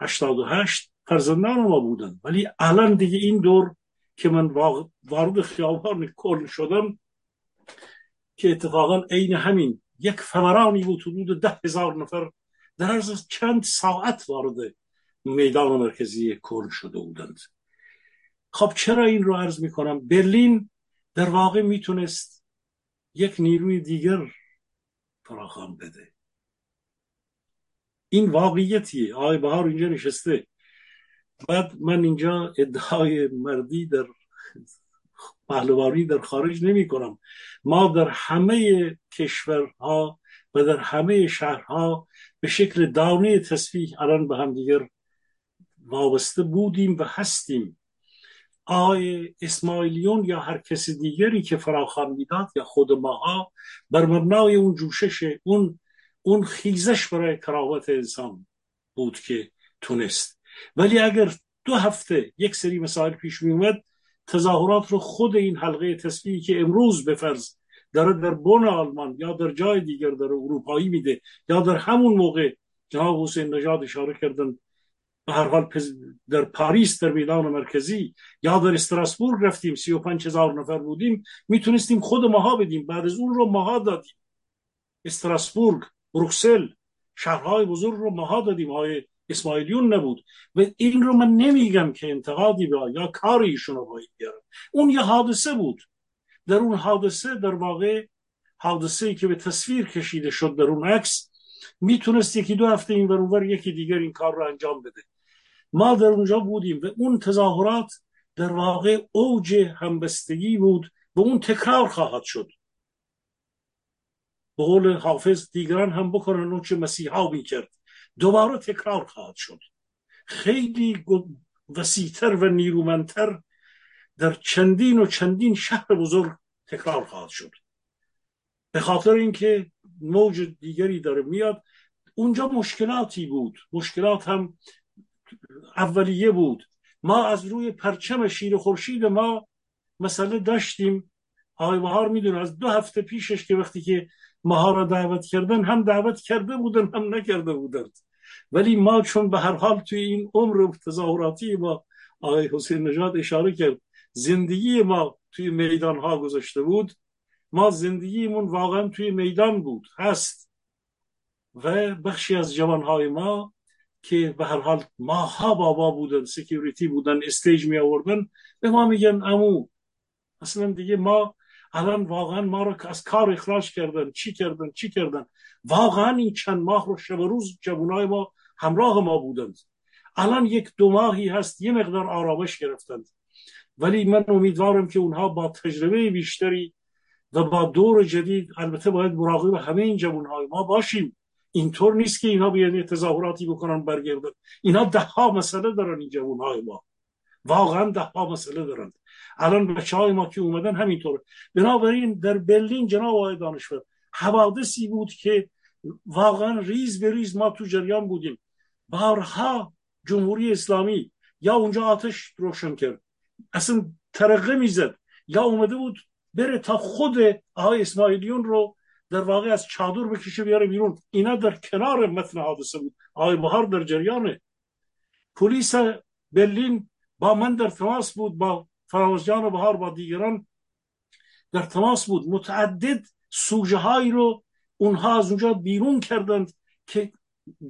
88 فرزندان ما بودن. ولی الان دیگه این دور که من وارد خیابان کل شدم که اتفاقا عین همین یک فورانی بود حدود ده هزار نفر در از چند ساعت وارد میدان مرکزی کل شده بودند. خب چرا این رو عرض می کنم برلین در واقع می‌تونست یک نیروی دیگر فراخوان بده. این واقعیتیه. آقای بهار اینجا نشسته. بعد من اینجا ادعای مردی در پهلوانی در خارج نمی کنم ما در همه کشورها و در همه شهرها به شکل دانه تصفیح الان به هم دیگر وابسته بودیم و هستیم. آقای اسماعیلیون یا هر کسی دیگری که فراخوان می‌داد یا خود ماها بر مبنای اون جوشش اون اون خیزش برای کراوت انسان بود که تونست. ولی اگر دو هفته یک سری مسائل پیش می اومد تظاهرات رو خود این حلقه تصویری که امروز به فرض داره در بن آلمان یا در جای دیگر در اروپایی میده یا در همون موقع جناب حسین نژاد اشاره کردن به هر حال در پاریس در میدان مرکزی یا در استراسبورگ رفتیم سی و پنج هزار نفر بودیم. می‌تونستیم خود ماها بدیم. بعد از اون رو ماها دادیم. استراسبورگ بروکسل شهرهای بزرگ رو ماها دادیم. های اسماعیلیون نبود. و این رو من نمیگم که انتقادی به یا کاری ایشون رو باید بیارم. اون یه حادثه بود. در اون حادثه در واقع حادثه ای که به تصویر کشیده شد در اون عکس می‌تونست یکی دو هفته این ور یکی دیگر این کار رو انجام بده. ما در اونجا بودیم و اون تظاهرات در واقع اوج همبستگی بود و اون تکرار خواهد شد. به قول حافظ دیگران هم بکنن اون چه مسیحا کرد دوباره تکرار خواهد شد. خیلی وسیعتر و نیرومندتر در چندین و چندین شهر بزرگ تکرار خواهد شد. به خاطر اینکه موج دیگری داره میاد اونجا مشکلاتی بود. مشکلات هم اولیه بود. ما از روی پرچم شیر خورشید ما مسئله داشتیم. آقای بهار می‌دونه از دو هفته پیشش که وقتی که ماها را دعوت کردن هم دعوت کرده بودن هم نکرده بودند ولی ما چون به هر حال توی این عمر تظاهراتی ما آقای حسین نژاد اشاره کرد زندگی ما توی میدان ها گذاشته بود. ما زندگیمون واقعا توی میدان بود هست. و بخشی از جوانهای ما که به هر حال ماها بابا بودن security بودن stage می آوردن. به ما میگن عمو اصلا دیگه ما الان واقعا ما رو از کار اخراج کردن. چی کردن؟ چی کردن؟ واقعا این چند ماه رو شب روز جوانای ما همراه ما بودند. الان یک دو ماهی هست یه مقدار آرامش گرفتند. ولی من امیدوارم که اونها با تجربه بیشتری و با دور جدید البته باید مراقب همه این جوانهای ما باشیم. اینطور نیست که اینها بیان تظاهراتی بکنن برگردن. اینها ده ها مسئله دارن این جوانهای ما. واقعا ده ها مسئله دارند الان بچه های ما که اومدن همینطور. بنابراین در برلین جناب آقای دانشور حوادثی بود که واقعا ریز به ریز ما تو جریان بودیم. بارها جمهوری اسلامی یا اونجا آتش روشن کرد. اصلا ترقه می‌زد. یا اومده بود بره تا خود آقای اسماعیلیون رو در واقع از چادر بکشه بیاره بیرون. اینا در کنار متن حادثه بود. آقای بهار در جریانه پلیس برلین با من در تماس بود با فراموزجان بهار با دیگران در تماس بود. متعدد سوژه هایی رو اونها از اونجا بیرون کردند که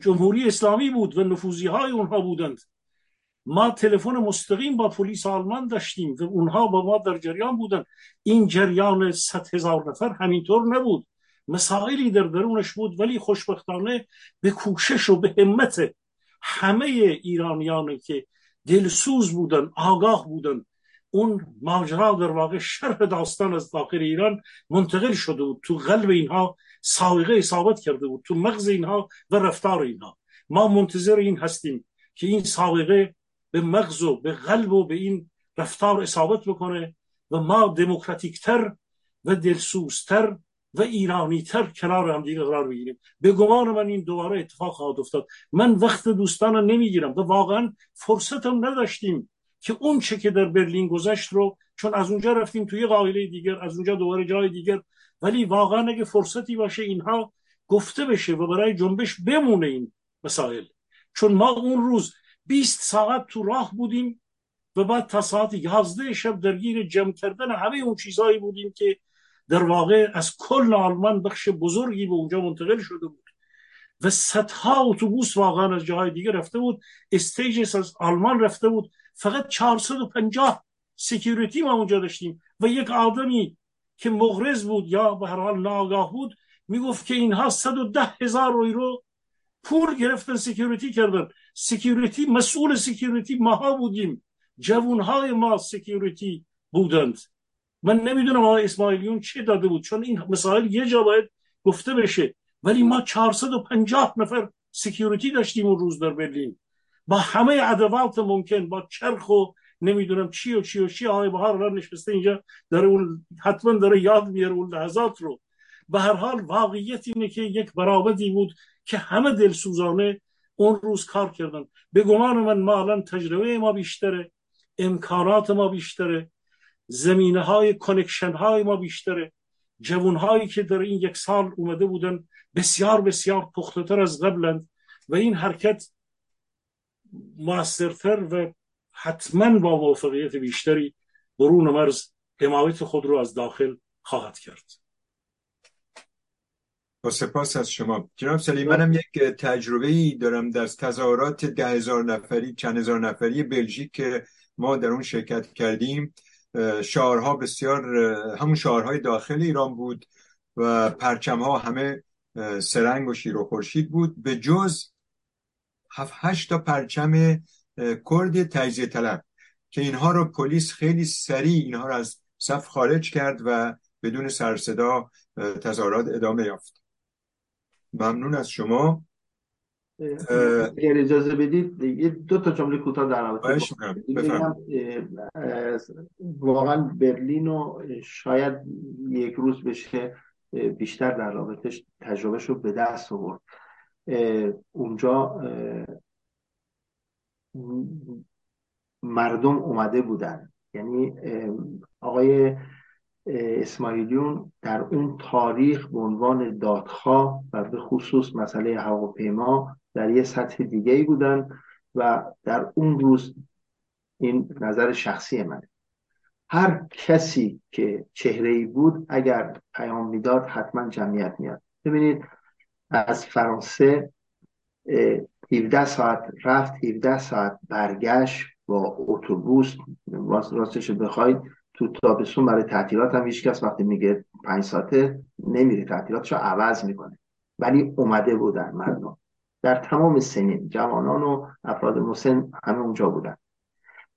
جمهوری اسلامی بود و نفوزی های اونها بودند. ما تلفن مستقیم با پلیس آلمان داشتیم و اونها با ما در جریان بودند. این جریان صد هزار نفر همینطور نبود. مسائلی در درونش بود ولی خوشبختانه به کوشش و به همت همه ایرانیانی که دلسوز بودن آگاه بودن اون ماجرا در واقع شرح داستان از داخل ایران منتقل شده بود. تو قلب اینها سابقه اصابت کرده بود تو مغز اینها و رفتار اینها. ما منتظر این هستیم که این سابقه به مغز و به قلب و به این رفتار اصابت بکنه و ما دموکراتیکتر و دلسوزتر و ایرانی تر کنار هم دیگه قرار بگیریم. به گمان من این دوباره اتفاق خواهد افتاد. من وقت دوستان نمی‌گیرم و واقعا فرصتم نداشتیم که اون چه که در برلین گذشت رو چون از اونجا رفتیم توی قائله دیگر از اونجا دوباره جای دیگر. ولی واقعا اگه فرصتی باشه اینها گفته بشه و برای جنبش بمونه این مسائل. چون ما اون روز 20 ساعت تو راه بودیم و بعد تا ساعت 11 شب درگیر جمع کردن همه اون چیزهایی بودیم که در واقع از کل آلمان بخش بزرگی به اونجا منتقل شده بود و صدها اتوبوس واقعا از جاهای دیگه رفته بود. stages از آلمان رفته بود. فقط 450 security ما اونجا داشتیم و یک آدمی که مغرض بود یا به هر حال ناآگاه بود می‌گفت که اینها 110 هزار رو پول گرفتن security کردن. security مسئول security ماها بودیم. جوانهای ما security بودند. من نمی‌دونم آقای اسماعیلیون چه داده بود چون این مسائل یه جا باید گفته بشه. ولی ما 450 نفر security داشتیم اون روز در برلین. با همه ادوات ممکن با چرخ و نمی‌دونم چی و چی و چی. آقای بهار را نشسته اینجا داره اون حتما داره یاد میاره اون لحظات رو. به هر حال واقعیت اینه که یک برآمدی بود که همه دلسوزانه اون روز کار کردن. به گمان من ما الان تجربه ما بیشتره امکانات ما بیشتره. زمینه های کنکشن های ما بیشتره. جوان هایی که در این یک سال اومده بودن بسیار بسیار پختتر از قبلند و این حرکت موثرتر و حتما با موفقیت بیشتری برون مرز حمایت خود رو از داخل خواهد کرد. با سپاس از شما. جناب سلیم منم یک تجربه ای دارم در تظاهرات ده هزار نفری چند هزار نفری بلژیک که ما در اون شرکت کردیم. شعارها بسیار همون شعارهای داخل ایران بود و پرچم ها همه سرنگ و شیر و خورشید بود. به جز هفت هشت تا پرچم کرد تجزیه طلب که اینها رو پلیس خیلی سریع اینها رو از صف خارج کرد و بدون سرصدا تظاهرات ادامه یافت. ممنون از شما. اگر اجازه بدید یه دو تا جمله کوتاه در رابطه واقعا برلین و شاید یک روز بشه بیشتر در رابطش تجربهش رو به دست آورد. اونجا مردم اومده بودن. یعنی آقای اسماعیلیون در اون تاریخ به عنوان دادخواه و به خصوص مسئله هواپیما در یه سطح دیگه ای بودن و در اون روز این نظر شخصی منه. هر کسی که چهره ای بود اگر پیام می‌داد حتما جمعیت میاد ببینید از فرانسه 17 ساعت رفت 17 ساعت برگشت با اتوبوس. راستش بخواید تو تابستون برای تعطیلات هم هیچ وقتی میگه پنج ساعته نمیره تعطیلاتشو عوض می‌کنه. ولی اومده بودن مردم. در تمام سنین جوانان و افراد مسن همه اونجا بودن.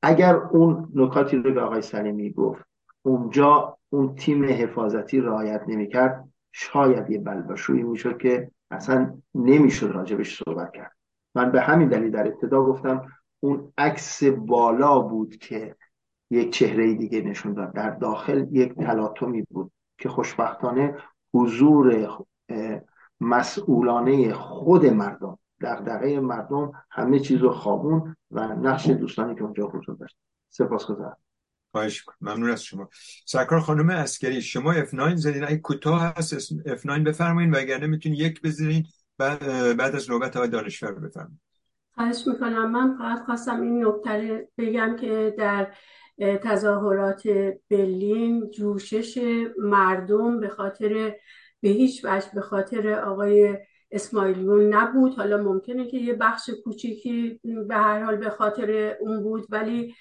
اگر اون نکاتی رو به آقای سلیمی گفت اونجا اون تیم حفاظتی رعایت نمی‌کرد شاید یه بلبشویی می‌شد که اصلا نمی‌شد راجبش صحبت کرد. من به همین دلیل در ابتدا گفتم اون عکس بالا بود که یک چهره دیگه نشون داد. در داخل یک تلاطمی بود که خوشبختانه حضور مسئولانه خود مردم دغدغه مردم همه چیز رو خوابون و نقش دوستانی که اونجا حضور داشت. سپاس گذارم خواهش ممنون از شما. سرکار خانم اسکری شما F9 زدین. اگه کوتاه هست F9 بفرمایید وگرنه می‌تونید یک بزنین بعد از نوبت های دانشور بفرمایید خواهش می‌کنم. من فقط خواستم این نکته بگم که در تظاهرات برلین جوشش مردم به خاطر به هیچ وجه به خاطر آقای اسماعیلیون نبود. حالا ممکنه که یه بخش کوچیکی به هر حال به خاطر اون بود ولی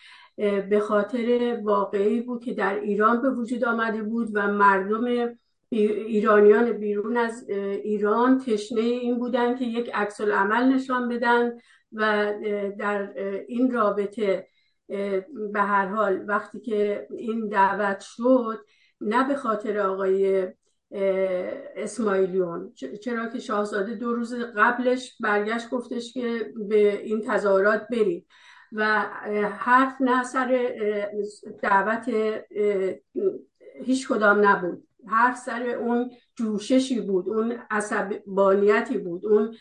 به خاطر واقعی بود که در ایران به وجود آمده بود و مردم ایرانیان بیرون از ایران تشنه این بودن که یک عکس عمل نشان بدن و در این رابطه به هر حال وقتی که این دعوت شد نه به خاطر آقای اسماعیلیون چرا که شاهزاده دو روز قبلش برگشت گفتش که به این تظاهرات برید. و حرف نه سر دعوت هیچ کدام نبود. حرف سر اون جوششی بود اون عصبانیتی بود اون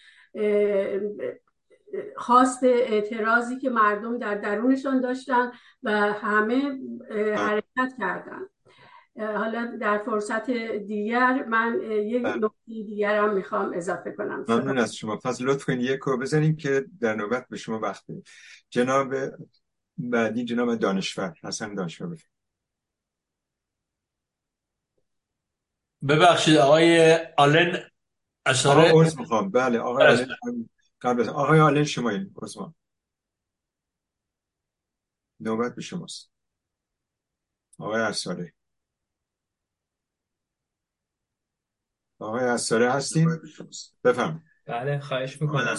خواست اعتراضی که مردم در درونشان داشتن و همه حرکت کردن. حالا در فرصت دیگر من یک بله. نکته دیگر هم می‌خوام اضافه کنم. ممنون از شما. پس لطف کنید یک رو بزنیم که در نوبت به شما وقت بدیم. جناب بعدی جناب دانشور. حسن دانشور ببخشید آقای آلن اشاره آقا می‌خوام. بله آقای آلن قبل آقای آلن شما این نوبت به شماست. آقای اصاره آقای اصاره هستین بفهم بله خواهش می‌کنم.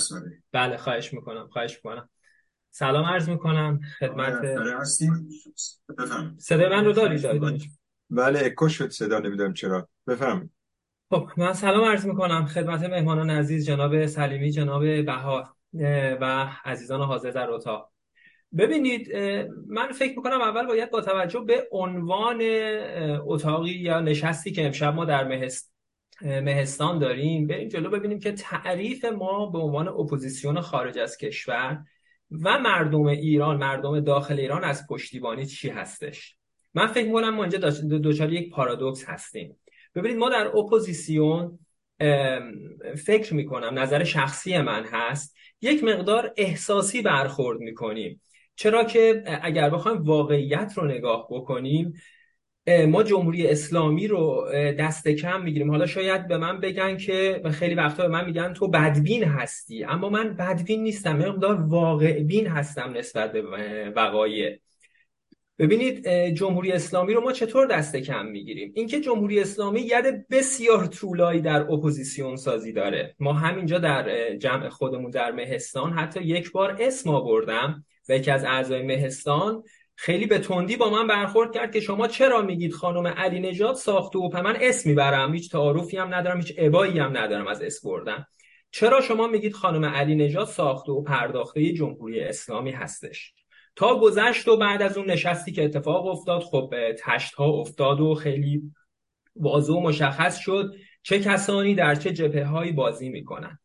بله خواهش می‌کنم خواهش می‌کنم. سلام عرض می‌کنم خدمت هستین صدای من رو داری داری بله اکو شد صدا نمی‌دونم چرا. بفرما خب من سلام عرض می‌کنم خدمت مهمانان عزیز جناب سلیمی جناب بهار و عزیزان حاضر در اتاق. ببینید من فکر می‌کنم اول باید با توجه به عنوان اتاقی یا نشستی که امشب ما در مهست مهستان داریم بریم جلو ببینیم که تعریف ما به عنوان اپوزیسیون خارج از کشور و مردم ایران مردم داخل ایران از پشتیبانی چی هستش. من فکر می‌کنم ما اینجا دچار یک پارادوکس هستیم. ببینید ما در اپوزیسیون فکر می‌کنم نظر شخصی من هست یک مقدار احساسی برخورد می‌کنیم. چرا که اگر بخوایم واقعیت رو نگاه بکنیم ما جمهوری اسلامی رو دست کم می‌گیریم. حالا شاید به من بگن که خیلی وقتا به من میگن تو بدبین هستی. اما من بدبین نیستم. مقدار واقع بین هستم نسبت به وقایع. ببینید جمهوری اسلامی رو ما چطور دست کم می‌گیریم؟ اینکه جمهوری اسلامی ید بسیار طولایی در اپوزیسیون سازی داره. ما همینجا در جمع خودمون در مهستان حتی یک بار اسم آوردم. و یکی از اعضای مهستان خیلی به تندی با من برخورد کرد که شما چرا میگید خانم علی نژاد ساخته و من اسم می‌برم؟ هیچ تعارفی هم ندارم هیچ ابایی هم ندارم از اسم بردن. چرا شما میگید خانم علی نژاد ساخته و پرداخته جمهوری اسلامی هستش؟ تا گذشت و بعد از اون نشستی که اتفاق افتاد خب تشت ها افتاد و خیلی واضح و مشخص شد چه کسانی در چه جبهه هایی بازی می‌کنن.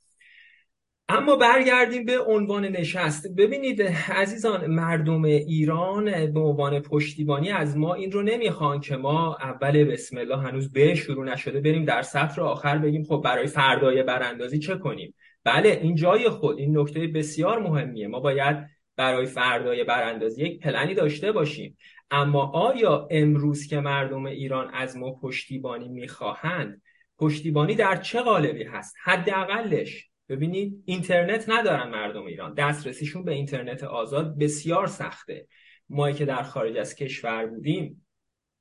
اما برگردیم به عنوان نشست. ببینید عزیزان مردم ایران به عنوان پشتیبانی از ما این رو نمی‌خوان که ما اول بسم الله هنوز به شروع نشده بریم در سطر آخر بگیم خب برای فردای براندازی چه کنیم؟ بله این جای خود این نکته بسیار مهمیه. ما باید برای فردای براندازی یک پلنی داشته باشیم. اما آیا امروز که مردم ایران از ما پشتیبانی می‌خواهند پشتیبانی در چه قالبی هست؟ حداقلش ببینید اینترنت ندارن مردم ایران. دسترسیشون به اینترنت آزاد بسیار سخته. ما که در خارج از کشور بودیم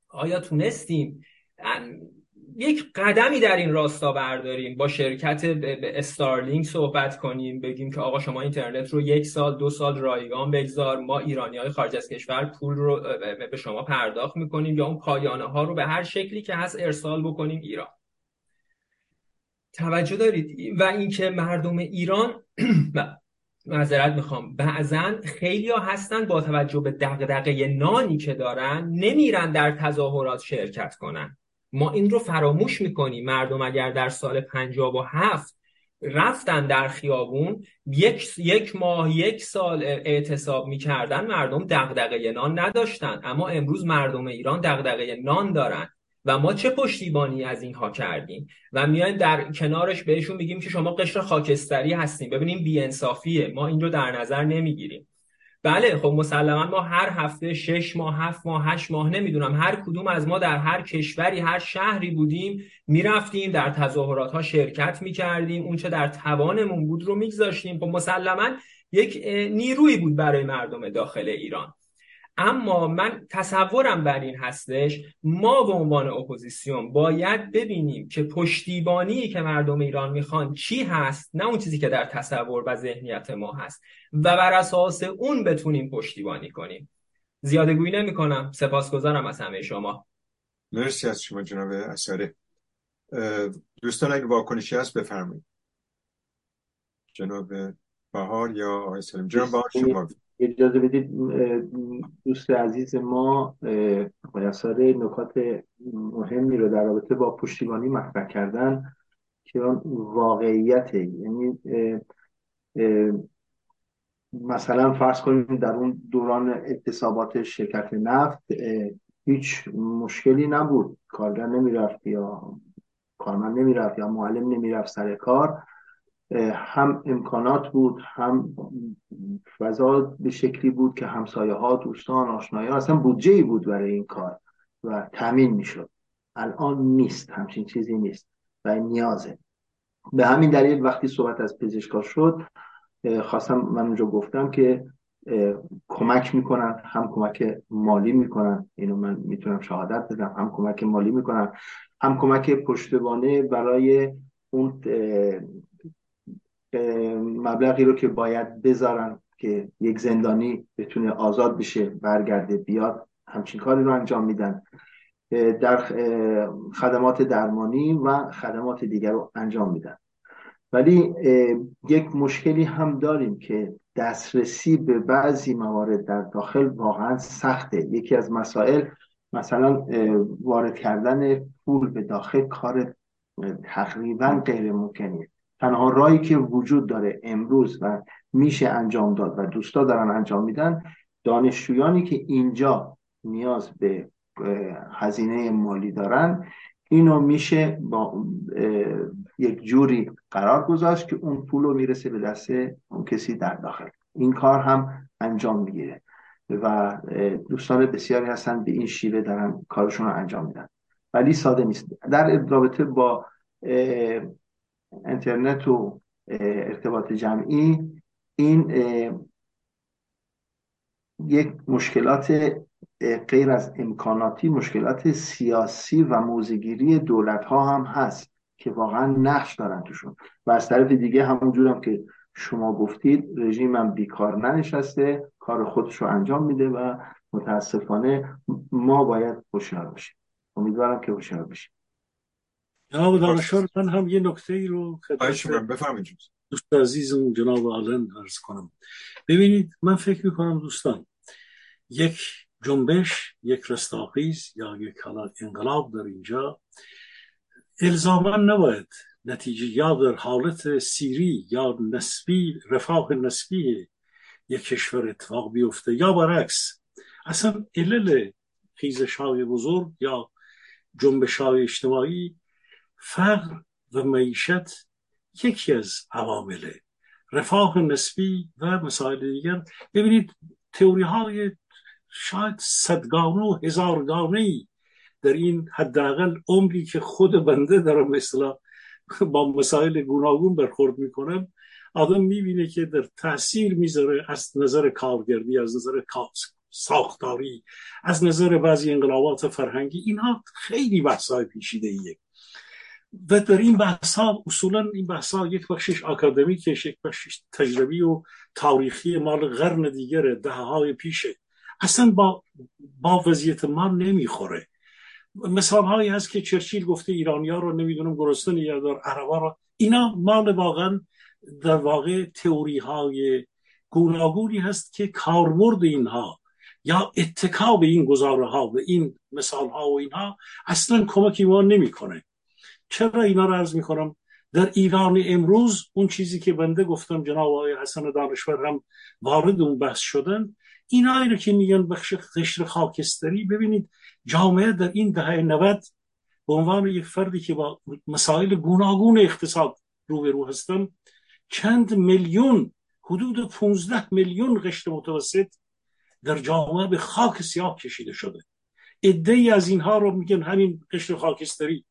آیا تونستیم؟ یک قدمی در این راستا برداریم. با شرکت استارلینک صحبت کنیم. بگیم که آقا شما اینترنت رو یک سال دو سال رایگان بگذار. ما ایرانی های خارج از کشور پول رو به شما پرداخت می‌کنیم یا اون پایانه ها رو به هر شکلی که هست ارسال بکنیم ایران. توجه دارید. و اینکه مردم ایران معذرت می‌خوام بعضا خیلی ها هستن با توجه به دقدقه نانی که دارن نمیرن در تظاهرات شرکت کنن. ما این رو فراموش می‌کنیم. مردم اگر در سال 57 رفتن در خیابون یک, یک ماه یک سال اعتصاب می‌کردن مردم دغدغه نان نداشتن. اما امروز مردم ایران دغدغه نان دارن. و ما چه پشتیبانی از اینها کردیم؟ و میایم در کنارش بهشون میگیم که شما قشر خاکستری هستیم ببینیم بیانصافیه ما این رو در نظر نمی‌گیریم. بله خب مسلما ما هر هفته شش ماه هفت ماه هشت ماه نمی‌دونم هر کدوم از ما در هر کشوری هر شهری بودیم می‌رفتیم در تظاهرات ها شرکت می‌کردیم اونچه در توانمون بود رو میگذاشتیم. خب مسلما یک نیروی بود برای مردم داخل ایران. اما من تصورم بر این هستش ما به عنوان اپوزیسیون باید ببینیم که پشتیبانی که مردم ایران می‌خوان چی هست نه اون چیزی که در تصور و ذهنیت ما هست و بر اساس اون بتونیم پشتیبانی کنیم. زیاده گویی نمی کنم سپاسگزارم از همه شما. مرسی از شما جناب اثره دوستان اگه واکنشی هست بفرمایید. جناب بهار یا آقای سلیم. جناب بهار شما اجازه بدید دوست عزیز ما آقای نکات مهمی رو در رابطه با پشتیبانی مطرح کردن که اون واقعیته یعنی مثلا فرض کنیم در اون دوران اعتصابات شرکت نفت هیچ مشکلی نبود. کارگر نمی‌رفت یا کارمند نمی‌رفت یا معلم نمی‌رفت سر کار. هم امکانات بود هم فضا به شکلی بود که همسایه ها دوستان آشنایی ها اصلا بودجه ای بود برای این کار و تامین می‌شد. الان نیست همچین چیزی نیست و نیازه. به همین دلیل وقتی صحبت از پزشکا شد خواستم من اونجا گفتم که کمک می‌کنن هم کمک مالی می‌کنن. اینو من می‌تونم شهادت بدم. هم کمک مالی می‌کنن هم کمک پشتوانه برای اون مبلغی رو که باید بذارن که یک زندانی بتونه آزاد بشه برگرده بیاد همچین کاری رو انجام میدن. در خدمات درمانی و خدمات دیگر رو انجام میدن. ولی یک مشکلی هم داریم که دسترسی به بعضی موارد در داخل واقعا سخته. یکی از مسائل مثلا وارد کردن پول به داخل کار تقریبا غیر ممکنیه تنها رایی که وجود داره امروز و میشه انجام داد و دوستا دارن انجام میدن دانشجویانی که اینجا نیاز به هزینه مالی دارن اینو میشه با یک جوری قرار گذاشت که اون پول رو می‌رسه به دست اون کسی در داخل. این کار هم انجام می‌گیره و دوستان بسیاری هستن به این شیوه دارن کارشون رو انجام میدن. ولی ساده نیست. در رابطه با اینترنت و ارتباط جمعی این یک مشکلات غیر از امکاناتی مشکلات سیاسی و موزگیری دولت ها هم هست که واقعا نقش دارن توشون. و از طرف دیگه همونجور هم که شما گفتید رژیم هم بیکار ننشسته کار خودش رو انجام میده و متاسفانه ما باید هوشیار باشیم. امیدوارم که هوشیار باشیم. جناب دانشور من هم یه نکته ای رو بفرمایید دوست عزیزم جناب آلن عرض کنم. ببینید من فکر می‌کنم دوستان یک جنبش یک رستاخیز یا یک انقلاب در اینجا الزاما نباید نتیجه یا در حالت سیری یا نسبی رفاه نسبی یک کشور اتفاق بیفته یا برعکس اصلا علل خیزش های بزرگ یا جنبش های اجتماعی فقر و معیشت یکی از عوامله رفاه نسبی و مسائل دیگر. ببینید تئوری های شاید صدگانه و هزارگانه ای در این حداقل عمری که خود بنده دارم مثلا با مسائل گوناگون برخورد می‌کنم آدم می‌بینه که در تاثیر می‌ذاره از نظر کارگردی از نظر ساختاری از نظر بعضی انقلابات فرهنگی. اینها خیلی بحثای پیشیده ایه و در این بحث ها اصولا این بحث ها یک بخشش اکادمیکش یک بخشش تجربی و تاریخی مال قرن دیگر ده های پیشه اصلا با, با وضعیت ما نمی‌خوره. مثال هایی هست که چرچیل گفته ایرانی ها رو نمی‌دونم گرستن یا در عربا رو. اینا مال واقعا در واقع تئوری های گوناگونی هست که کاربرد اینها یا اتکا به این گزاره ها به این مثال ها و اینها اصلا کمکی ما نمی‌کنه. چرا اینا رو عرض می‌کنم؟ در ایران امروز اون چیزی که بنده گفتم جناب آقای حسن دانشور هم وارد اون بحث شدن اینا رو که میگن بخش قشر خاکستری. ببینید جامعه در این دهه 90 به عنوان یک فردی که با مسائل گوناگون اقتصاد روبرو هستن چند میلیون حدود 15 میلیون قشر متوسط در جامعه به خاک سیاه کشیده شده. ای از اینها رو میگن همین قشر خاکستری.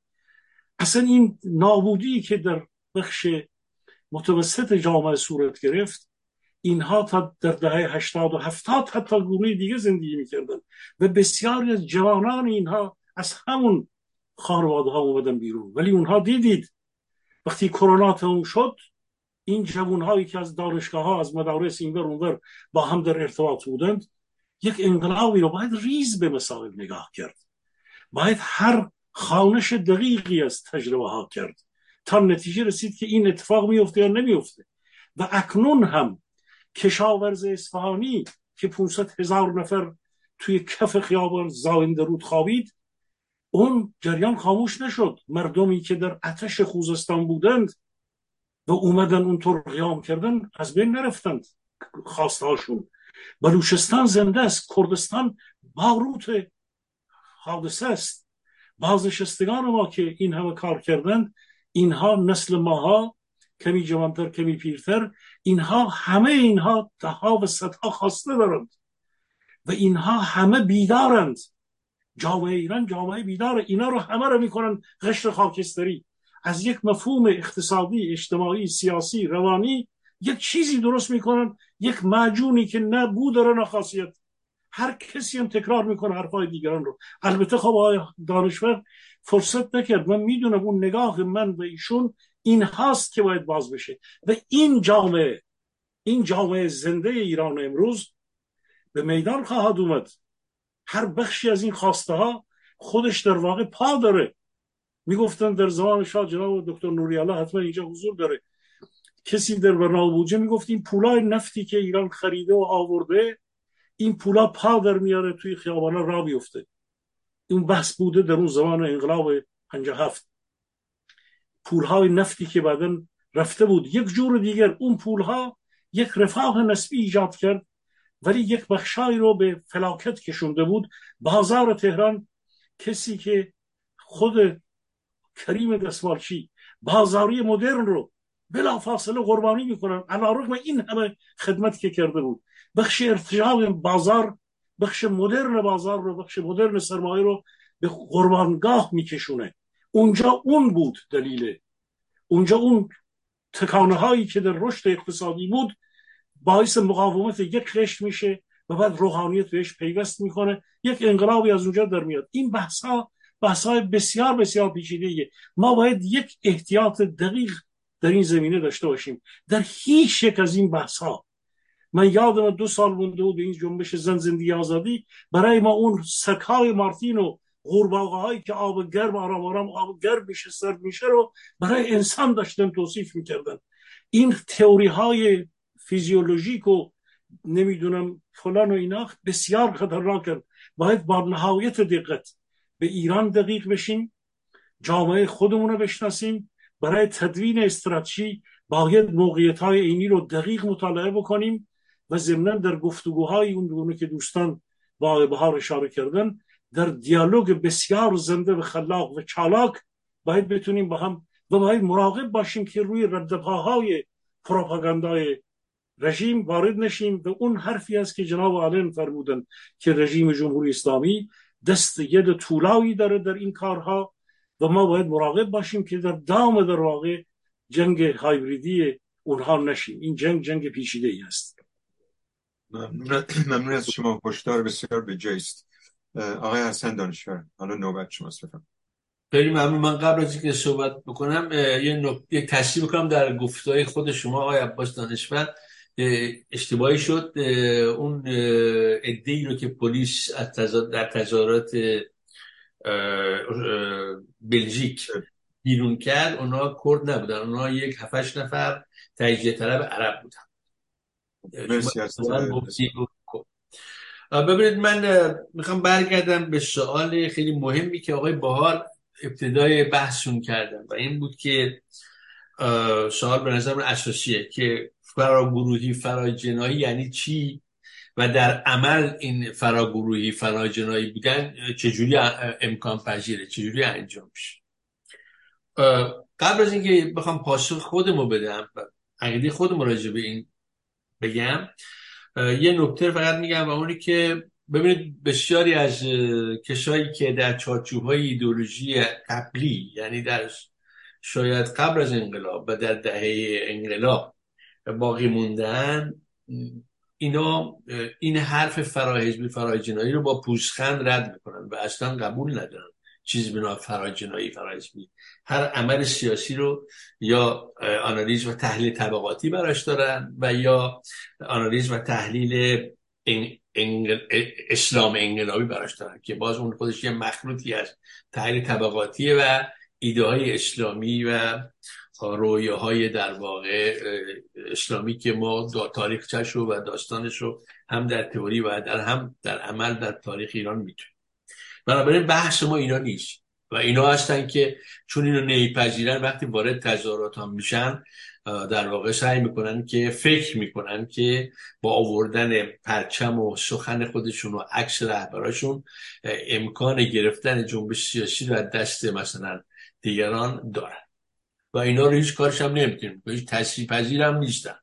اصلا این نابودی که در بخش متوسط جامعه صورت گرفت اینها تا در دهه هشتاد و هفتاد حتی گروه دیگه زندگی می‌کردن و بسیاری از جوانان اینها از همون خانواده ها اومدن بیرون. ولی اونها دیدید وقتی کرونا تموم شد این جوان هایی که از دانشگاه ها از مدارس اینور اونور با هم در ارتباط بودند یک انقلابی رو باید ریز به مسائل نگاه کرد. باید هر خانش دقیقی از تجربه ها کرد. تا نتیجه رسید که این اتفاق میفته یا نمیفته و اکنون هم کشاورز اصفهانی که 500 هزار نفر توی کف خیابان زاینده رود خوابید اون جریان خاموش نشد. مردمی که در اتش خوزستان بودند و اومدن اونطور قیام کردن از بین نرفتند خواستهاشون. بلوچستان زنده است. کردستان باروت حادثه است. بازنشستگان ما که این همه کار کردند اینها نسل ماها کمی جوانتر کمی پیرتر اینها همه اینها ده و صدها خواسته دارند. و اینها همه بیدارند. جامعه ایران جامعه بیداره اینا رو همه رو می‌کنن قشر خاکستری. از یک مفهوم اقتصادی اجتماعی سیاسی روانی یک چیزی درست می‌کنن یک معجونی که نه بو داره نه خاصیت. هر کسی هم تکرار می‌کنه حرفای دیگران رو. البته خب آقای دانشور فرصت نکرد. من می‌دونم اون نگاه من به ایشون این هاست که باید باز بشه. و این جامعه این جامعه زنده ایران امروز به میدان خواهد اومد. هر بخشی از این خواسته ها خودش در واقع پا داره. می‌گفتن در زمان شاه جناب دکتر نوریالا حتما اینجا حضور داره. کسی در برنامه بوجه می‌گفت این پولای نفتی که ایران خریده و آورده این پولا پا در میاره توی خیابانا را بیفته این بحث بوده در اون زمان انقلاب 57 پولهای نفتی که بعدا رفته بود. یک جور دیگر اون پولها یک رفاه نسبی ایجاد کرد ولی یک بخشایی رو به فلاکت کشونده بود. بازار تهران کسی که خود کریم دستمالچی بازاری مدرن رو بلا فاصله قربانی می‌کنن. علا این همه خدمت که کرده بود. بخش ارتجاع بازار بخش مدرن بازار رو بخش مدرن سرمایه رو به قربانگاه میکشونه. اونجا اون بود دلیله. اونجا اون تکانه هایی که در رشد اقتصادی بود باعث مقاومت یک رشت میشه و بعد روحانیت بهش پیوست می‌کنه. یک انقلابی از اونجا در میاد. این بحث ها بحث های بسیار بسیار پیچیده ما باید یک احتیاط دقیق در این زمینه داشته باشیم. در هیچ یک از این بحث ها من یادم دو سال مونده بود این جنبش زن زندگی آزادی. برای ما اون سکای مارتین و غورباغه هایی که آب گرم آرام آرام آب گرم میشه سرد میشه رو برای انسان داشتن توصیف می‌کردن. این تئوری های فیزیولوژیک و نمی‌دونم فلان و اینا بسیار خطرناکن باید با نهایت دقت به ایران دقیق بشیم جامعه خودمون رو بشناسیم. برای تدوین استراتژی باید موقعیت های اینی رو دقیق مطالعه بکنیم. و ضمنا در گفتگوهای اون گونه که دوستان با بهار اشاره کردن در دیالوگ بسیار زنده و خلاق و چالاک باید بتونیم با هم و باید مراقب باشیم که روی ردپاهای پروپاگاندای رژیم وارد نشیم و اون حرفی است که جناب آلن فرمودن که رژیم جمهوری اسلامی دست ید طولایی داره در این کارها و ما باید مراقب باشیم که در دام در واقع جنگ هایبریدی اونها نشیم. این جنگ جنگ پیچیده است. ممنون. از شما. پشتار بسیار به جایست. آقای حسن دانشور حالا نوبت شما بفرمایید. خیلی ممنون. من قبل از اینکه صحبت بکنم یه نک... یک تشریح بکنم در گفتهای خود شما آقای عباس دانشور. اشتباهی شد. اون ادهی رو که پلیس در تظاهرات بلژیک بیرون کرد اونا کرد نبودن. اونا یک هفتش نفر تجزیه طلب عرب بودن. ببینید من می‌خوام برگردم به سوال خیلی مهمی که آقای بهار ابتدای بحثشون کردن و این بود که سوال به نظر اساسیه که فراگروهی فراجنایی یعنی چی؟ و در عمل این فراگروهی فراجنایی بودن چجوری امکان پذیره؟ چجوری انجام میشه؟ قبل از اینکه بخوام پاسخ خودمو بدم عقیده خودم راجع به این بگم. یه نکته فقط میگم و اونی که ببینید بسیاری از کسایی که در چارچوب های ایدولوژی قبلی یعنی در شاید قبل از انقلاب و در دهه انقلاب باقی موندن اینا این حرف فراحزبی فراجنایی رو با پوزخند رد می‌کنن و اصلا قبول ندارن. چیز بنا فراجنایی فراحزبی هر عمل سیاسی رو یا آنالیز و تحلیل طبقاتی براش دارن و یا آنالیز و تحلیل انگل... اسلام انقلابی براش دارن که باز اون خودش یه مخلوطی از تحلیل طبقاتیه و ایده های اسلامی و های در واقع اسلامی که ما تاریخچش رو و داستانش رو هم در تئوری و در هم در عمل در تاریخ ایران می‌تونیم. بنابراین بحث ما اینا نیست. و اینا هستن که چون اینو نمیپذیرن وقتی وارد تظاهرات هم میشن در واقع سعی می‌کنن که فکر می‌کنن که با آوردن پرچم و سخن خودشون و عکس رهبراشون امکان گرفتن جنبش سیاسی رو از دست مثلا دیگران دارن. و اینا رو هیچ کارش هم نمی‌تونیم هیچ تصریح پذیر هم نیستن.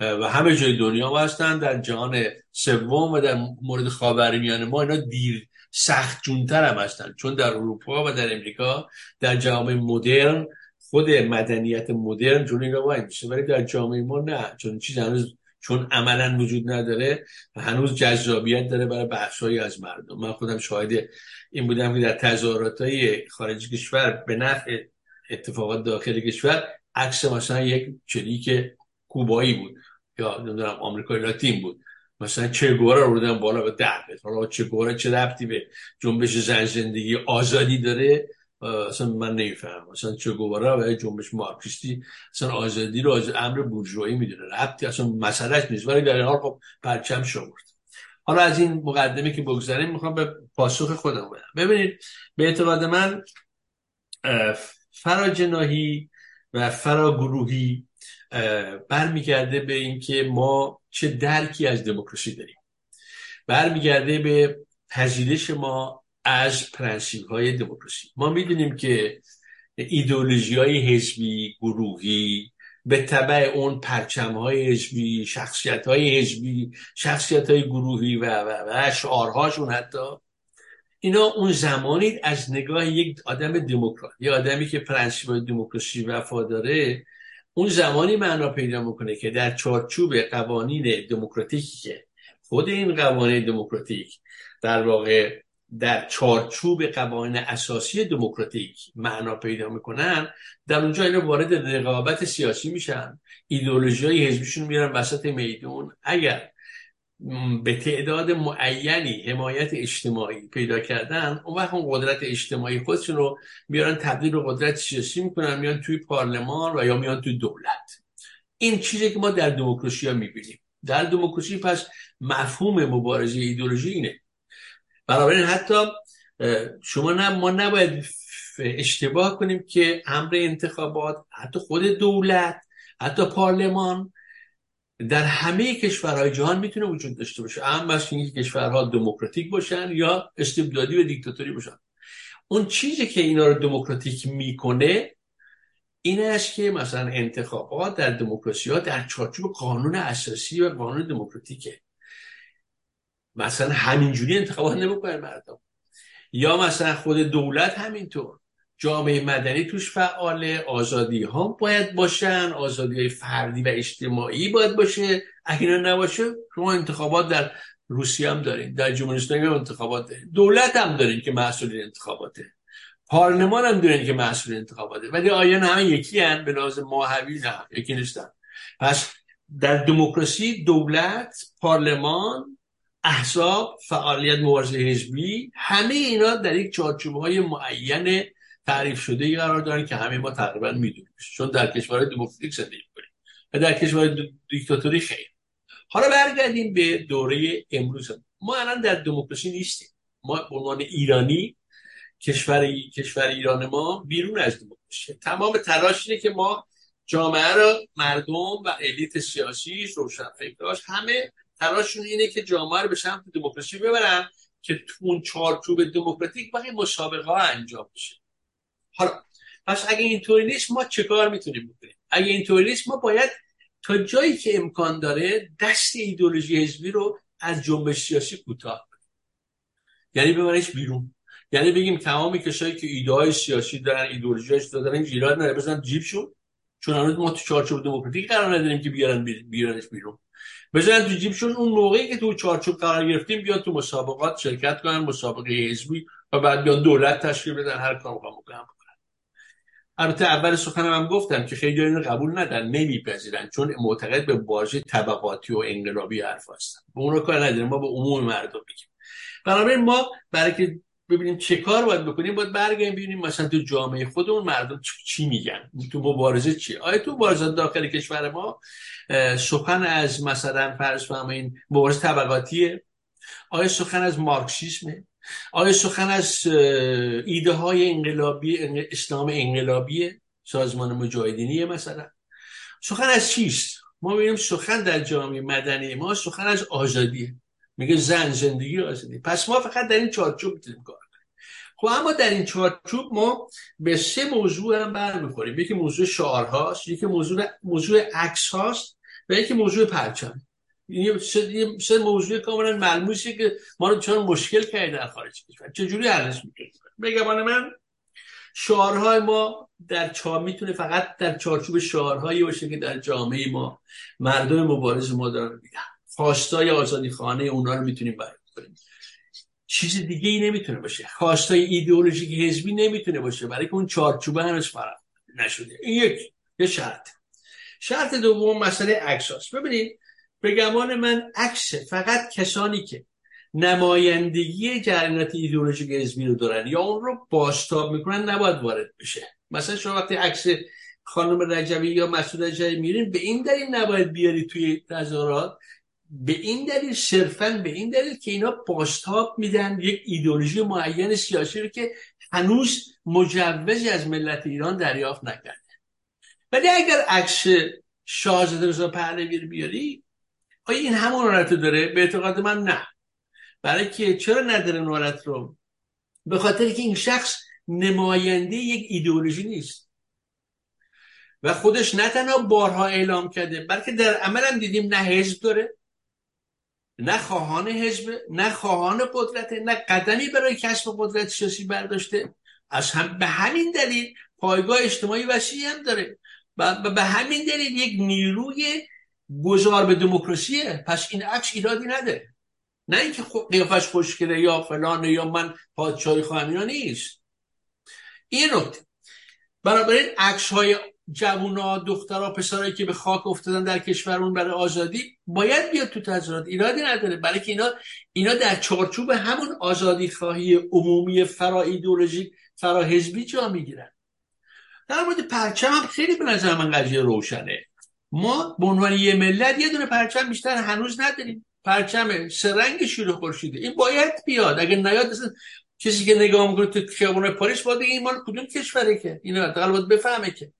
و همه جای دنیا هستن. در جهان سوم و در مورد خاورمیانه ما اینا دیر سخت جونتر هم هستن. چون در اروپا و در امریکا در جامعه مدرن خود مدنیت مدرن جون اینا باید میشه. ولی در جامعه ما نه. چون چیز هنوز چون عملا وجود نداره و هنوز جذابیت داره برای بخشهایی از مردم. من خودم شاهد این بودم که در تظاهرات های خارج کشور به نفع اتفاقات داخل کشور عکس مثلا یک که کوبایی بود یا نمی‌دونم آمریکای لاتین بود. مثلا چه گوره رو بودن بالا به ده حالا چه گوره چه ربطی به جنبش زن زندگی آزادی داره اصلا من نمی‌فهمم. مثلا چه گواره و جنبش مارکسیستی اصلا آزادی رو از امر بورژوایی می‌دونه. ربطی اصلا مسئلهش نیست. ولی در این حال خب پرچم شمرد. حالا از این مقدمه که بگذاریم می‌خوام به پاسخ خودم بدم. ببینید به اعتقاد من فراجناهی و فراگروهی برمیگرده به اینکه ما چه درکی از دموکراسی داریم. برمیگرده به پذیرش ما از پرنسیب های دموکراسی. ما می‌دونیم که ایدولوژی های حزبی گروهی به طبع اون پرچم های حزبی شخصیت های حزبی شخصیت های گروهی و, و, و شعارهاشون حتی اینا اون زمانی از نگاه یک آدم دموکرات یه آدمی که پرنسیب دموکراسی وفاداره اون زمانی معنا پیدا می‌کنه که در چارچوب قوانین دموکراتیکی که خود این قوانین دموکراتیک در واقع در چارچوب قوانین اساسی دموکراتیک معنا پیدا می‌کنن در اونجا اینا وارد رقابت سیاسی میشن. ایدئولوژی های حزبیشون میرن وسط میدون اگر به تعداد معینی حمایت اجتماعی پیدا کردن اون وقت اون قدرت اجتماعی خودشون رو میارن تبدیل به قدرت سیاسی می‌کنن میان توی پارلمان و یا میان توی دولت. این چیزی که ما در دموکراسی ها می‌بینیم. در دموکراسی پس مفهوم مبارزه ایدولوژی اینه. بنابراین حتی شما نه ما نباید اشتباه کنیم که امر انتخابات حتی خود دولت حتی پارلمان در همه کشورهای جهان می‌تونه وجود داشته باشه. اما از اینکه کشورها دموکراتیک باشن یا استبدادی و دیکتاتوری باشن. اون چیزی که اینا رو دموکراتیک می‌کنه این است که مثلا انتخابات در دموکراسی ها در چارچوب قانون اساسی و قانون دموکراتیکه. مثلا همینجوری انتخابات نمی‌کنه مردم. یا مثلا خود دولت همینطور. جامعه مدنی توش فعال آزادی ها باید باشن آزادی های فردی و اجتماعی باید باشه. اینا نباشه شما انتخابات در روسیه هم دارین در جمهوری اسلامی هم انتخابات دارین دولت هم دارین که مسئول انتخاباته. پارلمان هم دارین که مسئول انتخاباته. ولی آیا همه یکی هن به لحاظ ماهوی نه یکی نیستن. پس در دموکراسی دولت پارلمان احزاب فعالیت مبارزه حزبی همه اینا در یک چارچوب های معین تعریف شده ای قرار دارن که همه ما تقریبا می‌دونیم. چون در کشورهای دموکراتیک زندگی کنیم و در کشور دیکتاتوری خیلی حالا برگردیم به دوره امروز. ما الان در دموکراسی نیستیم. ما به عنوان ایرانی کشور کشور ایران ما بیرون از دموکراسی. تمام تلاش اینه که ما جامعه را مردم و الیت سیاسی فکراش همه تلاششون اینه که جامعه رو به سمت دموکراسی ببرن که اون چارچوب دموکراتیک باقی مسابقه ها انجام بشه. حالا پس اگه اینطوری نیست ما چه کار می‌تونیم بکنیم؟ اگه اینطوری نیست ما باید تا جایی که امکان داره دست ایدولوژی حزبی رو از جنبش سیاسی کوتاه یعنی ببرش بیرون. یعنی بگیم تمام کسایی که ایده های سیاسی دارن ایدئولوژیش دارن ایراد نداره بزنن جیبشون چون هنوز ما تو چارچوب دموکراتیک قرار نداریم که بیارن بیارنش بیرون. بزنن تو جیبشون اون موقعی که تو چارچوب قرار گرفتیم بیاد تو مسابقات شرکت کنن مسابقه حزبی و بعد بیان دولت تشکیل بدن هر کار می‌خوام البته اول سخنم هم گفتم که خیلی اینو قبول ندارن. نمیپذیرن چون معتقد به بازی طبقاتی و انقلابی حرف هستن. به اون کار نداریم. ما به عموم مردم میگیم. بنابراین ما برای که ببینیم چه کار باید بکنیم باید برگردیم ببینیم مثلا تو جامعه خودمون مردم چی میگن؟ تو مبارزه چی؟ آیا تو مبارزه داخل کشور ما سخن از مثلا فرض این مبارزه طبقاتیه؟ آیا سخن از مارکسیسمه؟ آیا سخن از ایده های انقلابی اسلام انقلابی سازمان مجاهدینی مثلا؟ سخن از چیست؟ ما میگیم سخن در جامعه مدنی ما سخن از آزادی میگه زن زندگی آزادی. پس ما فقط در این چارچوب می‌تونیم کار خب اما در این چارچوب ما به سه موضوع هم برمیخوریم. یکی موضوع شعارهاست یکی موضوع موضوع عکس هاست و یکی موضوع پرچم. این سه موضوع کاملا ملموسه که ما رو چون مشکل کرده در خارج کشور. چجوری حلش می‌کنیم بگمان من. شعارهای ما در چا می‌تونه فقط در چارچوب شعارهایی باشه که در جامعه ما. مردم مبارز ما دارن میگن. خواستای آزادی خانه اونا رو می‌تونیم بیان کنیم. چیز دیگه ای نمی‌تونه باشه. خواستای ایدئولوژیک حزبی نمی‌تونه باشه. برای که اون چارچوبه هنوز فرق نشده. این یک یه شرط. شرط دوم مسئله عکس ببینید به گمان من عکس فقط کسانی که نمایندگی جریانات ایدئولوژیک حزبی رو دارن یا اون رو بازتاب می‌کنن نباید وارد بشه. مثلا شما وقتی عکس خانم رجبی یا مسعود رجبی میرین به این دلیل نباید بیاری توی تظاهرات. به این دلیل صرفا به این دلیل که اینا بازتاب میدن یک ایدئولوژی معین سیاسی رو که هنوز مجوزی از ملت ایران دریافت نکرده. ولی اگر عکس شاهزاده رضا پهلوی رو بیاری آیا این همون نورت داره؟ به اعتقاد من نه. برای که چرا نداره نورت رو؟ به خاطر که این شخص نماینده یک ایدئولوژی نیست. و خودش نه تنها بارها اعلام کرده بلکه در عمل هم دیدیم نه حزب داره نه خواهان حزب نه خواهان قدرت نه قدمی برای کسب قدرت سیاسی برداشته. از هم به همین دلیل پایگاه اجتماعی وسیعی هم داره. و به همین دلیل یک نیروی گذار به دموکراسیه. پس این عکس ایرادی نده. نه اینکه قیافش خوشگله یا فلانه یا من پادشاهی خواهم اینا نیست. این نکته. بنابراین عکس های جوونا دخترها پسرایی که به خاک افتادن در کشورمون برای آزادی باید بیاد تو تظاهرات. ایرادی نداره. برای که اینا اینا در چارچوب همون آزادی خواهی عمومی فرا ایدئولوژیک فرا حزبی جا می‌گیرن. در مورد پرچم هم خیلی به نظر من قضیه روشنه. ما به عنوان یه ملت یه دونه پرچم بیشتر هنوز نداریم. پرچم سرنگ شیر خورشیده. این باید بیاد. اگه نیاد اصلا کسی که نگاه می‌کنه تو خیابون پاریس باید این مال کدوم کشوره که؟ اینو حداقل باید بفهمه که.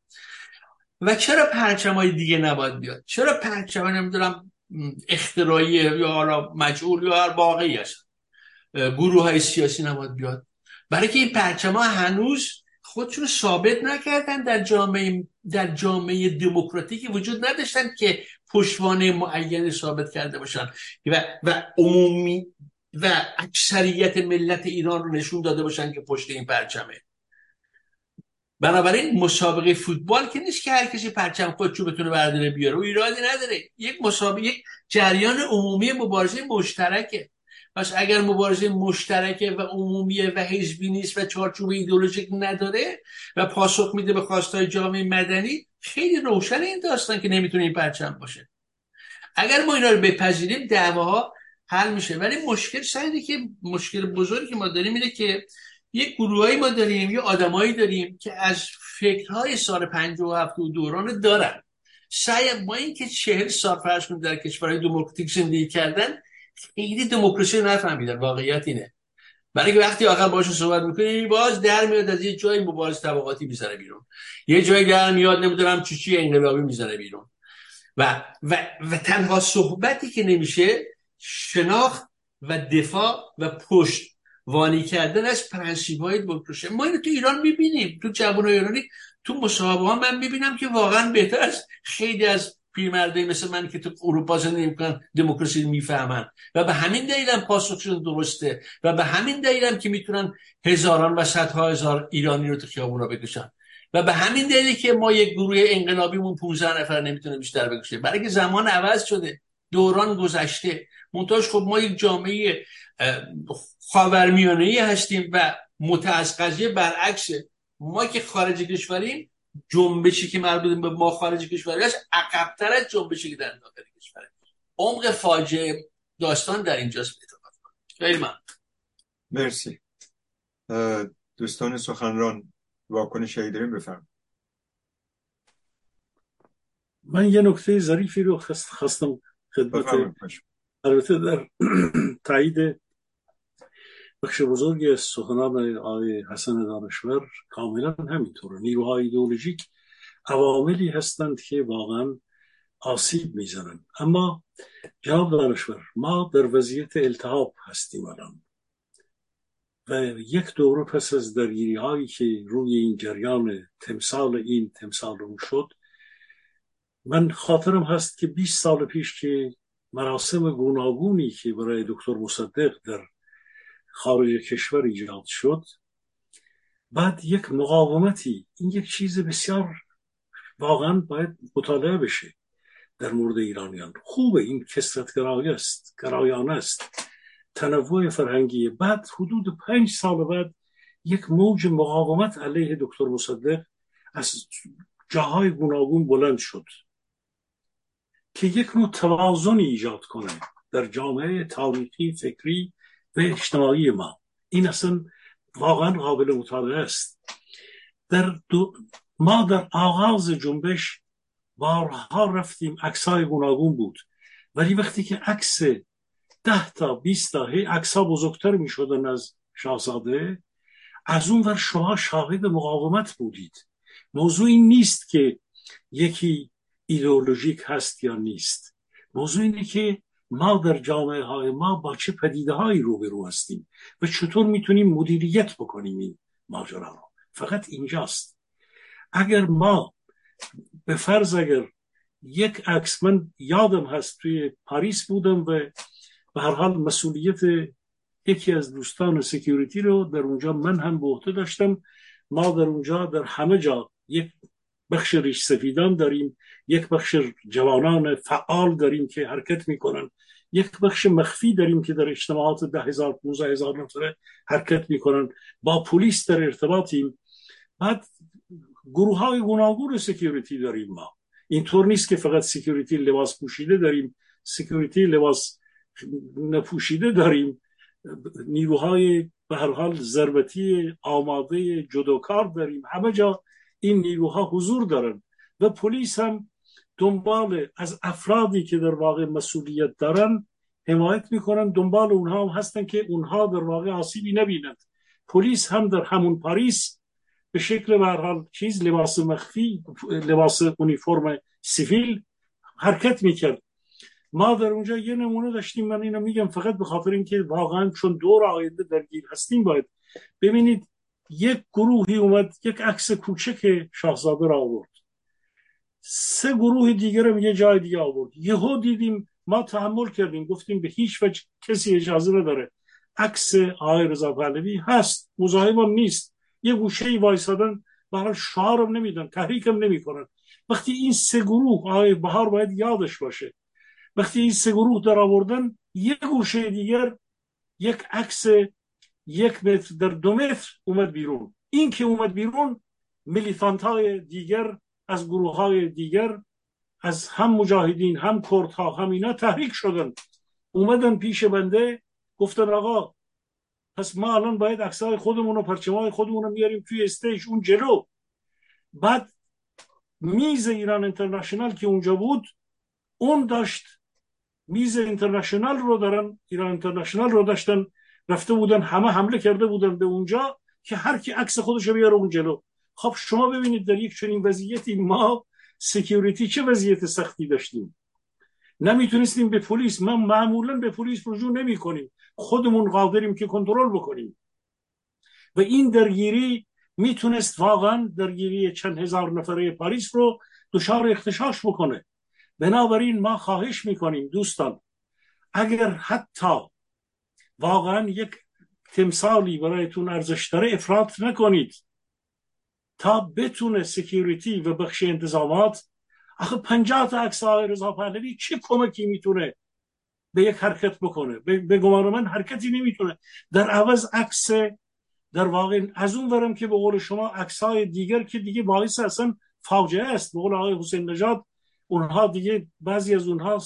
و چرا پرچم های دیگه نباید بیاد؟ چرا پرچم نمی‌دونم اختراعی یا حالا مجعول یا هر باقی هست؟ گروه های سیاسی نباید بیاد؟ برای که این پرچم ها هنوز خودشون ثابت نکردن در جامعه در جامعه دموکراتیکی وجود نداشتن که پشتوانه معین ثابت کرده باشن. و و عمومی و اکثریت ملت ایران رو نشون داده باشن که پشت این پرچمه. بنابراین مسابقه فوتبال که نیست که هر کسی پرچم خودشو بتونه برداره بیاره. و ایرادی نداره. یک مسابقه یک جریان عمومی مبارزه مشترکه. پس اگر مبارزه مشترکه و عمومیه و حزبی نیست و چارچوب ایدولوژیک نداره و پاسخ میده به خواستای جامعه مدنی خیلی روشن این داستان که نمی‌تونه این پرچم باشه. اگر ما اینا رو بپذیریم دعواها حل میشه. ولی مشکل سعیده که مشکل بزرگی که ما داریم اینه که یک گروهایی ما داریم یه آدمایی داریم که از فکرهای سال 57 و دوران دارن. سعی با اینکه چهل سال فرض در کشورهای دموکراتیک زندگی کردن خیلی دموکراسی نفهمیدن واقعیت اینه. برای که وقتی آخر باشه صحبت می‌کنی باز در میاد از یه جای مبارز طبقاتی می‌زنه بیرون. یه جای در میاد نمی‌دونم چی چی انقلابی می‌زنه بیرون. و, و, و تنها صحبتی که نمیشه شناخت و دفاع و پشت وانی کردن از پرنسیب های دموکراسی. ما اینو تو ایران می‌بینیم تو جوان ایرانی تو مصاحبه ها من می‌بینم که واقعا بهتر از خیلی از پیرمرده مثل من که تو اروپا زندگی می‌کنن دموکراسی می‌فهمن. و به همین دلیلم پاسخشون درسته. و به همین دلیلم که می‌تونن هزاران و صدها هزار ایرانی رو تو خیابونا بکشن. و به همین دلیلی که ما یک گروه انقلابیمون 15 نفر نمی‌تونه بیشتر بکشه. برای که زمان عوض شده دوران گذشته. منتاج خب ما یک جامعه خاورمیانه هستیم و متاسقضیه برعکس ما که خارج کشوریم جنبشی که مربوط به ما خارج کشوری است عقبتر از جنبشی که در داخل کشور عمق فاجعه داستان در اینجاست خیلی من مرسی. دوستان سخنران واکنش هایی داریم بفرم من یه نکته ظریفی رو خواستم خدمت البته در تایید بخش بزرگی از سخنان آقای حسن دانشور کاملا همینطوره. نیروهای ایدئولوژیک عواملی هستند که واقعا آسیب می‌زنند. اما جناب دانشور ما در وضعیت التحاب هستیم الان و یک دوره پس از درگیری هایی که روی این جریان تمثال این تمثال اون شد من خاطرم هست که 20 سال پیش که مراسم گوناگونی که برای دکتر مصدق در خارج کشور ایجاد شد. بعد یک مقاومتی این یک چیز بسیار واقعا باید مطالعه بشه در مورد ایرانیان. خوبه این کسرت است گرایان است. تنوع فرهنگی. بعد حدود پنج سال بعد یک موج مقاومت علیه دکتر مصدق از جاهای گوناگون بلند شد که یک نوع توازنی ایجاد کنه در جامعه تاریخی فکری و اجتماعی ما این اصلا واقعا قابل مطالعه است. در ما در آغاز جنبش بارها رفتیم عکسای گوناگون بود. ولی وقتی که عکس ده تا بیست تا هی عکس ها بزرگتر می شدن از شاهزاده از اون ور شما شاهد مقاومت بودید. موضوع این نیست که یکی ایدئولوژیک هست یا نیست. موضوع اینه که ما در جامعه های ما با چه پدیده هایی روبرو هستیم و چطور می‌تونیم مدیریت بکنیم این ماجرا رو؟ فقط اینجاست. اگر ما به فرض اگر یک عکس من یادم هست توی پاریس بودم و به هر حال مسئولیت یکی از دوستان security رو در اونجا من هم به عهده داشتم. ما در اونجا در همه جا یک بخش ریش سفیدان داریم یک بخش جوانان فعال داریم که حرکت می‌کنن یک بخش مخفی داریم که در اجتماعات ده هزار پونزه هزار نفره حرکت می‌کنن با پلیس در ارتباطیم. بعد گروه های گوناگون security داریم ما. اینطور نیست که فقط security لباس پوشیده داریم security لباس نپوشیده داریم. نیروهای به هر حال ضربتی آماده جودوکار داریم. همه جا این نیروها حضور دارن. و پلیس هم دنبال از افرادی که در واقع مسئولیت دارن حمایت می‌کنن. دنبال اونها هم هستن که اونها در واقع آسیبی نبینند. پلیس هم در همون پاریس به شکل به چیز لباس مخفی لباس اونیفرم سیویل حرکت می‌کرد. ما در اونجا یه نمونه داشتیم. من اینو میگم فقط به خاطر اینکه واقعا چون دور آینده درگیر هستیم باید ببینید یک گروهی اومد یک عکس کوچک شاهزاده را آورد. سه گروه دیگر هم یه جای دیگه آورد. یهو دیدیم ما تحمل کردیم گفتیم به هیچ وجه کسی اجازه نداره. عکس آقای رضا پهلوی هست مزاحمم نیست. یه گوشه ای وایسادن برای شعارم نمیدن تحریکم نمی‌کنن. وقتی این سه گروه آقای بهار باید یادش باشه. وقتی این سه گروه در آوردن یک گوشه دیگر یک عکس یک متر در دو متر اومد بیرون. این که اومد بیرون ملیتانت های دیگر از گروه های دیگر از هم مجاهدین هم ها هم اینا تحریک شدن. اومدن پیش بنده گفتن آقا پس ما الان باید عکسای خودمون و پرچمای خودمون رو میاریم توی استیج اون جلو. بعد میز ایران انترنشنال که اونجا بود اون داشت میز انترنشنال رو دارن ایران انترنشنال رو داشتن. رفته بودن همه حمله کرده بودن به اونجا که هر کی عکس خودش بیاره اون جلو. خب شما ببینید در یک چنین وضعیتی ما security چه وضعیت سختی داشتیم؟ نمی‌تونستیم به پلیس ما معمولا به پلیس رجوع نمی کنیم خودمون قادریم که کنترل بکنیم. و این درگیری می‌تونست واقعا درگیری چند هزار نفره پاریس رو دچار اختشاش بکنه. بنابراین ما خواهش می‌کنیم دوستان اگر حتی واقعا یک تمثالی برایتون ارزش داره افراط نکنید. تا بتونه سکیوریتی و بخش انتظامات آخه پنجاه تا عکس آقای رضا پهلوی چه کمکی می‌تونه به یک حرکت بکنه؟ به گمان من حرکتی نمی‌تونه. در عوض عکس در واقع از اون ورم که به قول شما عکسای دیگر که دیگه باعث اصلا فاجعه است. به قول آقای حسین نژاد اونها دیگه بعضی از اونها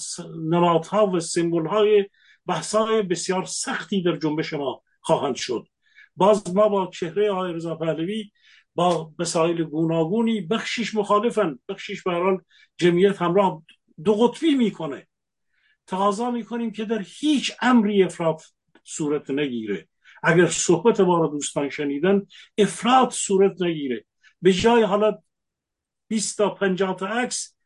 نمادها و سمبل های بحثای بسیار سختی در جنبش ما خواهند شد. باز ما با چهره آقای رضا پهلوی با مسائل گوناگونی بخشیش مخالفن. بخشیش به جمعیت همراه دو قطبی می‌کنه. تقاضا می‌کنیم که در هیچ امری افراد صورت نگیره. اگر صحبت ما رو دوستان شنیدن افراد صورت نگیره. به جای حالا 20 تا 50 تا عکس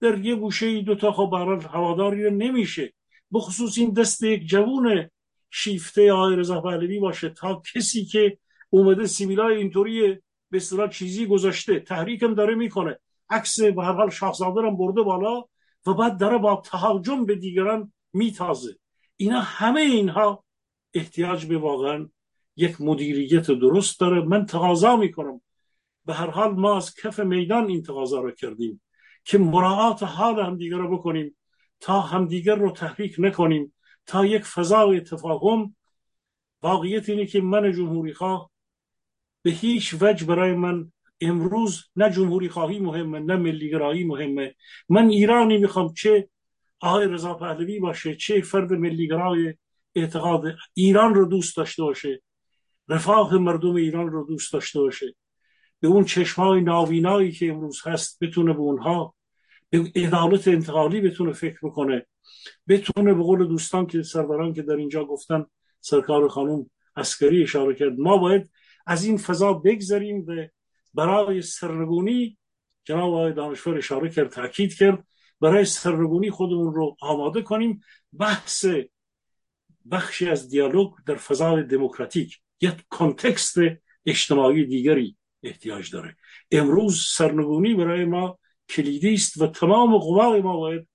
در یه گوشه دو تا خب برای هواداری نمیشه. بخصوص این دست یک جوون شیفته آقای رضا پهلوی باشه تا کسی که اومده سیویلای اینطوری به اصطلاح چیزی گذاشته تحریکم داره می‌کنه. عکس به هر حال شاهزاده هم برده بالا و بعد داره با تهاجم به دیگران میتازه. اینا همه اینها احتیاج به واقعا یک مدیریت درست داره. من تقاضا می‌کنم. به هر حال ما از کف میدان این تقاضا رو کردیم که مراعات حال همدیگر رو بکنیم. تا همدیگر رو تحریک نکنیم تا یک فضای تفاهم. واقعیت اینه که من جمهوری خواه به هیچ وجه برای من امروز نه جمهوری خواهی مهمه نه ملیگرایی مهمه. من ایرانی می‌خوام چه آقای رضا پهلوی باشه چه فرد ملیگرای اعتقاد ایران رو دوست داشته باشه. رفاه مردم ایران رو دوست داشته باشه. به اون چشمای ناوینایی که امروز هست بتونه به اونها عدالت انتقالی بتونه فکر بکنه. بتونه به قول دوستان که سروران که در اینجا گفتن سرکار خانم اسکری اشاره کرد ما باید از این فضا بگذاریم و برای سرنگونی جناب آقای دانشور اشاره کرد تاکید کرد برای سرنگونی خودمون رو آماده کنیم. بحث بخشی از دیالوگ در فضای دموکراتیک یک کانتکست اجتماعی دیگری احتیاج داره. امروز سرنگونی برای ما کلیدی است و تمام قوای ما باید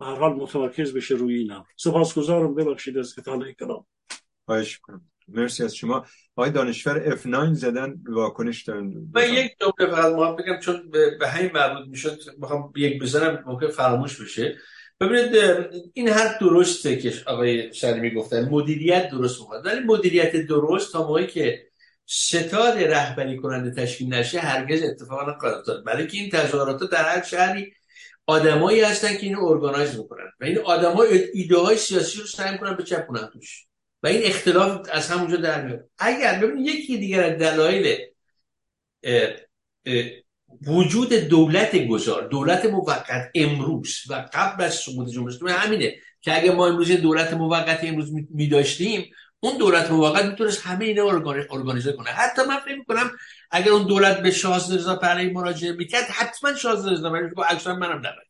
به هر حال متمرکز بشه روی این امر. سپاسگزارم. ببخشید از اطاله کلام. خواهش مرسی از شما. آقای دانشور F9 زدن واکنش دارن. من یک جمله فقط بگم چون به همین مربوط می‌شد می‌خوام یک بزنم ممکن فراموش بشه. ببینید این حرف درسته که آقای سلیمی گفتن. مدیریت درست می‌خواد. ولی مدیریت درست تا موقعی که ستاد رهبری کننده تشکیل نشه هرگز اتفاق نخواهد برای که این تظاهرات در هر شهری آدمایی هستن که اینو ارگانایز می‌کنن. و این آدما ایده های سیاسی رو سعی می‌کنن بچپونن توش. و این اختلاف از همونجا در میاد. اگر ببینید یکی دیگر از دلایل وجود دولت گذار دولت موقت امروز و قبل از سقوط جمهوری همینه که اگه ما امروز دولت موقت امروز می داشتیم اون دولت موقت می‌تونست همه اینا ارگانیزه کنه. حتی من فکر می‌کنم اگر اون دولت به شاهزاده رضا پهلوی مراجعه می‌کرد حتما شاهزاده رضا پهلوی با اکثر منم نبرد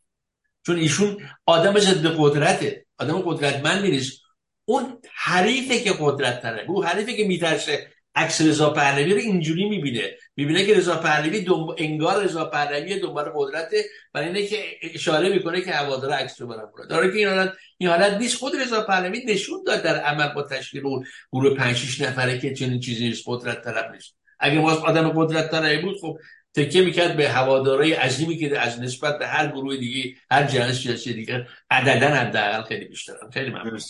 چون ایشون آدم ضد قدرته. آدم قدرتمندی نیست. اون حریفه که قدرت داره. اون حریفه که میترسه عکس رضا پهلوی رو اینجوری می‌بینه. می‌بینه که رضا پهلوی دنب... انگار رضا پهلوی دنبال قدرت برای اینه که اشاره می‌کنه که هوادار عکس رو برام داره که این حالت این حالت نیست. خود رضا پهلوی نشون داد در عمل با تشکیل اون گروه 5 6 نفره که چنین چیزی نیست. قدرت طلب نیست. اگه ما آدم قدرت طلبی بود خب تکیه می‌کرد به هوادارای عظیمی که از نسبت به هر گروه دیگه هر جنس سیاسی دیگه عددا حداقل خیلی بیشتر. خیلی ممنون.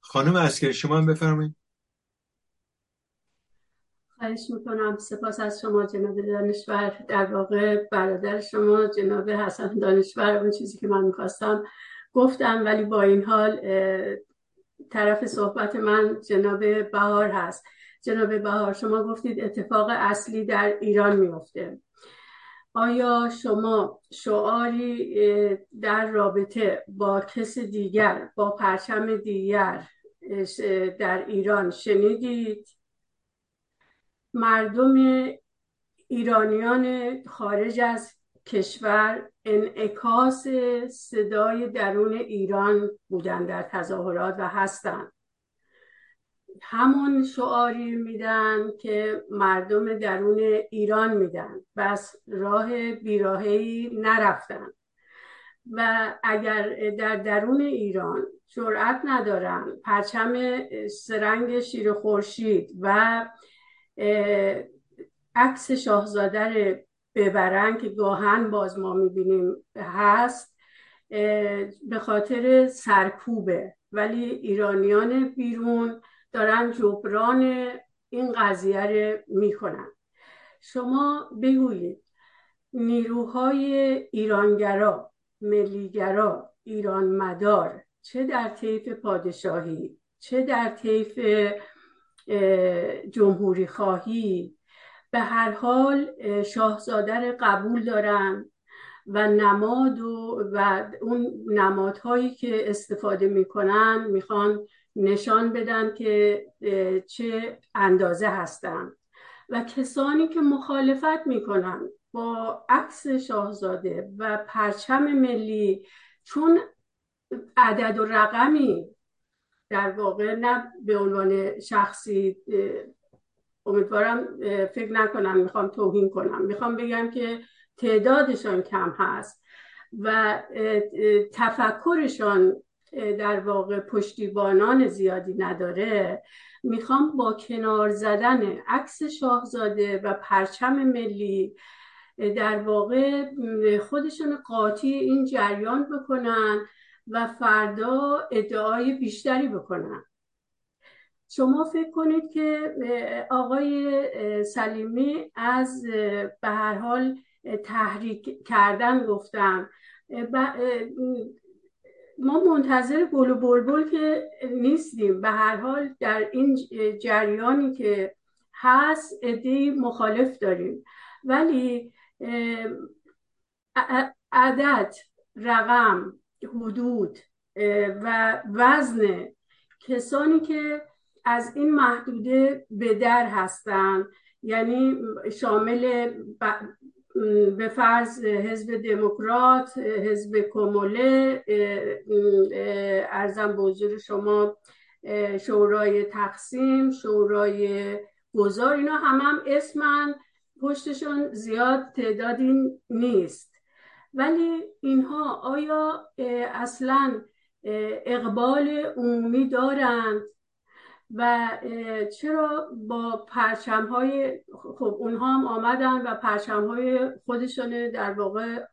خانم اسکر شما هم بفرمایید. خواهش می‌کنم سپاس از شما جناب دانشور. در واقع برادر شما جناب حسن دانشور اون چیزی که من می‌خواستم گفتم ولی با این حال طرف صحبت من جناب بهار هست. جناب بهار شما گفتید اتفاق اصلی در ایران میفته آیا شما شعاری در رابطه با کس دیگر با پرچم دیگر در ایران شنیدید؟ مردم ایرانیان خارج از کشور انعکاس صدای درون ایران بودن در تظاهرات و هستند همون شعاری میدن که مردم درون ایران میدن. بس راه بیراهی نرفتن. و اگر در درون ایران جرأت ندارن پرچم سرنگ شیر خورشید و عکس شاهزاده ببرن که گاهن باز ما می‌بینیم هست به خاطر سرکوبه. ولی ایرانیان بیرون دارن جبران این قضیه رو می‌کنن. شما بگویید نیروهای ایرانگرا ملیگرا ایران مدار چه در طیف پادشاهی چه در طیف جمهوری خواهی. به هر حال شاهزاده قبول دارن و نماد و, و اون نمادهایی که استفاده می‌کنن می‌خوان نشان بدن که چه اندازه هستن. و کسانی که مخالفت می‌کنن با عکس شاهزاده و پرچم ملی چون عدد و رقمی در واقع نه به عنوان شخصی امیدوارم فکر نکنم می‌خوام توهین کنم. می‌خوام بگم که تعدادشان کم هست و تفکرشان در واقع پشتیبانان زیادی نداره. می‌خوام با کنار زدن عکس شاهزاده و پرچم ملی در واقع خودشون قاطی این جریان بکنن. و فردا ادعای بیشتری بکنن شما فکر کنید که آقای سلیمی از به هر حال تحریک کردن گفتن ما منتظر گل و بلبل که نیستیم. به هر حال در این جریانی که هست ادهی مخالف داریم. ولی عدد رقم حدود و وزن کسانی که از این محدوده به در هستند یعنی شامل به فرض حزب دموکرات حزب کموله ارزم به حضور شما شورای تقسیم شورای گذار اینا هم هم اسمن پشتشون زیاد تعدادی نیست. ولی اینها آیا اصلا اقبال عمومی دارند؟ و چرا با پرچم های خب اونها هم آمدن و پرچم های خودشون در واقع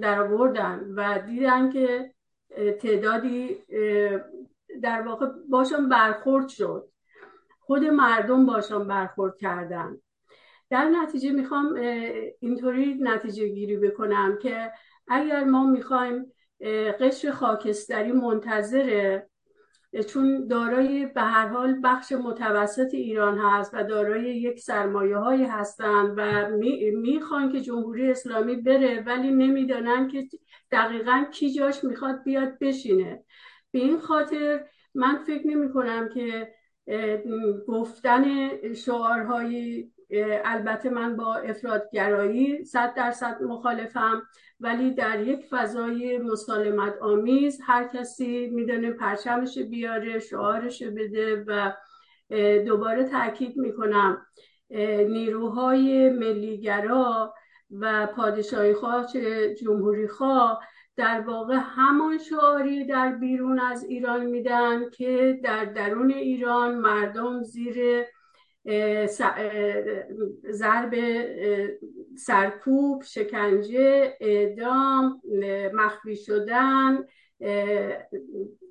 در آوردن و دیدن که تعدادی در واقع باشون برخورد شد. خود مردم باشون برخورد کردن در نتیجه می‌خوام اینطوری نتیجه گیری بکنم که اگر ما می‌خوایم قشر خاکستری منتظره چون دارای به هر حال بخش متوسط ایران هست و دارای یک سرمایه هایی هستند و می‌خوان که جمهوری اسلامی بره ولی نمی‌دانن که دقیقا کی جاش می‌خواد بیاد بشینه. به این خاطر من فکر نمی کنم که گفتن شعارهای البته من با افرادگرایی صد درصد مخالفم ولی در یک فضای مسالمت آمیز هر کسی می‌دونه پرچمش بیاره شعارش بده و دوباره تاکید می‌کنم نیروهای ملیگرا و پادشاهی خواه جمهوری خواه در واقع همان شعاری در بیرون از ایران میدن که در درون ایران مردم زیر ضرب سرکوب شکنجه اعدام مخفی شدن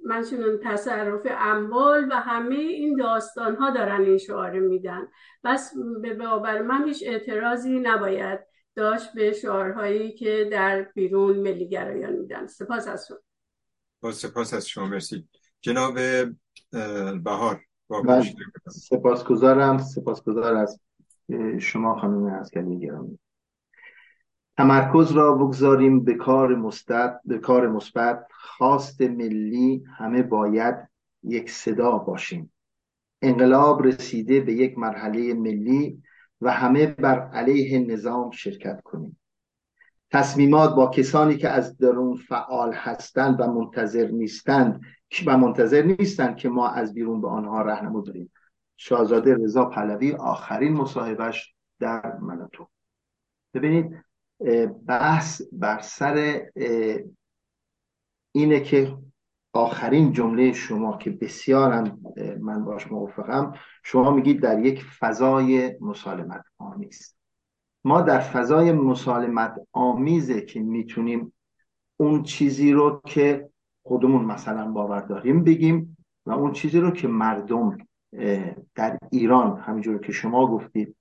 منشون تصرف اموال و همه این داستان ها دارن این شعار میدن. بس به باور من هیچ اعتراضی نباید داشت به شعارهایی که در بیرون ملیگرایان میدن. سپاس از شما. سپاس از شما. مرسی. جناب بهار. سپاسگزارم. سپاسگزار از شما خانم اسکری گرامی. تمرکز را بگذاریم به کار مثبت به کار مثبت. خواست ملی همه باید یک صدا باشیم. انقلاب رسیده به یک مرحله ملی و همه بر علیه نظام شرکت کنیم. تصمیمات با کسانی که از درون فعال هستند و منتظر نیستند و منتظر نیستند که ما از بیرون به آنها رهنمود داریم شاهزاده رضا پهلوی آخرین مصاحبهش در مناتو ببینید بحث بر سر اینه که آخرین جمله شما که بسیارم من باش موافقم شما میگید در یک فضای مسالمت آمیز. ما در فضای مسالمت آمیزه که می‌تونیم اون چیزی رو که خودمون مثلا باور داریم بگیم و اون چیزی رو که مردم در ایران همینجور که شما گفتید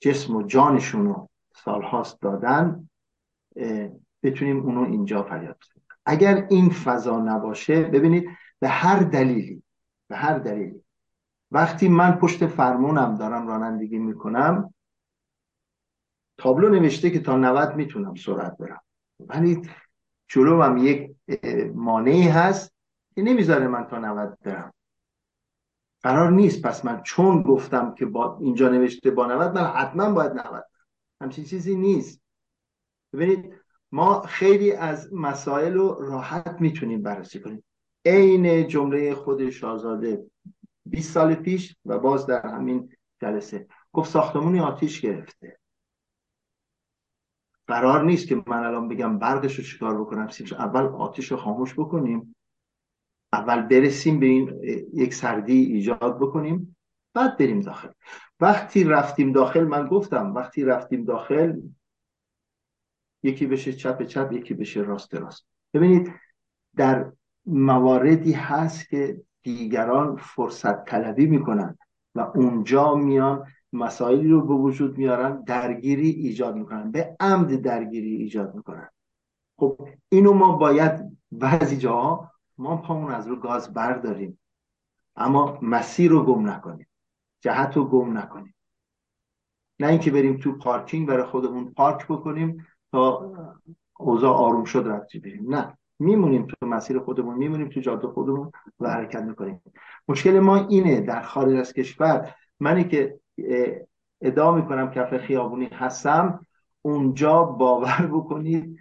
جسم و جانشون رو سالهاست دادن بتونیم اونو اینجا فریاد بزنیم. اگر این فضا نباشه ببینید به هر دلیلی به هر دلیلی وقتی من پشت فرمونم دارم رانندگی می‌کنم تابلو نوشته که تا 90 می‌تونم سرعت برم. ولی جلو هم یک مانعی هست که نمی‌ذاره من تا 90 برم. قرار نیست. پس من چون گفتم که با اینجا نوشته با 90 من حتما باید 90 برم. همچین چیزی نیست. ببینید ما خیلی از مسائل رو راحت می‌تونیم بررسی کنیم. عین جمله خود شاهزاده 20 سال پیش و باز در همین جلسه. گفت ساختمونی آتیش گرفته. قرار نیست که من الان بگم برقش رو چیکار بکنم اول آتیش رو خاموش بکنیم اول برسیم به این یک سردی ایجاد بکنیم بعد بریم داخل. وقتی رفتیم داخل من گفتم وقتی رفتیم داخل یکی بشه چپ چپ یکی بشه راست راست. ببینید در مواردی هست که دیگران فرصت طلبی می‌کنن و اونجا میان مسائلی رو به وجود میارن درگیری ایجاد می‌کنن. به عمد درگیری ایجاد می‌کنن. خب اینو ما باید بعضی جاها ما پامون از رو گاز برداریم. اما مسیر رو گم نکنیم. جهت رو گم نکنیم. نه اینکه بریم تو پارکینگ برای خودمون پارک بکنیم تا اوضاع آروم شد رفتی بریم. نه. میمونیم تو مسیر خودمون میمونیم تو جاده خودمون و حرکت می‌کنیم. مشکل ما اینه در خارج از کشور منی که ادعا می‌کنم کف خیابونی هستم اونجا باور بکنید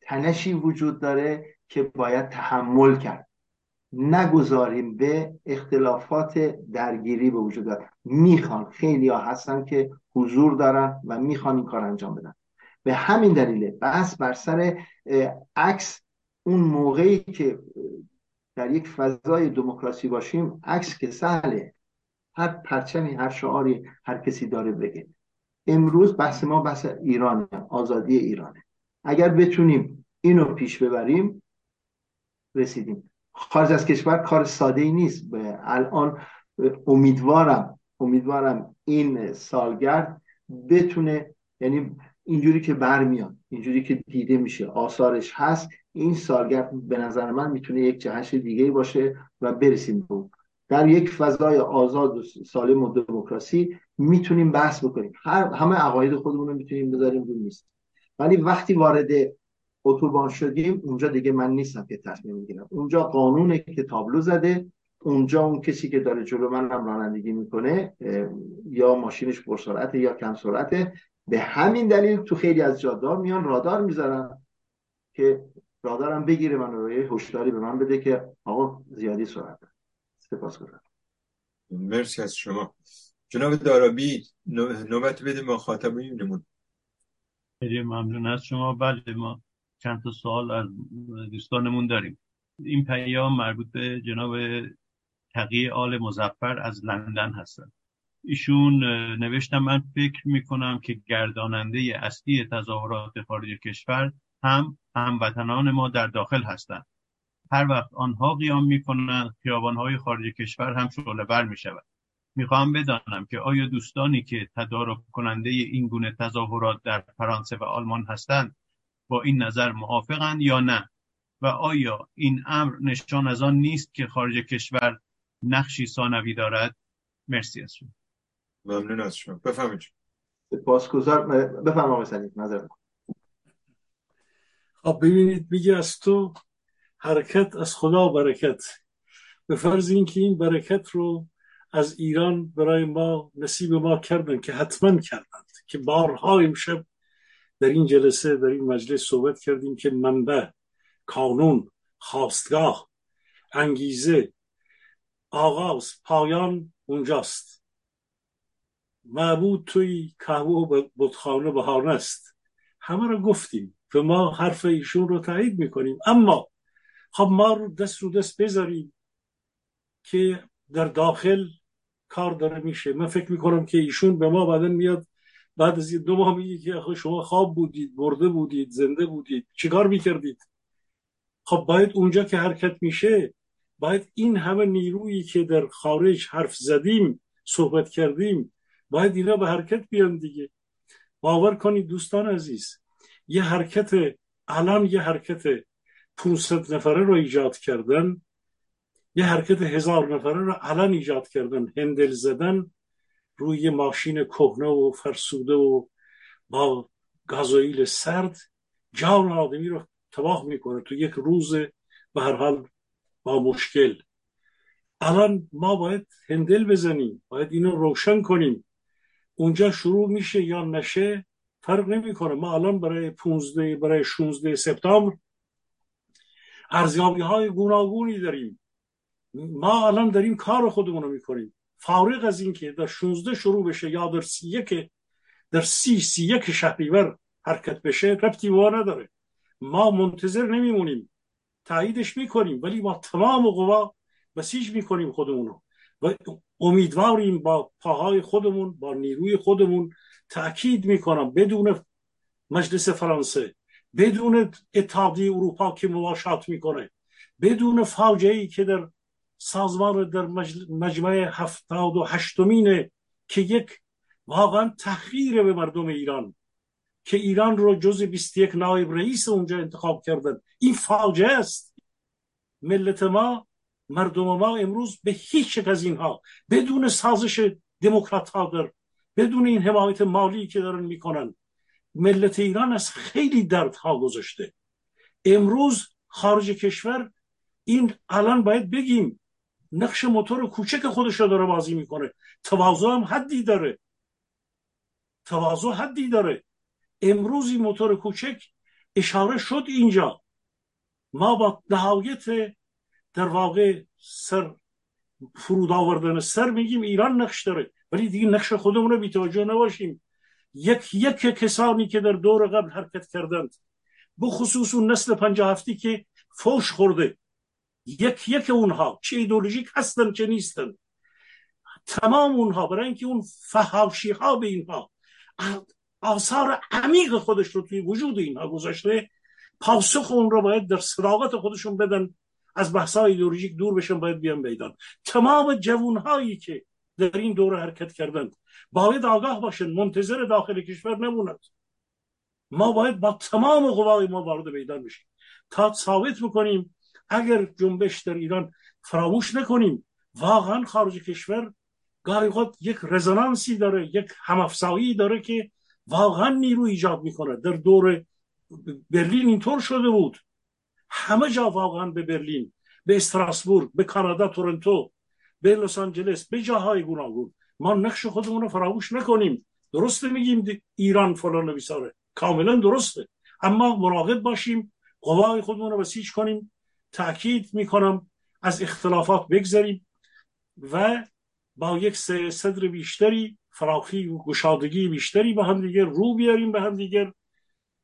تنشی وجود داره که باید تحمل کرد. نگذاریم به اختلافات درگیری به وجود دارد می‌خوان خیلی ها هستن که حضور دارن و می‌خوان این کار انجام بدن. به همین دلیله بس بر سر عکس اون موقعی که در یک فضای دموکراسی باشیم عکس که سهله هر پرچمی هر شعاری هر کسی داره بگه. امروز بحث ما بحث ایرانه آزادی ایرانه. اگر بتونیم اینو پیش ببریم رسیدیم. خارج از کشور کار ساده ای نیست الان امیدوارم امیدوارم این سالگرد بتونه یعنی اینجوری که برمیاد اینجوری که دیده میشه آثارش هست این سالگرد به نظر من می‌تونه یک جهش دیگه باشه و برسیم به در یک فضای آزاد و سالم و دموکراسی می‌تونیم بحث بکنیم. هر همه عقاید خودمون رو می‌تونیم بذاریم رو نیست ولی وقتی وارد اتوبان شدیم اونجا دیگه من نیستم که تصمیم می‌گیرم. اونجا قانونه که تابلو زده اونجا اون کسی که داره جلو من هم رانندگی می‌کنه یا ماشینش پرسرعته یا کم سرعته به همین دلیل تو خیلی از جاده میان رادار می‌ذارن که رادارم بگیره من رو هشداری به من بده که آقا زیادی سرعت. سپاس گذارم. مرسی از شما. جناب دارابی نوبت بده ما خاطبینمون خیلی ممنون از شما. بله ما چند تا سوال از دوستانمون داریم. این پیام مربوط به جناب تقیه آل مزفر از لندن هستن. ایشون نوشتم من فکر می‌کنم که گرداننده اصلی تظاهرات خارج کشور هم هموطنان ما در داخل هستند هر وقت آنها قیام می‌کنند خیابانهای خارج کشور هم شعله بر می‌شود می‌خواهم بدانم که آیا دوستانی که تدارک کننده این گونه تظاهرات در فرانسه و آلمان هستند با این نظر موافقند یا نه؟ و آیا این امر نشان از آن نیست که خارج کشور نقشی ثانوی دارد؟ مرسی از شما. ممنون از شما. بفهمید سپاسگزار. سلیم نظر خب ببینید میگه از تو حرکت از خدا برکت. به فرض اینکه این برکت رو از ایران برای ما نصیب ما کردن که حتما کردند که بارها امشب در این جلسه در این مجلس صحبت کردیم که منبع کانون خواستگاه انگیزه آغاز پایان اونجاست. معبود توی کهوه و بودخانه بهانه است. همه رو گفتیم و ما حرف ایشون رو تایید می‌کنیم. اما خب ما رو دست رو دست بذاریم که در داخل کار داره میشه. من فکر می‌کنم که ایشون به ما بعدن میاد بعد از دو ماه میگه که شما خواب بودید برده بودید زنده بودید. چیکار می‌کردید؟ خب باید اونجا که حرکت میشه باید این همه نیرویی که در خارج حرف زدیم صحبت کردیم باید اینا به حرکت بیان دیگه. باور کنید دوستان عزیز یه حرکت الان یه حرکت 500 نفره رو ایجاد کردن. یه حرکت هزار نفره رو الان ایجاد کردن. هندل زدن روی ماشین کهنه و فرسوده و با گازوئیل سرد. جان آدمی رو تباه می‌کنه تو یک روز به هر حال با مشکل. الان ما باید هندل بزنیم باید اینو روشن کنیم. اونجا شروع میشه یا نشه فرق نمی‌کنه. ما الان برای 15 برای 16 سپتامبر ارزیابی های گوناگونی داریم. ما الان داریم کار خودمون رو می‌کنیم. فارغ از اینکه در 16 شروع بشه یا در 31 در 30 31 شهریور حرکت بشه ربطی وا نداره. ما منتظر نمیمونیم. تاییدش می‌کنیم ولی با تمام قوا بسیج می‌کنیم خودمونو و امیدواریم با پاهای خودمون با نیروی خودمون تاکید می‌کنم بدون مجلس فرانسه بدون اتحادیه اروپا که مواشات می‌کنه بدون فاجعه ای که در سازمان در مجمع هفتاد و هشتمینه که یک واقعا تحقیر به مردم ایران که ایران رو جز 21 نایب رئیس اونجا انتخاب کردن. این فاجعه است. ملت ما مردم ما امروز به هیچ از اینها بدون سازش دموکرات ها در بدون این حمایت مالی که دارن می‌کنن ملت ایران از خیلی دردها گذاشته امروز خارج کشور این الان باید بگیم نقش موتور کوچک خودش رو داره بازی می‌کنه. تواضع هم حدی داره. تواضع حدی داره. امروز این موتور کوچک اشاره شد اینجا. ما با نهایت در واقع سر فرود آوردن سر میگیم ایران نقش داره. ولی دیگه نقش خودمون رو بیتوجه نباشیم. یک یک کسانی که در دور قبل حرکت کردند. بخصوص اون نسل پنجاه هفتی که فوش خورده. یک یک اونها چه ایدولوژیک هستن چه نیستن. تمام اونها برای اینکه اون فهاشی ها به اینها. آثار عمیق خودش رو توی وجود اینها گذاشته. پاسخ اون رو باید در صداقت خودشون بدن. از بحث ایدولوژیک دور بشن باید بیان میدان تمام جوون هایی که در این دوره حرکت کردند. باید آگاه باشن منتظر داخل کشور نموند ما باید با تمام قوای ما وارد میدان بشیم. تا ثابت بکنیم اگر جنبش در ایران فراموش نکنیم واقعا خارج کشور گاهی یک رزونانسی داره یک همافزایی داره که واقعا نیرو ایجاد می‌کنه در دور برلین اینطور شده بود. همه جا واقعا به برلین به استراسبورگ به کانادا تورنتو به لس آنجلس به جاهای گوناگون. ما نقش خودمون رو فراموش نکنیم. درسته میگیم ایران فلان بیساره کاملا درسته. اما مراقب باشیم قوای خودمون رو بسیج کنیم. تاکید می‌کنم از اختلافات بگذاریم و با یک صدر بیشتری فراخی و گشادگی بیشتری به هم دیگر رو بیاریم به هم دیگر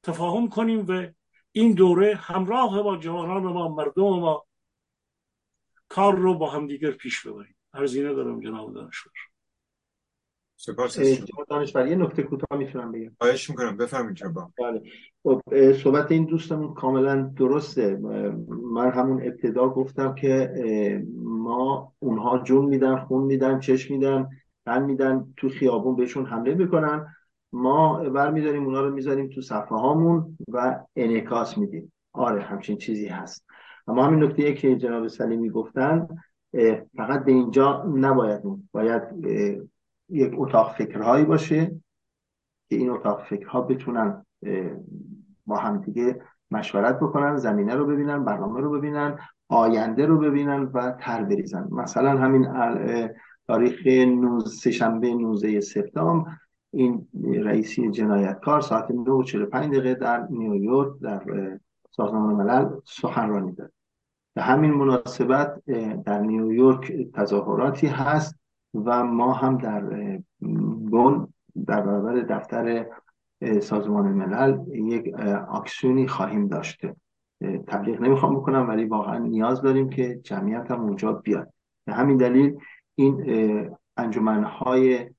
تفاهم کنیم و این دوره همراه با جوانان ما مردم ما کار رو با هم دیگر پیش ببریم. ارزینه دارم جناب دانشور. سپاس دانشور یه نکته کوتاه می‌تونم بگم. خواهش می‌کنم. بفرمایید جناب بله. خب، صحبت این دوستمون کاملا درسته. من همون ابتدا گفتم که ما اونها جون میدن خون میدن چشم میدن تن میدن تو خیابون بهشون حمله می‌کنن. ما برمیداریم اونا رو می‌ذاریم تو صفحه هامون و انعکاس میدیم. آره همچین چیزی هست. اما همین نکته که جناب سلیمی گفتن فقط به اینجا نباید باید یک اتاق فکرهایی باشه که این اتاق فکرها بتونن با همدیگه مشورت بکنن زمینه رو ببینن برنامه رو ببینن آینده رو ببینن و تر بریزن. مثلا همین تاریخ سهشنبه 19 سپتامبر این رئیسی جنایتکار ساعت 9:45 دقیقه در نیویورک در سازمان ملل سخنرانی داد. به همین مناسبت در نیویورک تظاهراتی هست و ما هم در بون در برابر دفتر سازمان ملل یک اکسیونی خواهیم داشته. تبلیغ نمی‌خوام بکنم ولی واقعا نیاز داریم که جمعیت هم اونجا بیاد. به همین دلیل این انجمنهای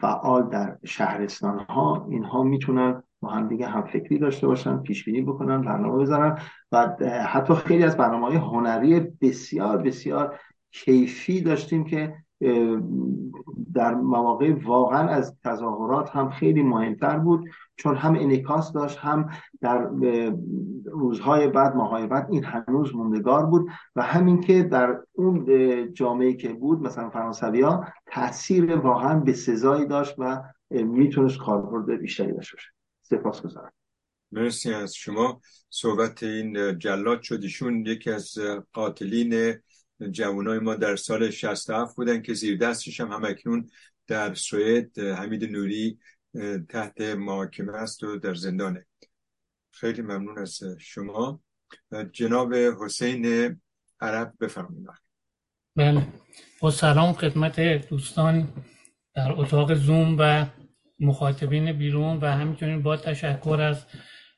فعال در شهرستان ها اینها می‌تونن با هم دیگه هم فکری داشته باشن پیش بینی بکنن برنامه بذارن و حتی خیلی از برنامه های هنری بسیار بسیار کیفی داشتیم که در مواقع واقعا از تظاهرات هم خیلی مهمتر بود. چون هم انکاس داشت هم در روزهای بعد ماهای بعد این هنوز موندگار بود. و همین که در اون جامعه که بود مثلا فرانسوی ها تاثیر واقعا به سزایی داشت و می‌تونست کاربرد بیشتری داشته باشه. سپاس گذارم. مرسی از شما. صحبت این جلاد شدیشون یکی از قاتلین جوانای ما در سال 67 بودن که زیر دستش هم همکنون در سوئد حمید نوری تحت محاکمه است و در زندانه. خیلی ممنون از شما. جناب حسین عرب بفرمایید. بله. با سلام خدمت دوستان در اتاق زوم و مخاطبین بیرون و همچنین با تشکر از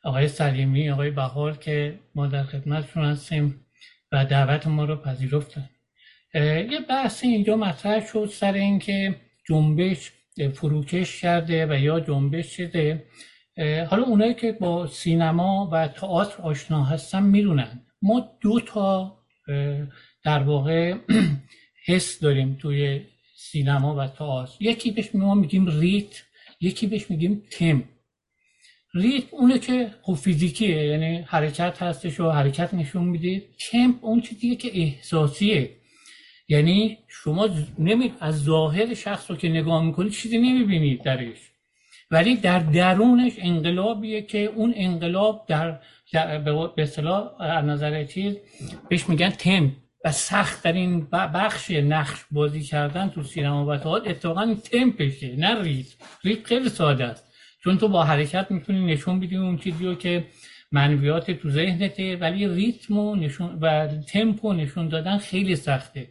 آقای سلیمی آقای بهار که ما در خدمتشون هستیم و دعوت ما رو پذیرفتن. یه بحث اینجا مطرح شد سر اینکه جنبش فروکش کرده و یا جنبش شده حالا اونایی که با سینما و تئاتر آشنا هستن می‌دونن. ما دو تا در واقع حس داریم توی سینما و تئاتر. یکی بهش ما میگیم ریت. یکی بهش میگیم تم. ریتم اونه که خب فیزیکیه یعنی حرکت هستش و حرکت نشون میده. تمپ اون چیزیه که احساسیه. یعنی شما نمی از ظاهر شخص رو که نگاه می‌کنید چیزی نمی‌بینید درش. ولی در درونش انقلابیه که اون انقلاب در, به اصطلاح نظر چیز بهش میگن تم. و این بخش نقش بازی کردن تو سینما و تئاتر اتفاقا تمپشه نه ریتم ریتم خیلی ساده است. چون تو با حرکت می‌تونی نشون بدی اون چیزی رو که منویات تو ذهنته ولی ریتم و نشون و تمپو نشون دادن خیلی سخته.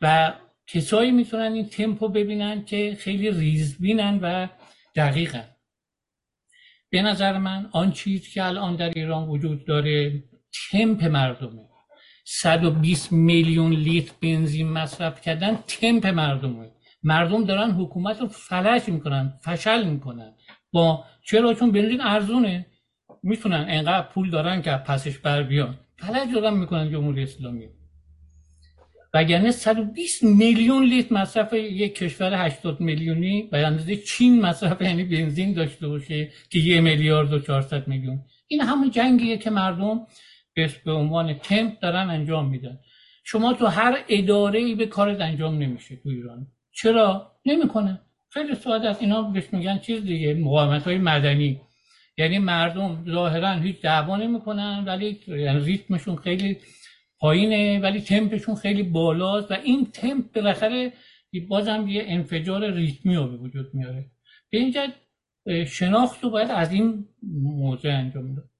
و کسایی می‌تونن این تمپو ببینن که خیلی ریزبینن و دقیقن. به نظر من آن چیز که الان در ایران وجود داره تمپ مردمه. 120 میلیون لیتر بنزین مصرف کردن تمپ مردمه. مردم دارن حکومت رو فلج می‌کنن فشل می‌کنن. با چرا؟ چون بنزین ارزونه. می‌تونن انقدر پول دارن که پسش بر بیان. فلج دارن می‌کنن جمهوری اسلامی. وگرنه 120 میلیون لیتر مصرف یک کشور 80 میلیونی به اندازه چین مصرف یعنی بنزین داشته باشه که یه میلیارد و 400 میلیون. این همون جنگیه که مردم به عنوان تمپ دارن انجام میدن. شما تو هر اداره ای به کارت انجام نمیشه تو ایران. چرا؟ نمی‌کنه. خیلی ساده است. اینا بهش میگن چیز دیگه مقاومت های مدنی. یعنی مردم ظاهرا هیچ دعوا نمی‌کنن ولی یعنی ریتمشون خیلی پایینه ولی تمپشون خیلی بالاست و این تمپ بالاخره بازم یه انفجار ریتمی رو به وجود میاره. به اینجا شناخت رو باید از این موضوع انجام داد.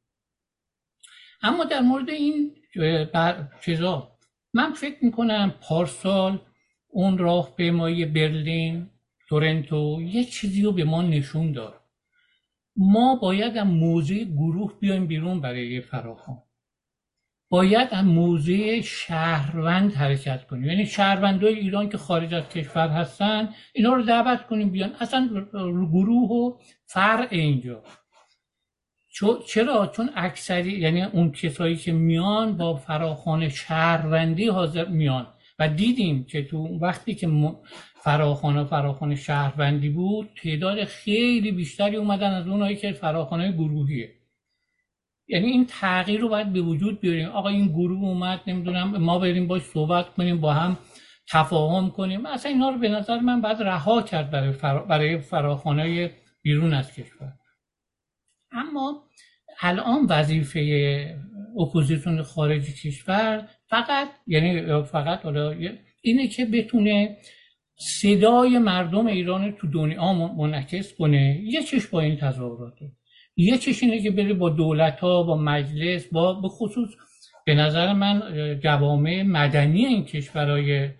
اما در مورد این چیزا من فکر می‌کنم پارسال اون راه پیمایی برلین تورنتو یه چیزی رو به ما نشون داد. ما باید از موضع گروه بیایم بیرون برای فراخان باید از موضع شهروند حرکت کنیم. یعنی شهروندهای ایران که خارج از کشور هستن اینا رو دعوت کنیم بیان. اصلا گروه و فرع اینجا. چرا؟ چون اکثری یعنی اون کسایی که میان با فراخان شهروندی حاضر میان. و دیدیم که تو وقتی که فراخانه فراخانه شهروندی بود تعداد خیلی بیشتری اومدن از اونایی که فراخانه گروهیه. یعنی این تغییر رو باید به وجود بیاریم. آقا این گروه اومد نمی‌دونم ما بریم باش صحبت کنیم با هم تفاهم کنیم. اصلا اینا رو به نظر من باید رها کرد برای, فرا... برای فراخانه بیرون از کشور. اما الان وظیفه اپوزیسیون خارج کشور فقط یعنی فقط حالا اینه که بتونه صدای مردم ایران تو دنیا منعکس کنه. یه چش با این تظاهراته. یه چش اینه که بره با دولت ها با مجلس با به خصوص به نظر من جوامع مدنی این کشورهای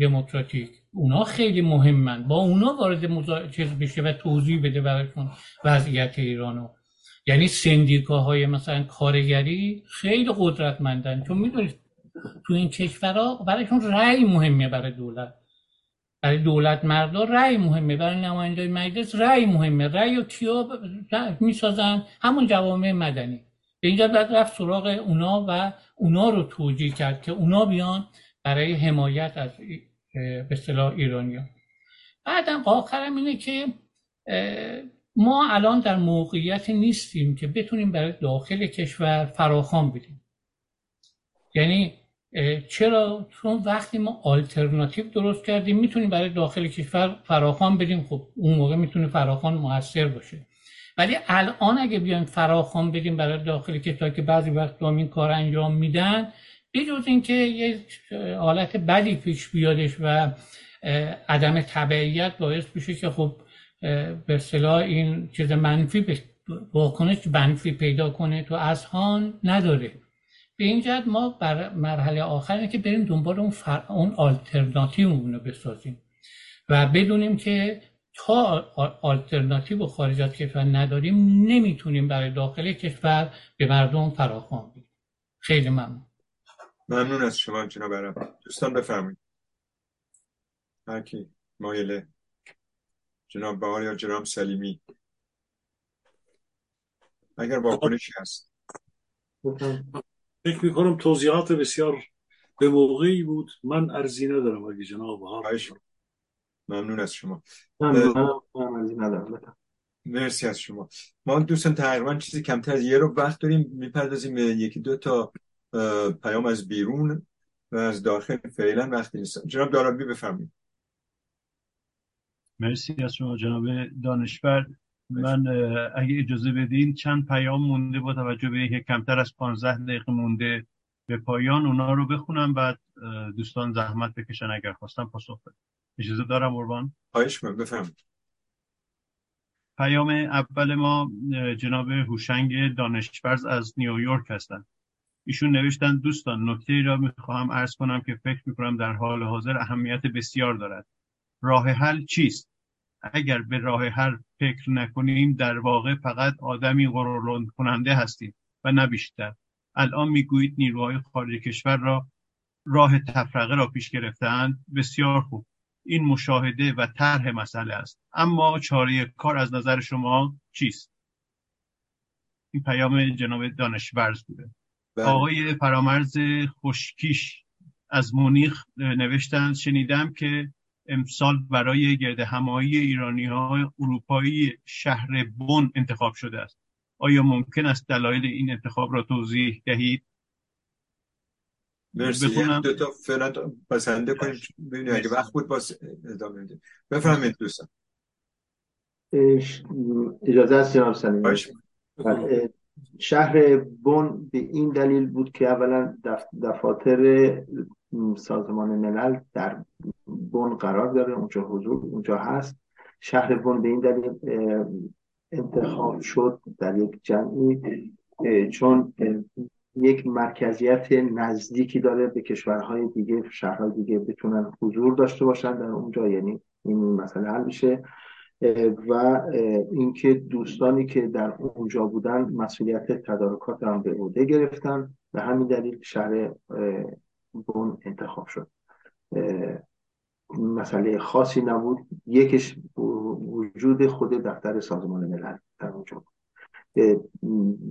دموکراتیک. اونا خیلی مهمن. با اونا وارد چیز بشه و توضیح بده براشون وضعیت ایرانو یعنی سندیکاهای مثلا کارگری خیلی قدرتمندن. چون می‌دونید تو این کشورها برایشون رأی مهمه برای دولت. برای دولت مردا رأی مهمه برای نماینده مجلس رأی مهمه. رأی و کیا می‌سازن؟ همون جوامع مدنی. به اینجا باید رفت سراغ اونا و اونا رو توجیه کرد که اونا بیان برای حمایت از به اصطلاح ایرانیا بعدم آخرم اینه که ما الان در موقعیت نیستیم که بتونیم برای داخل کشور فراخوان بدیم یعنی چرا؟ چون وقتی ما آلترناتیو درست کردیم می‌تونیم برای داخل کشور فراخوان بدیم. خب اون موقع می‌تونه فراخوان موثر باشه. ولی الان اگه بیایم فراخوان بدیم برای داخل کشور که بعضی وقت این کار انجام میدن بجز اینکه یه حالت بدی پیش بیادش و عدم تبعیت باعث بشه که خب به اصطلاح این چیز منفی واکنش منفی پیدا کنه تو اذهان نداره. به این جهت ما بر مرحله آخر که بریم دنبال اون, فر... اون آلترناتیو رو بسازیم و بدونیم که تا آلترناتیو خارج از کشور نداریم نمی‌تونیم برای داخل کشور به مردم فراخوان بدیم خیلی ممنون. ممنون از شما جناب عرب دوستان بفرمایید. هرکی مایله جناب بهار یا جناب سلیمی. اگر واکنشی هست. فکر می‌کنم توضیحات بسیار به موقعی بود. من ارزی ندارم اگه جناب بهار ممنون از شما. ندارم. مرسی از شما. ما دوستان تقریبا چیزی کمتر از یه رو وقت داریم. می‌پردازیم یکی دو تا پیام از بیرون و از داخل. فعلا وقتی نیست. جناب دارابی بفرمایید. مرسی از شما جناب دانشور. من اگه اجازه بدین چند پیام مونده با توجه به اینکه کمتر از 15 دقیقه مونده به پایان اونا رو بخونم بعد دوستان زحمت بکشن اگر خواستم پاسخ بدم اجازه دارم قربان؟ خواهش بفهم پیام اول ما جناب هوشنگ دانشورز از نیویورک هستند ایشون نوشتن دوستان نکته ای را می‌خواهم ارز کنم که فکر می‌کنم در حال حاضر اهمیت بسیار دارد. راه حل چیست؟ اگر به راه حل فکر نکنیم در واقع فقط آدمی غرورلند کننده هستیم و نه بیشتر. الان می‌گویید نیروهای خارج کشور را راه تفرقه را پیش گرفتهاند. بسیار خوب. این مشاهده و طرح مسئله است. اما چاره کار از نظر شما چیست؟ این پیام جناب دانشورز بوده. بله. آقای فرامرز خوشکیش از مونیخ نوشتند شنیدم که امسال برای گرد همایی ایرانی های اروپایی شهر بون انتخاب شده است. آیا ممکن است دلایل این انتخاب را توضیح دهید؟ مرسی. بخونم. دو تا فعلا بسنده کنید ببینید اگه وقت بود باز ادامه بدید بفرمایید دوستان. اجازه است جناب بله. شهر بون به این دلیل بود که اولا دفاتر سازمان ملل در بون قرار داره اونجا حضور اونجا هست. شهر بون به این دلیل انتخاب شد در یک جمعی چون یک مرکزیت نزدیکی داره به کشورهای دیگه شهرهای دیگه بتونن حضور داشته باشن در اونجا یعنی این مسئله حل میشه. و اینکه دوستانی که در اونجا بودن مسئولیت تدارکات هم به عهده گرفتن. به همین دلیل شهر بون انتخاب شد. مسئله خاصی نبود. یکش وجود خود دفتر سازمان ملل در اونجا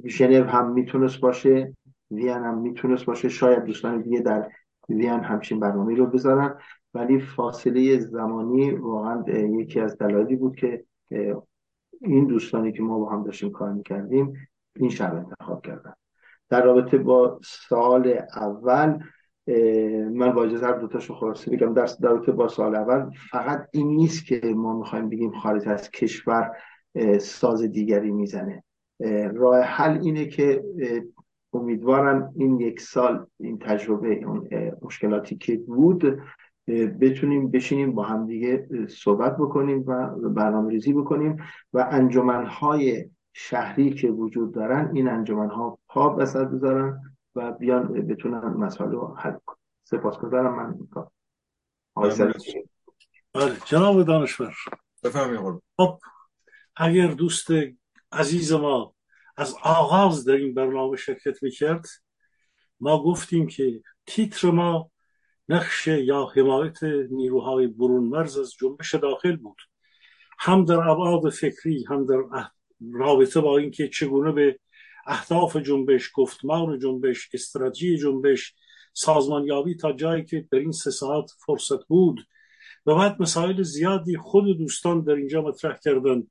ژنو هم می‌تونست باشه وین هم می‌تونست باشه. شاید دوستان دیگه در وین همچین برنامه رو بذارن. ولی فاصله زمانی واقعا یکی از دلایلی بود که این دوستانی که ما با هم داشتیم کار می‌کردیم این شب انتخاب کردن. در رابطه با سال اول من با اجازه هر دوتاشو خلاصه بگم در رابطه با سال اول فقط این نیست که ما می‌خوایم بگیم خارج از کشور ساز دیگری می‌زنه. راه حل اینه که امیدوارم این یک سال این تجربه اون مشکلاتی که بود بتونیم بشینیم با همدیگه صحبت بکنیم و برنامه ریزی بکنیم و انجمنهای شهری که وجود دارن این انجمنها پا بسر بذارن. و بیان بتونن مسئله رو حل کنن. سپاسگزارم من بله جناب دانشور. بفرمایید خب اگر دوست عزیز ما از آغاز در این برنامه شرکت می‌کرد ما گفتیم که تیتر ما نقش یا حمایت نیروهای برون مرز از جنبش داخل بود. هم در ابعاد فکری هم در رابطه با اینکه چگونه به اهداف جنبش گفتمان جنبش استراتژی جنبش سازمانیابی تا جایی که در این سه ساعت فرصت بود. و بعد مسائل زیادی خود دوستان در اینجا مطرح کردن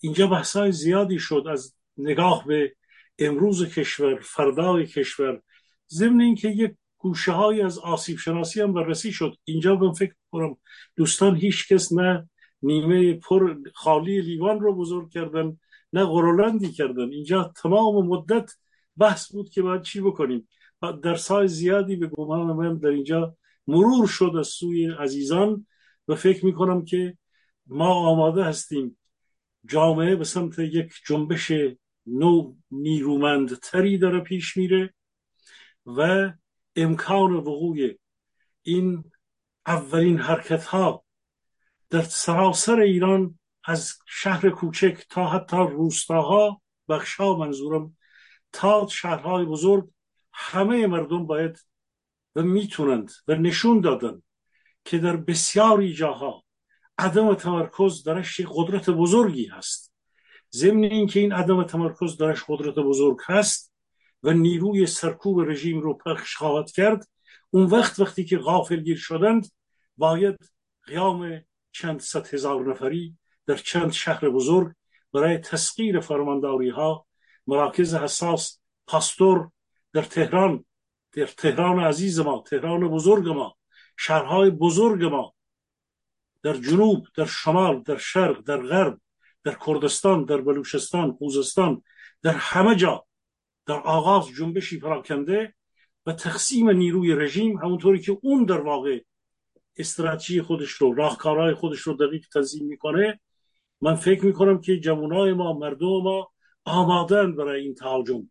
اینجا بحثای زیادی شد از نگاه به امروز کشور فردای کشور. ضمن اینکه یک گوشه های از آسیب شناسی هم بررسی شد. اینجا من فکر کنم دوستان هیچ کس نه نیمه پر خالی لیوان رو بزرگ کردن. نه غرولندی کردن. اینجا تمام مدت بحث بود که باید چی بکنیم. در سای زیادی به گمان من در اینجا مرور شد از سوی عزیزان و فکر می‌کنم که ما آماده هستیم جامعه به سمت یک جنبش نو نیرومندتری داره پیش میره و امکان وقوع این اولین حرکت ها در سراسر ایران از شهر کوچک تا حتی روستاها بخشها منظورم تا شهرهای بزرگ همه مردم باید و می‌تونند و نشون دادن که در بسیاری جاها عدم تمرکز درش قدرت بزرگی هست. ضمن اینکه این عدم تمرکز درش قدرت بزرگ هست و نیروی سرکوب رژیم رو پخش خواهد کرد اون وقت وقتی که غافل گیر شدند باید قیام چند صد هزار نفری در چند شهر بزرگ برای تسخیر فرمانداری ها مراکز حساس پاستور در تهران در تهران عزیز ما تهران بزرگ ما شهرهای بزرگ ما در جنوب در شمال در شرق در غرب در کردستان در بلوچستان خوزستان در همه جا در آغاز جنبشی پراکنده و تقسیم نیروی رژیم همونطوری که اون در واقع استراتژی خودش رو راهکارهای خودش رو دقیق تنظیم می‌کنه. من فکر می‌کنم که جوانای ما مردم ما آمادن برای این تهاجم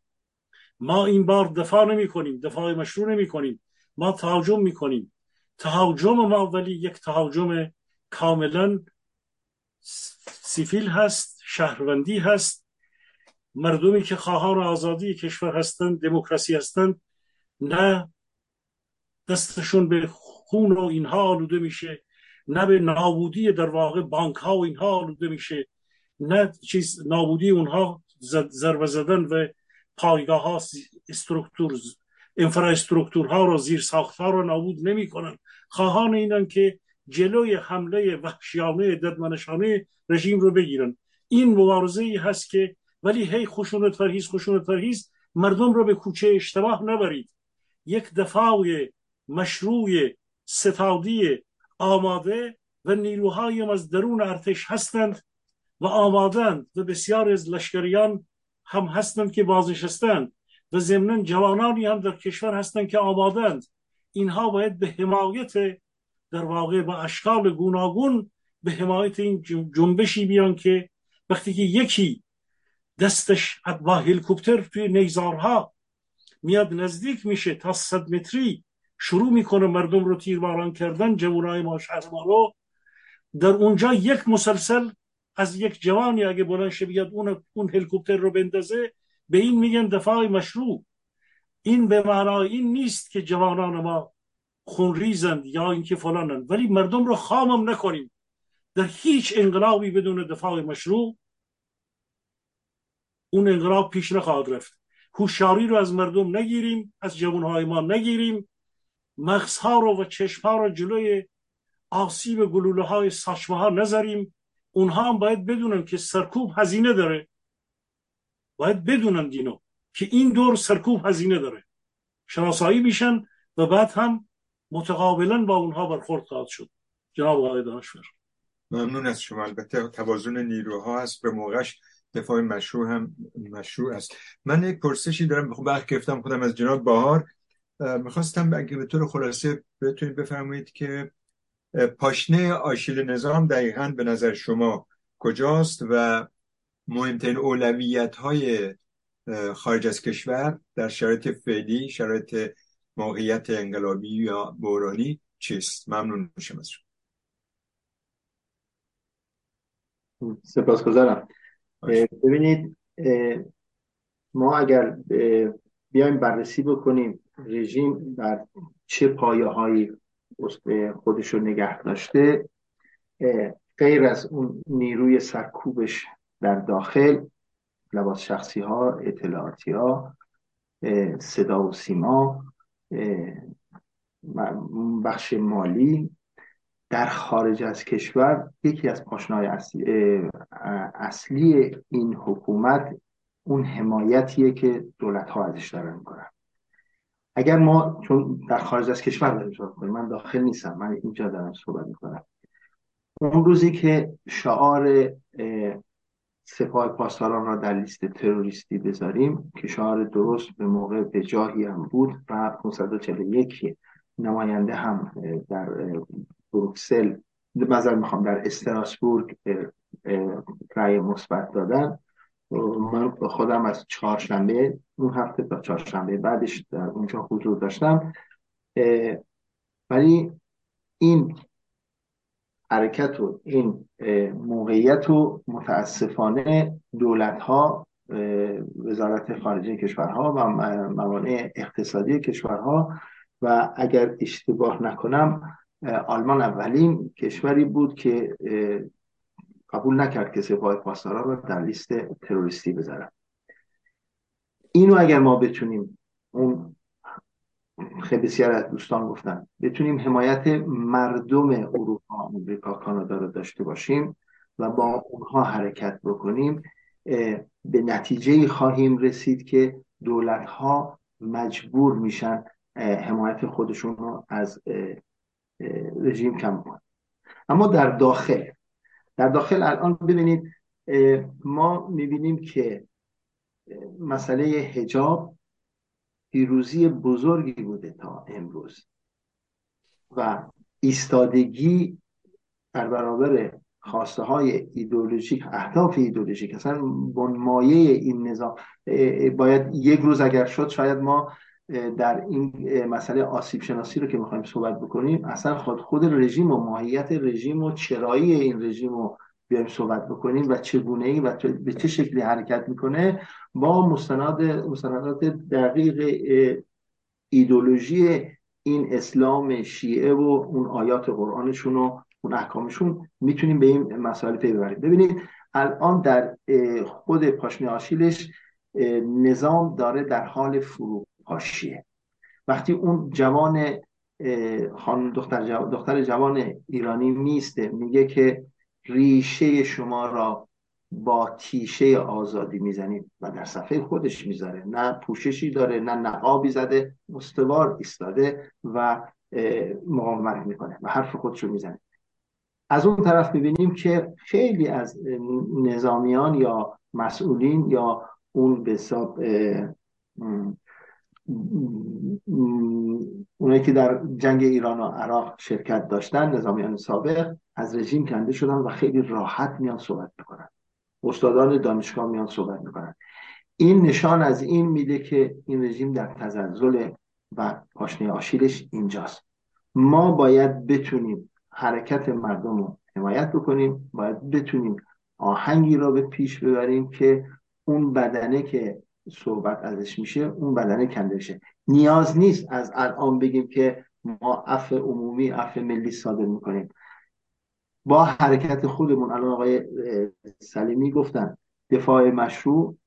ما این بار دفاع نمی کنیم دفاع مشروع نمی کنیم ما تهاجم می کنیم تهاجم ما ولی یک تهاجم کاملا سیفیل هست شهروندی هست. مردمی که خواهان آزادی کشور هستند دموکراسی هستند نه دستشون به خون و اینها آلوده میشه. نه به نابودی در واقع بانک ها و اینها آلوده میشه نه چیز نابودی اونها ضربه زدن و پایگاه ها استرکتور ها رو زیر ساخت ها رو نابود نمی‌کنن. خواهان اینن که جلوی حمله وحشیانه ددمنشانه رژیم رو بگیرن. این مبارزه ای هست که ولی هی خشونت فرهیز خشونت فرهیز مردم رو به کوچه اشتباه نبرید. یک دفاع مشروع ستادی آماده و نیروهای از درون ارتش هستند و آمادند و بسیار از لشکریان هم هستند که بازنشستند و ضمنا جوانانی هم در کشور هستند که آمادند اینها باید به حمایت در واقع با اشکال گوناگون به حمایت این جنبشی بیان که وقتی که یکی دستش با هلیکوپتر توی نیزارها میاد نزدیک میشه تا صد متری شروع می‌کنه مردم رو تیرباران کردن جوانای ما شهر ما رو. در اونجا یک مسلسل از یک جوانی اگه بلند شه بیاد اون اون هلیکوپتر رو بندازه به این میگن دفاع مشروع. این به معنای این نیست که جوانان ما خونریزند یا اینکه فلانند ولی مردم رو خامم نکنیم. در هیچ انقلابی بدون دفاع مشروع اون انقلاب پیش نخواهد رفت. هوشیاری رو از مردم نگیریم از جوانهای ما نگیریم. مغزها رو و چشمها رو جلوی آسیب گلوله های ساشمه ها نذاریم. اونها هم باید بدونن که سرکوب هزینه داره. باید بدونن دینو که این دور سرکوب هزینه داره. شناسایی میشن و بعد هم متقابلا با اونها برخورد خواهد شد. جناب آقای دانشور. ممنون از شما. البته توازن نیروها هست. به موقعش دفاع مشروع هم مشروع است. من یک پرسشی دارم. خب وقت گرفتم خودم از جناب باهار می‌خواستم اگه به طور خلاصه بتونید بفرمایید که پاشنه آشیل نظام دقیقا به نظر شما کجاست و مهمترین اولویت های خارج از کشور در شرایط فعلی شرایط موقعیت انقلابی یا بورانی چیست؟ ممنون میشم از شما سپاسگزارم ببینید ما اگر بیایم بررسی بکنیم رژیم در چه پایه هایی خودش رو نگه داشته غیر از اون نیروی سرکوبش در داخل لباس شخصی ها اطلاعاتی ها صدا و سیما بخش مالی در خارج از کشور. یکی از پاشنهای اصلی, اصلی این حکومت اون حمایتیه که دولت ها ازش دارن می‌کنن. اگر ما چون در خارج از کشور داریم صحبت کنیم من داخل نیستم من اینجا دارم صحبت می‌کنم. اون روزی که شعار سپاه پاسداران را در لیست تروریستی بذاریم که شعار درست به موقع به جاهی هم بود و 541 نماینده هم در بروکسل نظر می‌خوام در استراسبورگ رأی مثبت دادن. من خودم از چهارشنبه اون هفته تا چهارشنبه بعدش در اونجا حضور داشتم. ولی این حرکت و این موقعیت و متاسفانه دولت ها وزارت خارجه کشورها و موانع اقتصادی کشورها و اگر اشتباه نکنم آلمان اولین کشوری بود که قبول نکرد که سپاه پاسداران رو در لیست تروریستی بذارن. اینو اگر ما بتونیم اون خیلی بسیار از دوستان گفتن بتونیم حمایت مردم اروپا آمریکا کانادا رو داشته باشیم و با اونها حرکت بکنیم به نتیجه خواهیم رسید که دولت ها مجبور میشن حمایت خودشون رو از رژیم کم کنن. اما در داخل در داخل الان ببینید ما می‌بینیم که مسئله هجاب پیروزی بزرگی بوده تا امروز و ایستادگی در برابر خواسته های ایدولوژیک اهداف ایدولوژیک اصلا بنمایه این نظام باید یک روز اگر شد شاید ما در این مسئله آسیب شناسی رو که می‌خوایم صحبت بکنیم اصلا خود خود رژیم و ماهیت رژیم و چرایی این رژیم رو بیایم صحبت بکنیم و چگونه ای و به چه شکلی حرکت می‌کنه با مستند مستندات دقیق ایدولوژی این اسلام شیعه و اون آیات قرآنشون و اون احکامشون می‌تونیم به این مسائل پی ببریم. ببینید الان در خود پاشنه آشیلش نظام داره در حال فروپاشیه وقتی اون جوان خانم دختر, دختر جوان ایرانی میسته میگه که ریشه شما را با تیشه آزادی می‌زنیم و در صفحه خودش می‌ذاره. نه پوششی داره نه نقابی زده مستوار ایستاده و مقاومت می‌کنه و حرف خودش رو می‌زنه. از اون طرف می‌بینیم که خیلی از نظامیان یا مسئولین یا اون به حساب اونایی که در جنگ ایران و عراق شرکت داشتن نظامیان سابق از رژیم کنده شدن و خیلی راحت میان صحبت می‌کنن. استادان دانشگاه میان صحبت می‌کنن. این نشان از این میده که این رژیم در تزلزل و پاشنه آشیلش اینجاست. ما باید بتونیم حرکت مردم رو حمایت بکنیم باید بتونیم آهنگی را به پیش ببریم که اون بدنه که صحبت ازش میشه اون بدنه کنده بشه. نیاز نیست از الان بگیم که ما عفو عمومی عفو ملی صادر می‌کنیم. با حرکت خودمون الان آقای سلیمی گفتن دفاع مشروع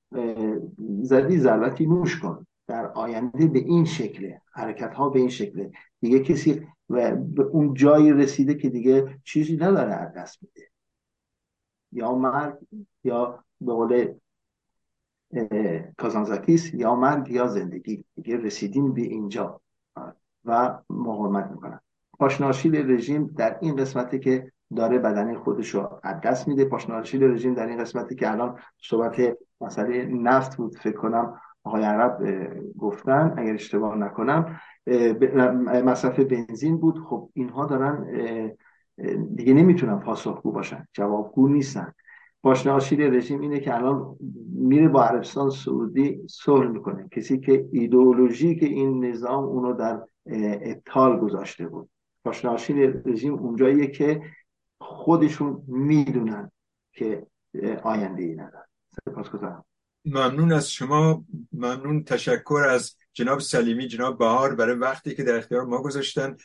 زدی ضربتی نوش کن. در آینده به این شکله حرکت ها به این شکله. دیگه کسی و به اون جایی رسیده که دیگه چیزی نداره از دست میده یا مرگ یا به قول کازانزاکیس یا مرگ یا زندگی؟ دیگه رسیدیم به اینجا. و مقاومت می‌کنن. پاشناشیل رژیم در این قسمتی که داره بدنه خودش رو از دست میده. پاشناشیل رژیم در این قسمتی که الان صحبت مسئله نفت بود فکر کنم آقای عرب گفتن. اگر اشتباه نکنم مصرف بنزین بود. خب اینها دارن دیگه نمی‌تونن پاسخگو باشن. جوابگو نیستن. پاشناشیل رژیم اینه که الان میره با عربستان سعودی صلح می‌کنه. کسی که ایدئولوژی که این نظام اونو در ابطال گذاشته بود. پاشناشیل رژیم اونجاییه که خودشون می‌دونن که آینده ای ندارن. سپاس گذارم ممنون از شما. ممنون. تشکر از جناب سلیمی جناب بهار برای وقتی که در اختیار ما گذاشتن.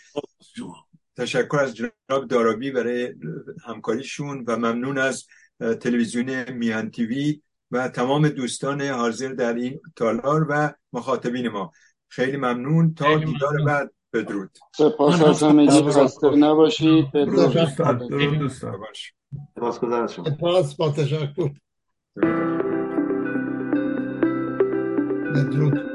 تشکر از جناب دارابی برای همکاریشون و ممنون از تلویزیون میان تیوی و تمام دوستان حاضر در این تالار و مخاطبین ما. خیلی ممنون. تا دیدار بعد. بدرود. سپاس از همگی خسته نباشید. بدرود. درود دوستان. سپاس با تشکر. بدرود.